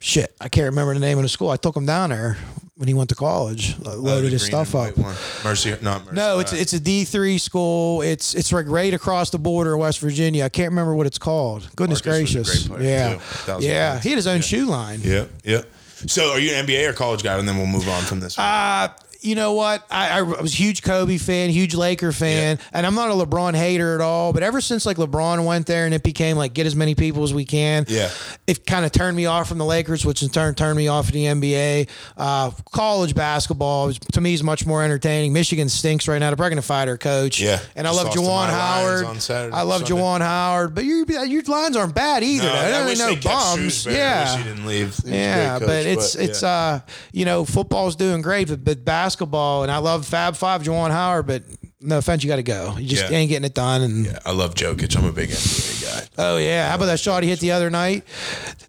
shit, I can't remember the name of the school. I took him down there when he went to college. uh,
Oh,
Loaded his stuff up.
one. Mercy, not Mercy.
No, it's it's a D three school. It's it's like right across the border of West Virginia. I can't remember what it's called. Goodness
Marcus
gracious. yeah, yeah.
points.
He had his own
Yeah.
shoe line.
yeah, yeah. So, are you an NBA or college guy? And then we'll move on from this. one.
Uh, you know what? I, I was a huge Kobe fan, huge Laker fan, and I'm not a LeBron hater at all. But ever since like LeBron went there and it became like get as many people as we can,
Yeah.
it kind of turned me off from the Lakers, which in turn turned me off of the NBA. Uh, college basketball is, to me is much more entertaining. Michigan stinks right now. They're probably to fire their coach.
Yeah.
and I love
Juwan
Howard. I love. Juwan Howard, but your your lines aren't bad either.
no. I,
They're
wish
no
kept
bums.
Shrewsberry.
Yeah,
I wish he didn't leave. He
yeah, but it's it's
yeah.
uh you know football's doing great, but, but basketball and I love Fab Five, Juwan Howard, but no offense, you got to go. You just
Yeah.
ain't getting it done. And
Yeah, I love Jokic. I'm a big NBA guy.
oh yeah, how about that shot he hit the other night?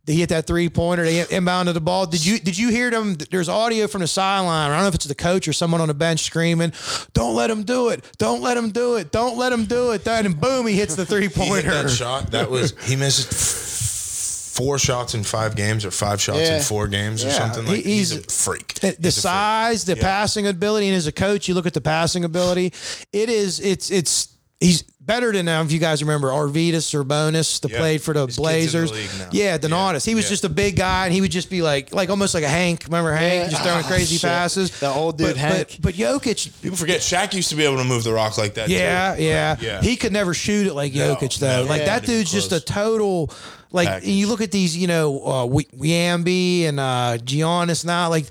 He hit that three pointer. They inbounded the ball. Did you did you hear them? There's audio from the sideline. I don't know if it's the coach or someone on the bench screaming, "Don't let him do it! Don't let him do it! Don't let him do it!" Then and boom, he hits the three pointer.
that shot. That was he missed four shots in five games or five shots
Yeah.
in four games or
Yeah,
something
he-
like. he's,
he's-
a freak.
The, the
He's a freak.
size, the
Yeah.
passing ability, and as a coach, you look at the passing ability. It is, it's, it's. He's better than now. If you guys remember Arvydas Sabonis, that
Yeah.
played for the
His kid's in the
Blazers.
league.
Yeah, Domantas. He was
yeah.
just a big guy, and he would just be like, like almost like a Hank. Remember Hank,
Yeah.
just throwing
Ah,
crazy
shit.
passes.
The old dude
but,
Hank.
But, but Jokic,
People forget Shaq used to be able to move the rock like that.
yeah,
too.
yeah,
Yeah.
He could never shoot it like
No,
Jokic though.
no,
like
yeah.
that dude's just a total. Like
Package.
you look at these, you know, uh, Wemby and uh, Giannis now. Like,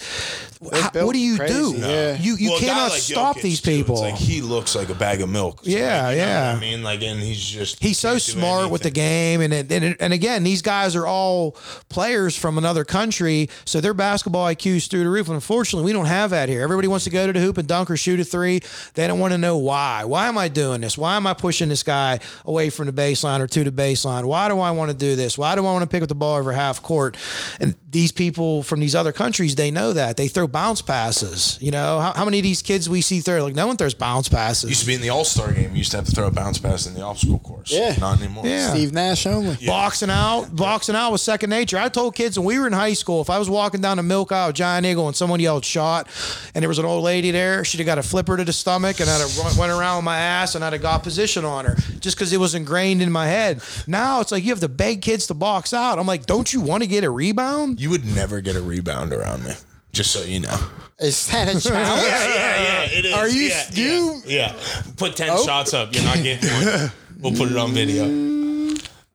how, what do you
crazy,
do?
yeah.
You you
Well,
cannot
like
stop
Jokic,
these
too,
people.
like he looks like a bag of milk. So,
Yeah,
like, you know
yeah.
what I mean, like, and he's just
He's so
can't
smart with the game, and it, and it- and again, these guys are all players from another country, so their basketball IQ is through the roof. And unfortunately, we don't have that here. Everybody wants to go to the hoop and dunk or shoot a three. They don't want to know why. Why am I doing this? Why am I pushing this guy away from the baseline or to the baseline? Why do I want to do this? Why do I want to pick up the ball over half court? And these people from these other countries, they know that they throw bounce passes. You know, how, how many of these kids we see throw like no one throws bounce passes.
Used to be in the All Star game. You used to have to throw a bounce pass in the obstacle course.
Yeah.
not anymore.
Yeah.
Steve Nash only.
Boxing out, boxing out was second nature. I told kids when we were in high school, if I was walking down the milk aisle, Giant Eagle, and someone yelled "shot," and there was an old lady there, she'd have got a flipper to the stomach, and I'd have run, went around with my ass, and I'd have got position on her just because it was ingrained in my head. Now it's like you have to beg kids to box out. I'm like, don't you want to get a rebound?
You would never get a rebound around me. Just so you know.
Is that a challenge?
Yeah, yeah, yeah. It is.
Are you-
Yeah,
you-
Yeah. yeah. Put ten shots up. You're not getting one. We'll put it on video.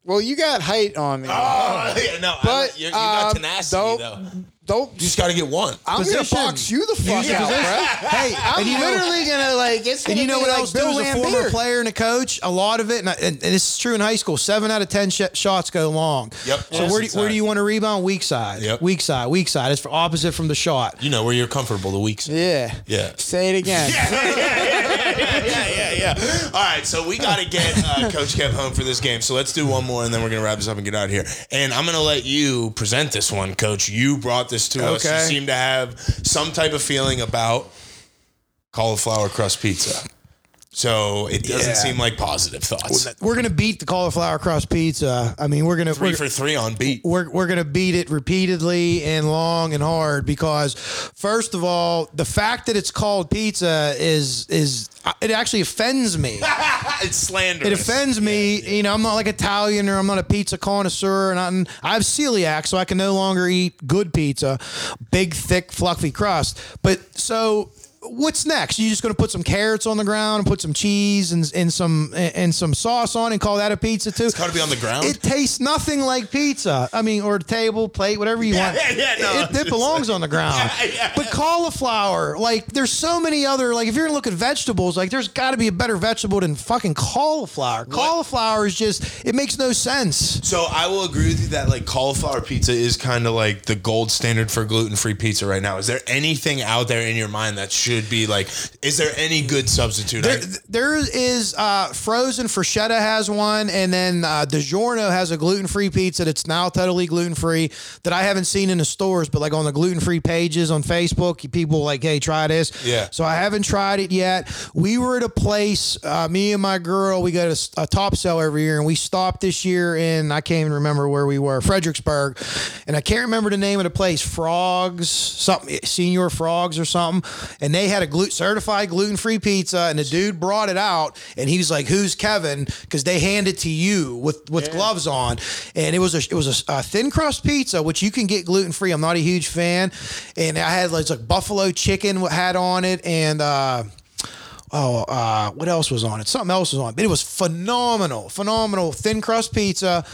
well, you got height on me.
Oh, yeah, no.
but
I, you you got
um,
tenacity
don't,
though.
Don't.
You just got to get one.
I'm
Position.
gonna box you the fuck
Use
out,
position.
bro.
Hey,
I'm
and you know-
literally gonna like. It's
And
gonna
you know
be
what
like
else?
Bill
Too, as a former
Lambier.
player and a coach, a lot of it, and, I- and this is true in high school. Seven out of ten sh- shots go long.
Yep.
So where do, where do you want to rebound? Weak side.
Yep.
Weak side. Weak side. It's for opposite from the shot.
You know where you're comfortable. The weak side.
Yeah.
Yeah.
Say it again.
yeah, yeah, yeah. All right, so we got to get uh, Coach Kev home for this game. So let's do one more, and then we're gonna wrap this up and get out of here. And I'm gonna let you present this one, Coach. You brought this to us. You
Okay.
seem to have some type of feeling about cauliflower crust pizza. So it doesn't
Yeah.
seem like positive thoughts.
We're gonna beat the cauliflower crust pizza. I mean, we're gonna
Three
we're,
for three on beat.
we're, we're going to beat it repeatedly and long and hard because first of all the fact that it's called pizza is is uh, it actually offends me
it's slanderous.
it offends me you know i'm not like italian or i'm not a pizza connoisseur and I'm, i have celiac so i can no longer eat good pizza big thick fluffy crust but so What's next? You just going to put some carrots on the ground and put some cheese and, and some and some sauce on and call that a pizza too?
It's got to be on the ground.
It tastes nothing like pizza. I mean, or table, plate, whatever you want.
yeah, yeah, no,
it, it
just
belongs on the ground.
Yeah, yeah.
But cauliflower, like, there's so many other. Like, if you're gonna look at vegetables, like, there's got to be a better vegetable than fucking cauliflower. Cauliflower is just, it makes no sense.
So I will agree with you that like cauliflower pizza is kind of like the gold standard for gluten free pizza right now. Is there anything out there in your mind that should be like? Is there any good substitute?
There, there is uh, frozen Freshetta has one, and then uh, DiGiorno has a gluten free pizza that's now totally gluten free that I haven't seen in the stores, but like on the gluten free pages on Facebook, people like, hey, try this.
Yeah.
So I haven't tried it yet. We were at a place, uh, me and my girl, we go to a top sell every year, and we stopped this year in I can't even remember where we were, Fredericksburg, and I can't remember the name of the place, Frogs, something, Senor Frogs or something, and they had a gluten certified gluten free pizza, and the dude brought it out, and he was like, "Who's Kevin?" Because they hand it to you with with gloves on, and it was a it was a, a thin crust pizza, which you can get gluten free. I'm not a huge fan, and I had like, like buffalo chicken had on it, and. uh oh, uh, what else was on it? Something else was on it. But it was phenomenal, phenomenal thin crust pizza,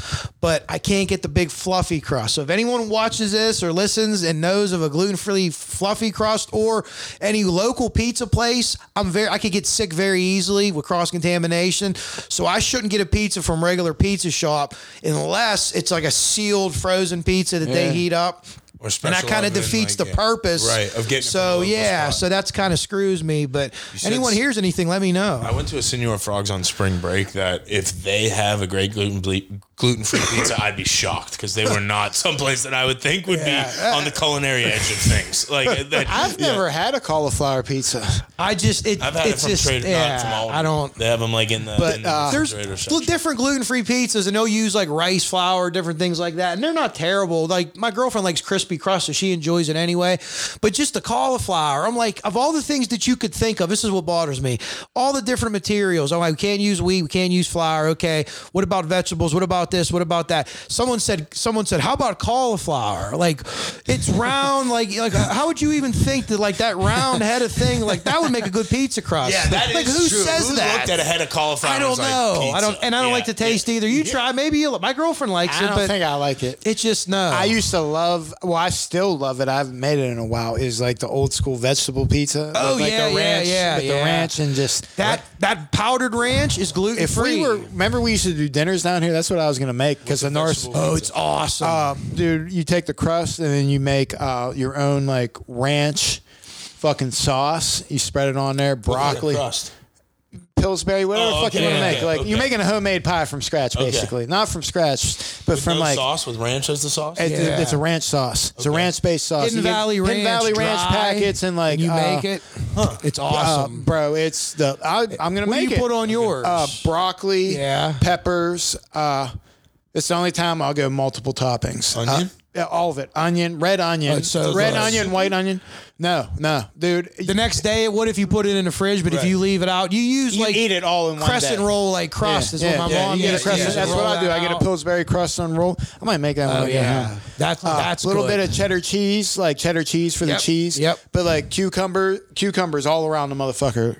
but I can't get the big fluffy crust. So if anyone watches this or listens and knows of a gluten-free fluffy crust or any local pizza place, I'm very I could get sick very easily with cross contamination. So I shouldn't get a pizza from regular pizza shop unless it's like a sealed frozen pizza that they heat up.
Or
And that kind of defeats
like,
the
yeah.
purpose,
Right, of getting
So yeah,
spot.
so that's kind of screws me. But
said
anyone hears anything, let me know.
I went to a Senor Frogs on spring break that if they have a great gluten gluten free pizza, I'd be shocked because they were not someplace that I would think would be on the culinary edge of things. Like that,
I've
yeah.
never had a cauliflower pizza.
I just it,
I've had
it's
it from
just
Trader,
yeah.
not from all.
I don't.
They have them like in the.
But,
in the
uh,
There's
section.
different gluten free pizzas, and they'll use like rice flour, different things like that, and they're not terrible. Like my girlfriend likes crispy crust, so she enjoys it anyway. But just the cauliflower, I'm like, of all the things that you could think of, this is what bothers me. All the different materials. I'm like, we can't use wheat, we can't use flour. Okay, what about vegetables? What about this? What about that? Someone said, someone said, how about cauliflower? Like, it's round. like, like uh, how would you even think that like that round head of thing like that would make a good pizza crust?
Yeah, that is
like who
true.
says
Who
that?
looked at a head of cauliflower?
I don't
was like,
know. I don't, and I don't
Yeah.
like the taste either. You try, maybe you. My girlfriend likes it.
I
it,
don't
but
think I like it.
it's just no.
I used to love. Well, I still love it. I haven't made it in a while. Is like the old school vegetable pizza.
Oh,
with like
yeah,
the
yeah,
ranch,
yeah,
with
yeah.
the ranch and just
that that powdered ranch is gluten
If
free.
we were, remember we used to do dinners down here. That's what I was gonna make because the North.
vegetable
oh, it's awesome.
Um, dude, you take the crust and then you make uh, your own like ranch fucking sauce. You spread it on there, broccoli,
Crust.
Pillsbury, whatever
Oh,
the fuck you
okay,
want to make.
okay,
like you're making a homemade pie from scratch, basically. Not from scratch, but
With
from
no
like
sauce with ranch as the sauce.
It's,
Yeah.
it's a ranch sauce. It's a ranch based sauce.
Hidden
You get
Valley
Hidden
Ranch,
Valley Ranch
dry,
packets and like
and you
uh,
make it. Huh. It's
uh,
awesome.
bro. It's the I, I'm gonna
what do
make
you
it.
put on yours?
uh, broccoli,
Yeah.
peppers. Uh, it's the only time I'll go multiple toppings.
Onion?
Uh, yeah, all of it. Onion, red onion,
so
red
good.
onion, white onion. No, no, dude.
the next day, what if you put it in the fridge? But if you leave it out, you use
You
like
eat it all in one
crescent roll like crust is what my
yeah,
mom
you get a crescent. That's what I do. I get a. Pillsbury crust on roll. I might make that
Oh
get
yeah, that's
Uh,
that's
a little
good.
bit of cheddar cheese, like cheddar cheese for
Yep,
the cheese.
yep.
But like cucumber, cucumbers all around the motherfucker.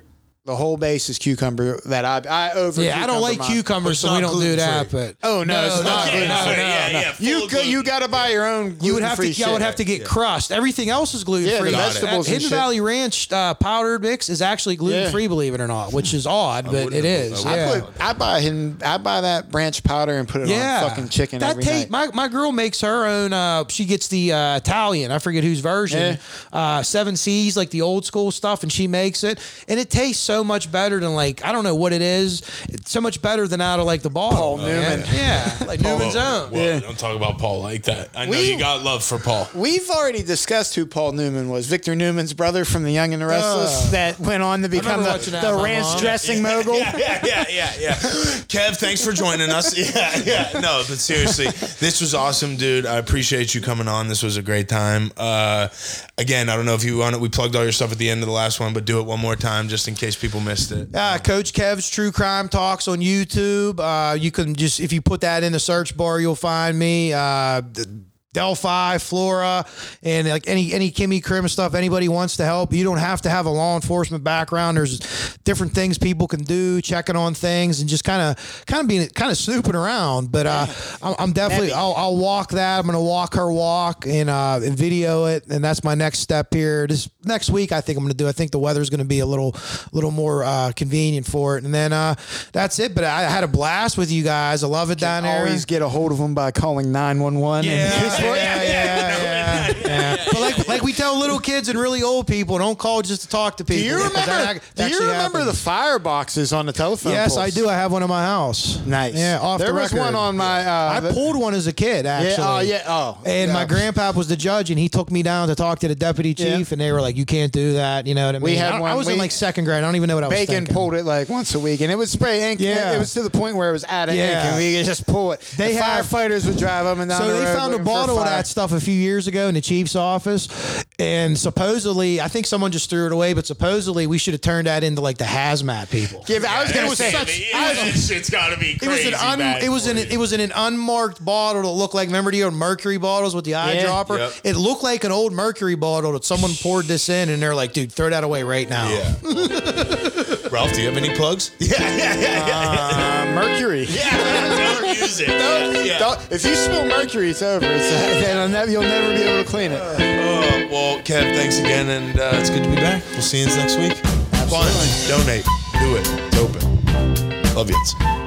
The whole base is cucumber that I I over.
Yeah, I don't like
mine.
cucumbers, so
not
we don't do
gluten-free.
that. But
Oh no, it's not
Okay,
gluten
no,
free.
no, yeah, yeah,
You
full
go, you got to buy your own.
You would have to.
gluten-free
I would
shit.
have to get crust. Everything else is gluten
Yeah,
free.
the vegetables and
Hidden
shit.
Valley Ranch uh, powdered mix is actually gluten free, believe it or not, which is odd, but
wouldn't have-
is.
I
I
yeah.
put. I buy hidden. I buy that branch powder and put it
yeah,
on fucking chicken
That
every
ta-
night.
My my girl makes her own. Uh, she gets the uh, Italian. I forget whose version. Uh, Seven Seas, like the old school stuff, and she makes it, and it tastes so much better than like I don't know what it is. It's so much better than out of like the ball.
Paul Newman.
Yeah, yeah like Newman's own.
Well, don't talk about Paul like that. I know
We-
you got love for Paul.
We've already discussed who Paul Newman was. Victor Newman's brother from The Young and the Restless that went on to become
remember
the,
watching
the
with
ranch
mom.
dressing mogul.
yeah, yeah, yeah, yeah, yeah. Kev, thanks for joining us. Yeah, yeah. No, but seriously, this was awesome, dude. I appreciate you coming on. This was a great time. Uh, again, I don't know if you want it. We plugged all your stuff at the end of the last one, but do it one more time just in case people missed it.
Uh, Coach Kev's True Crime Talks on YouTube. Uh, you can just, if you put that in the search bar, you'll find me. Uh, Delphi, Flora, and like any any Kimmy Krim stuff. Anybody wants to help, you don't have to have a law enforcement background. There's different things people can do, checking on things, and just kind of kind of being kind of snooping around. But uh, I'm, I'm definitely I'll, I'll walk that. I'm gonna walk her walk and uh, and video it, and that's my next step here. This next week, I think I'm gonna do. I think the weather's gonna be a little little more uh, convenient for it, and then uh, that's it. But I, had a blast with you guys. I love it down there.
Always get a hold of them by calling 911.
Yeah, yeah, yeah, yeah, yeah. But like, like we tell little kids and really old people, don't call just to talk to people.
Do you remember?
that ac-
do you
actually
remember the
happens.
fire boxes on the telephone?
Yes,
poles?
I do. I have one in my house.
Nice.
Yeah, off
there
the
was
record.
one on my. Uh,
I pulled one as a kid, actually.
oh, yeah, oh,
And my
yeah.
grandpa was the judge, and he took me down to talk to the deputy
Yeah.
chief, and they were like, "You can't do that." You know what I mean?
We had
I, I
one-
was in like second grade. I don't even know what I was
Bacon
thinking.
pulled it like once a week, and it would spray ink.
Yeah.
it was to the point where it was out of ink,
Yeah.
and we could just pull it.
They
the
have-
firefighters would drive them and down.
So
the
they found a bottle of that stuff a few years ago in the chief's office, and supposedly, I think someone just threw it away. But supposedly, we should have turned that into like the hazmat people.
Yeah, but I was gonna
was
say.
such-
This shit's got to be
It was
crazy.
an un,
bad
it was
for
in it was in an unmarked bottle that looked like remember the old mercury bottles with the eyedropper.
Yep.
It looked like an old mercury bottle that someone poured this in, and they're like, "Dude, throw that away right now."
Yeah. Ralph, do you have any plugs? Yeah, yeah, yeah, yeah.
Uh, mercury.
yeah. Don't use it. Yeah, yeah.
Don't- if you spill mercury, it's over. It's, uh, then never, you'll never be able to clean it.
Uh, well, Kev, thanks again, and uh, it's good to be back. We'll see you next week. Fun. Donate. Do it. It's open. Love you.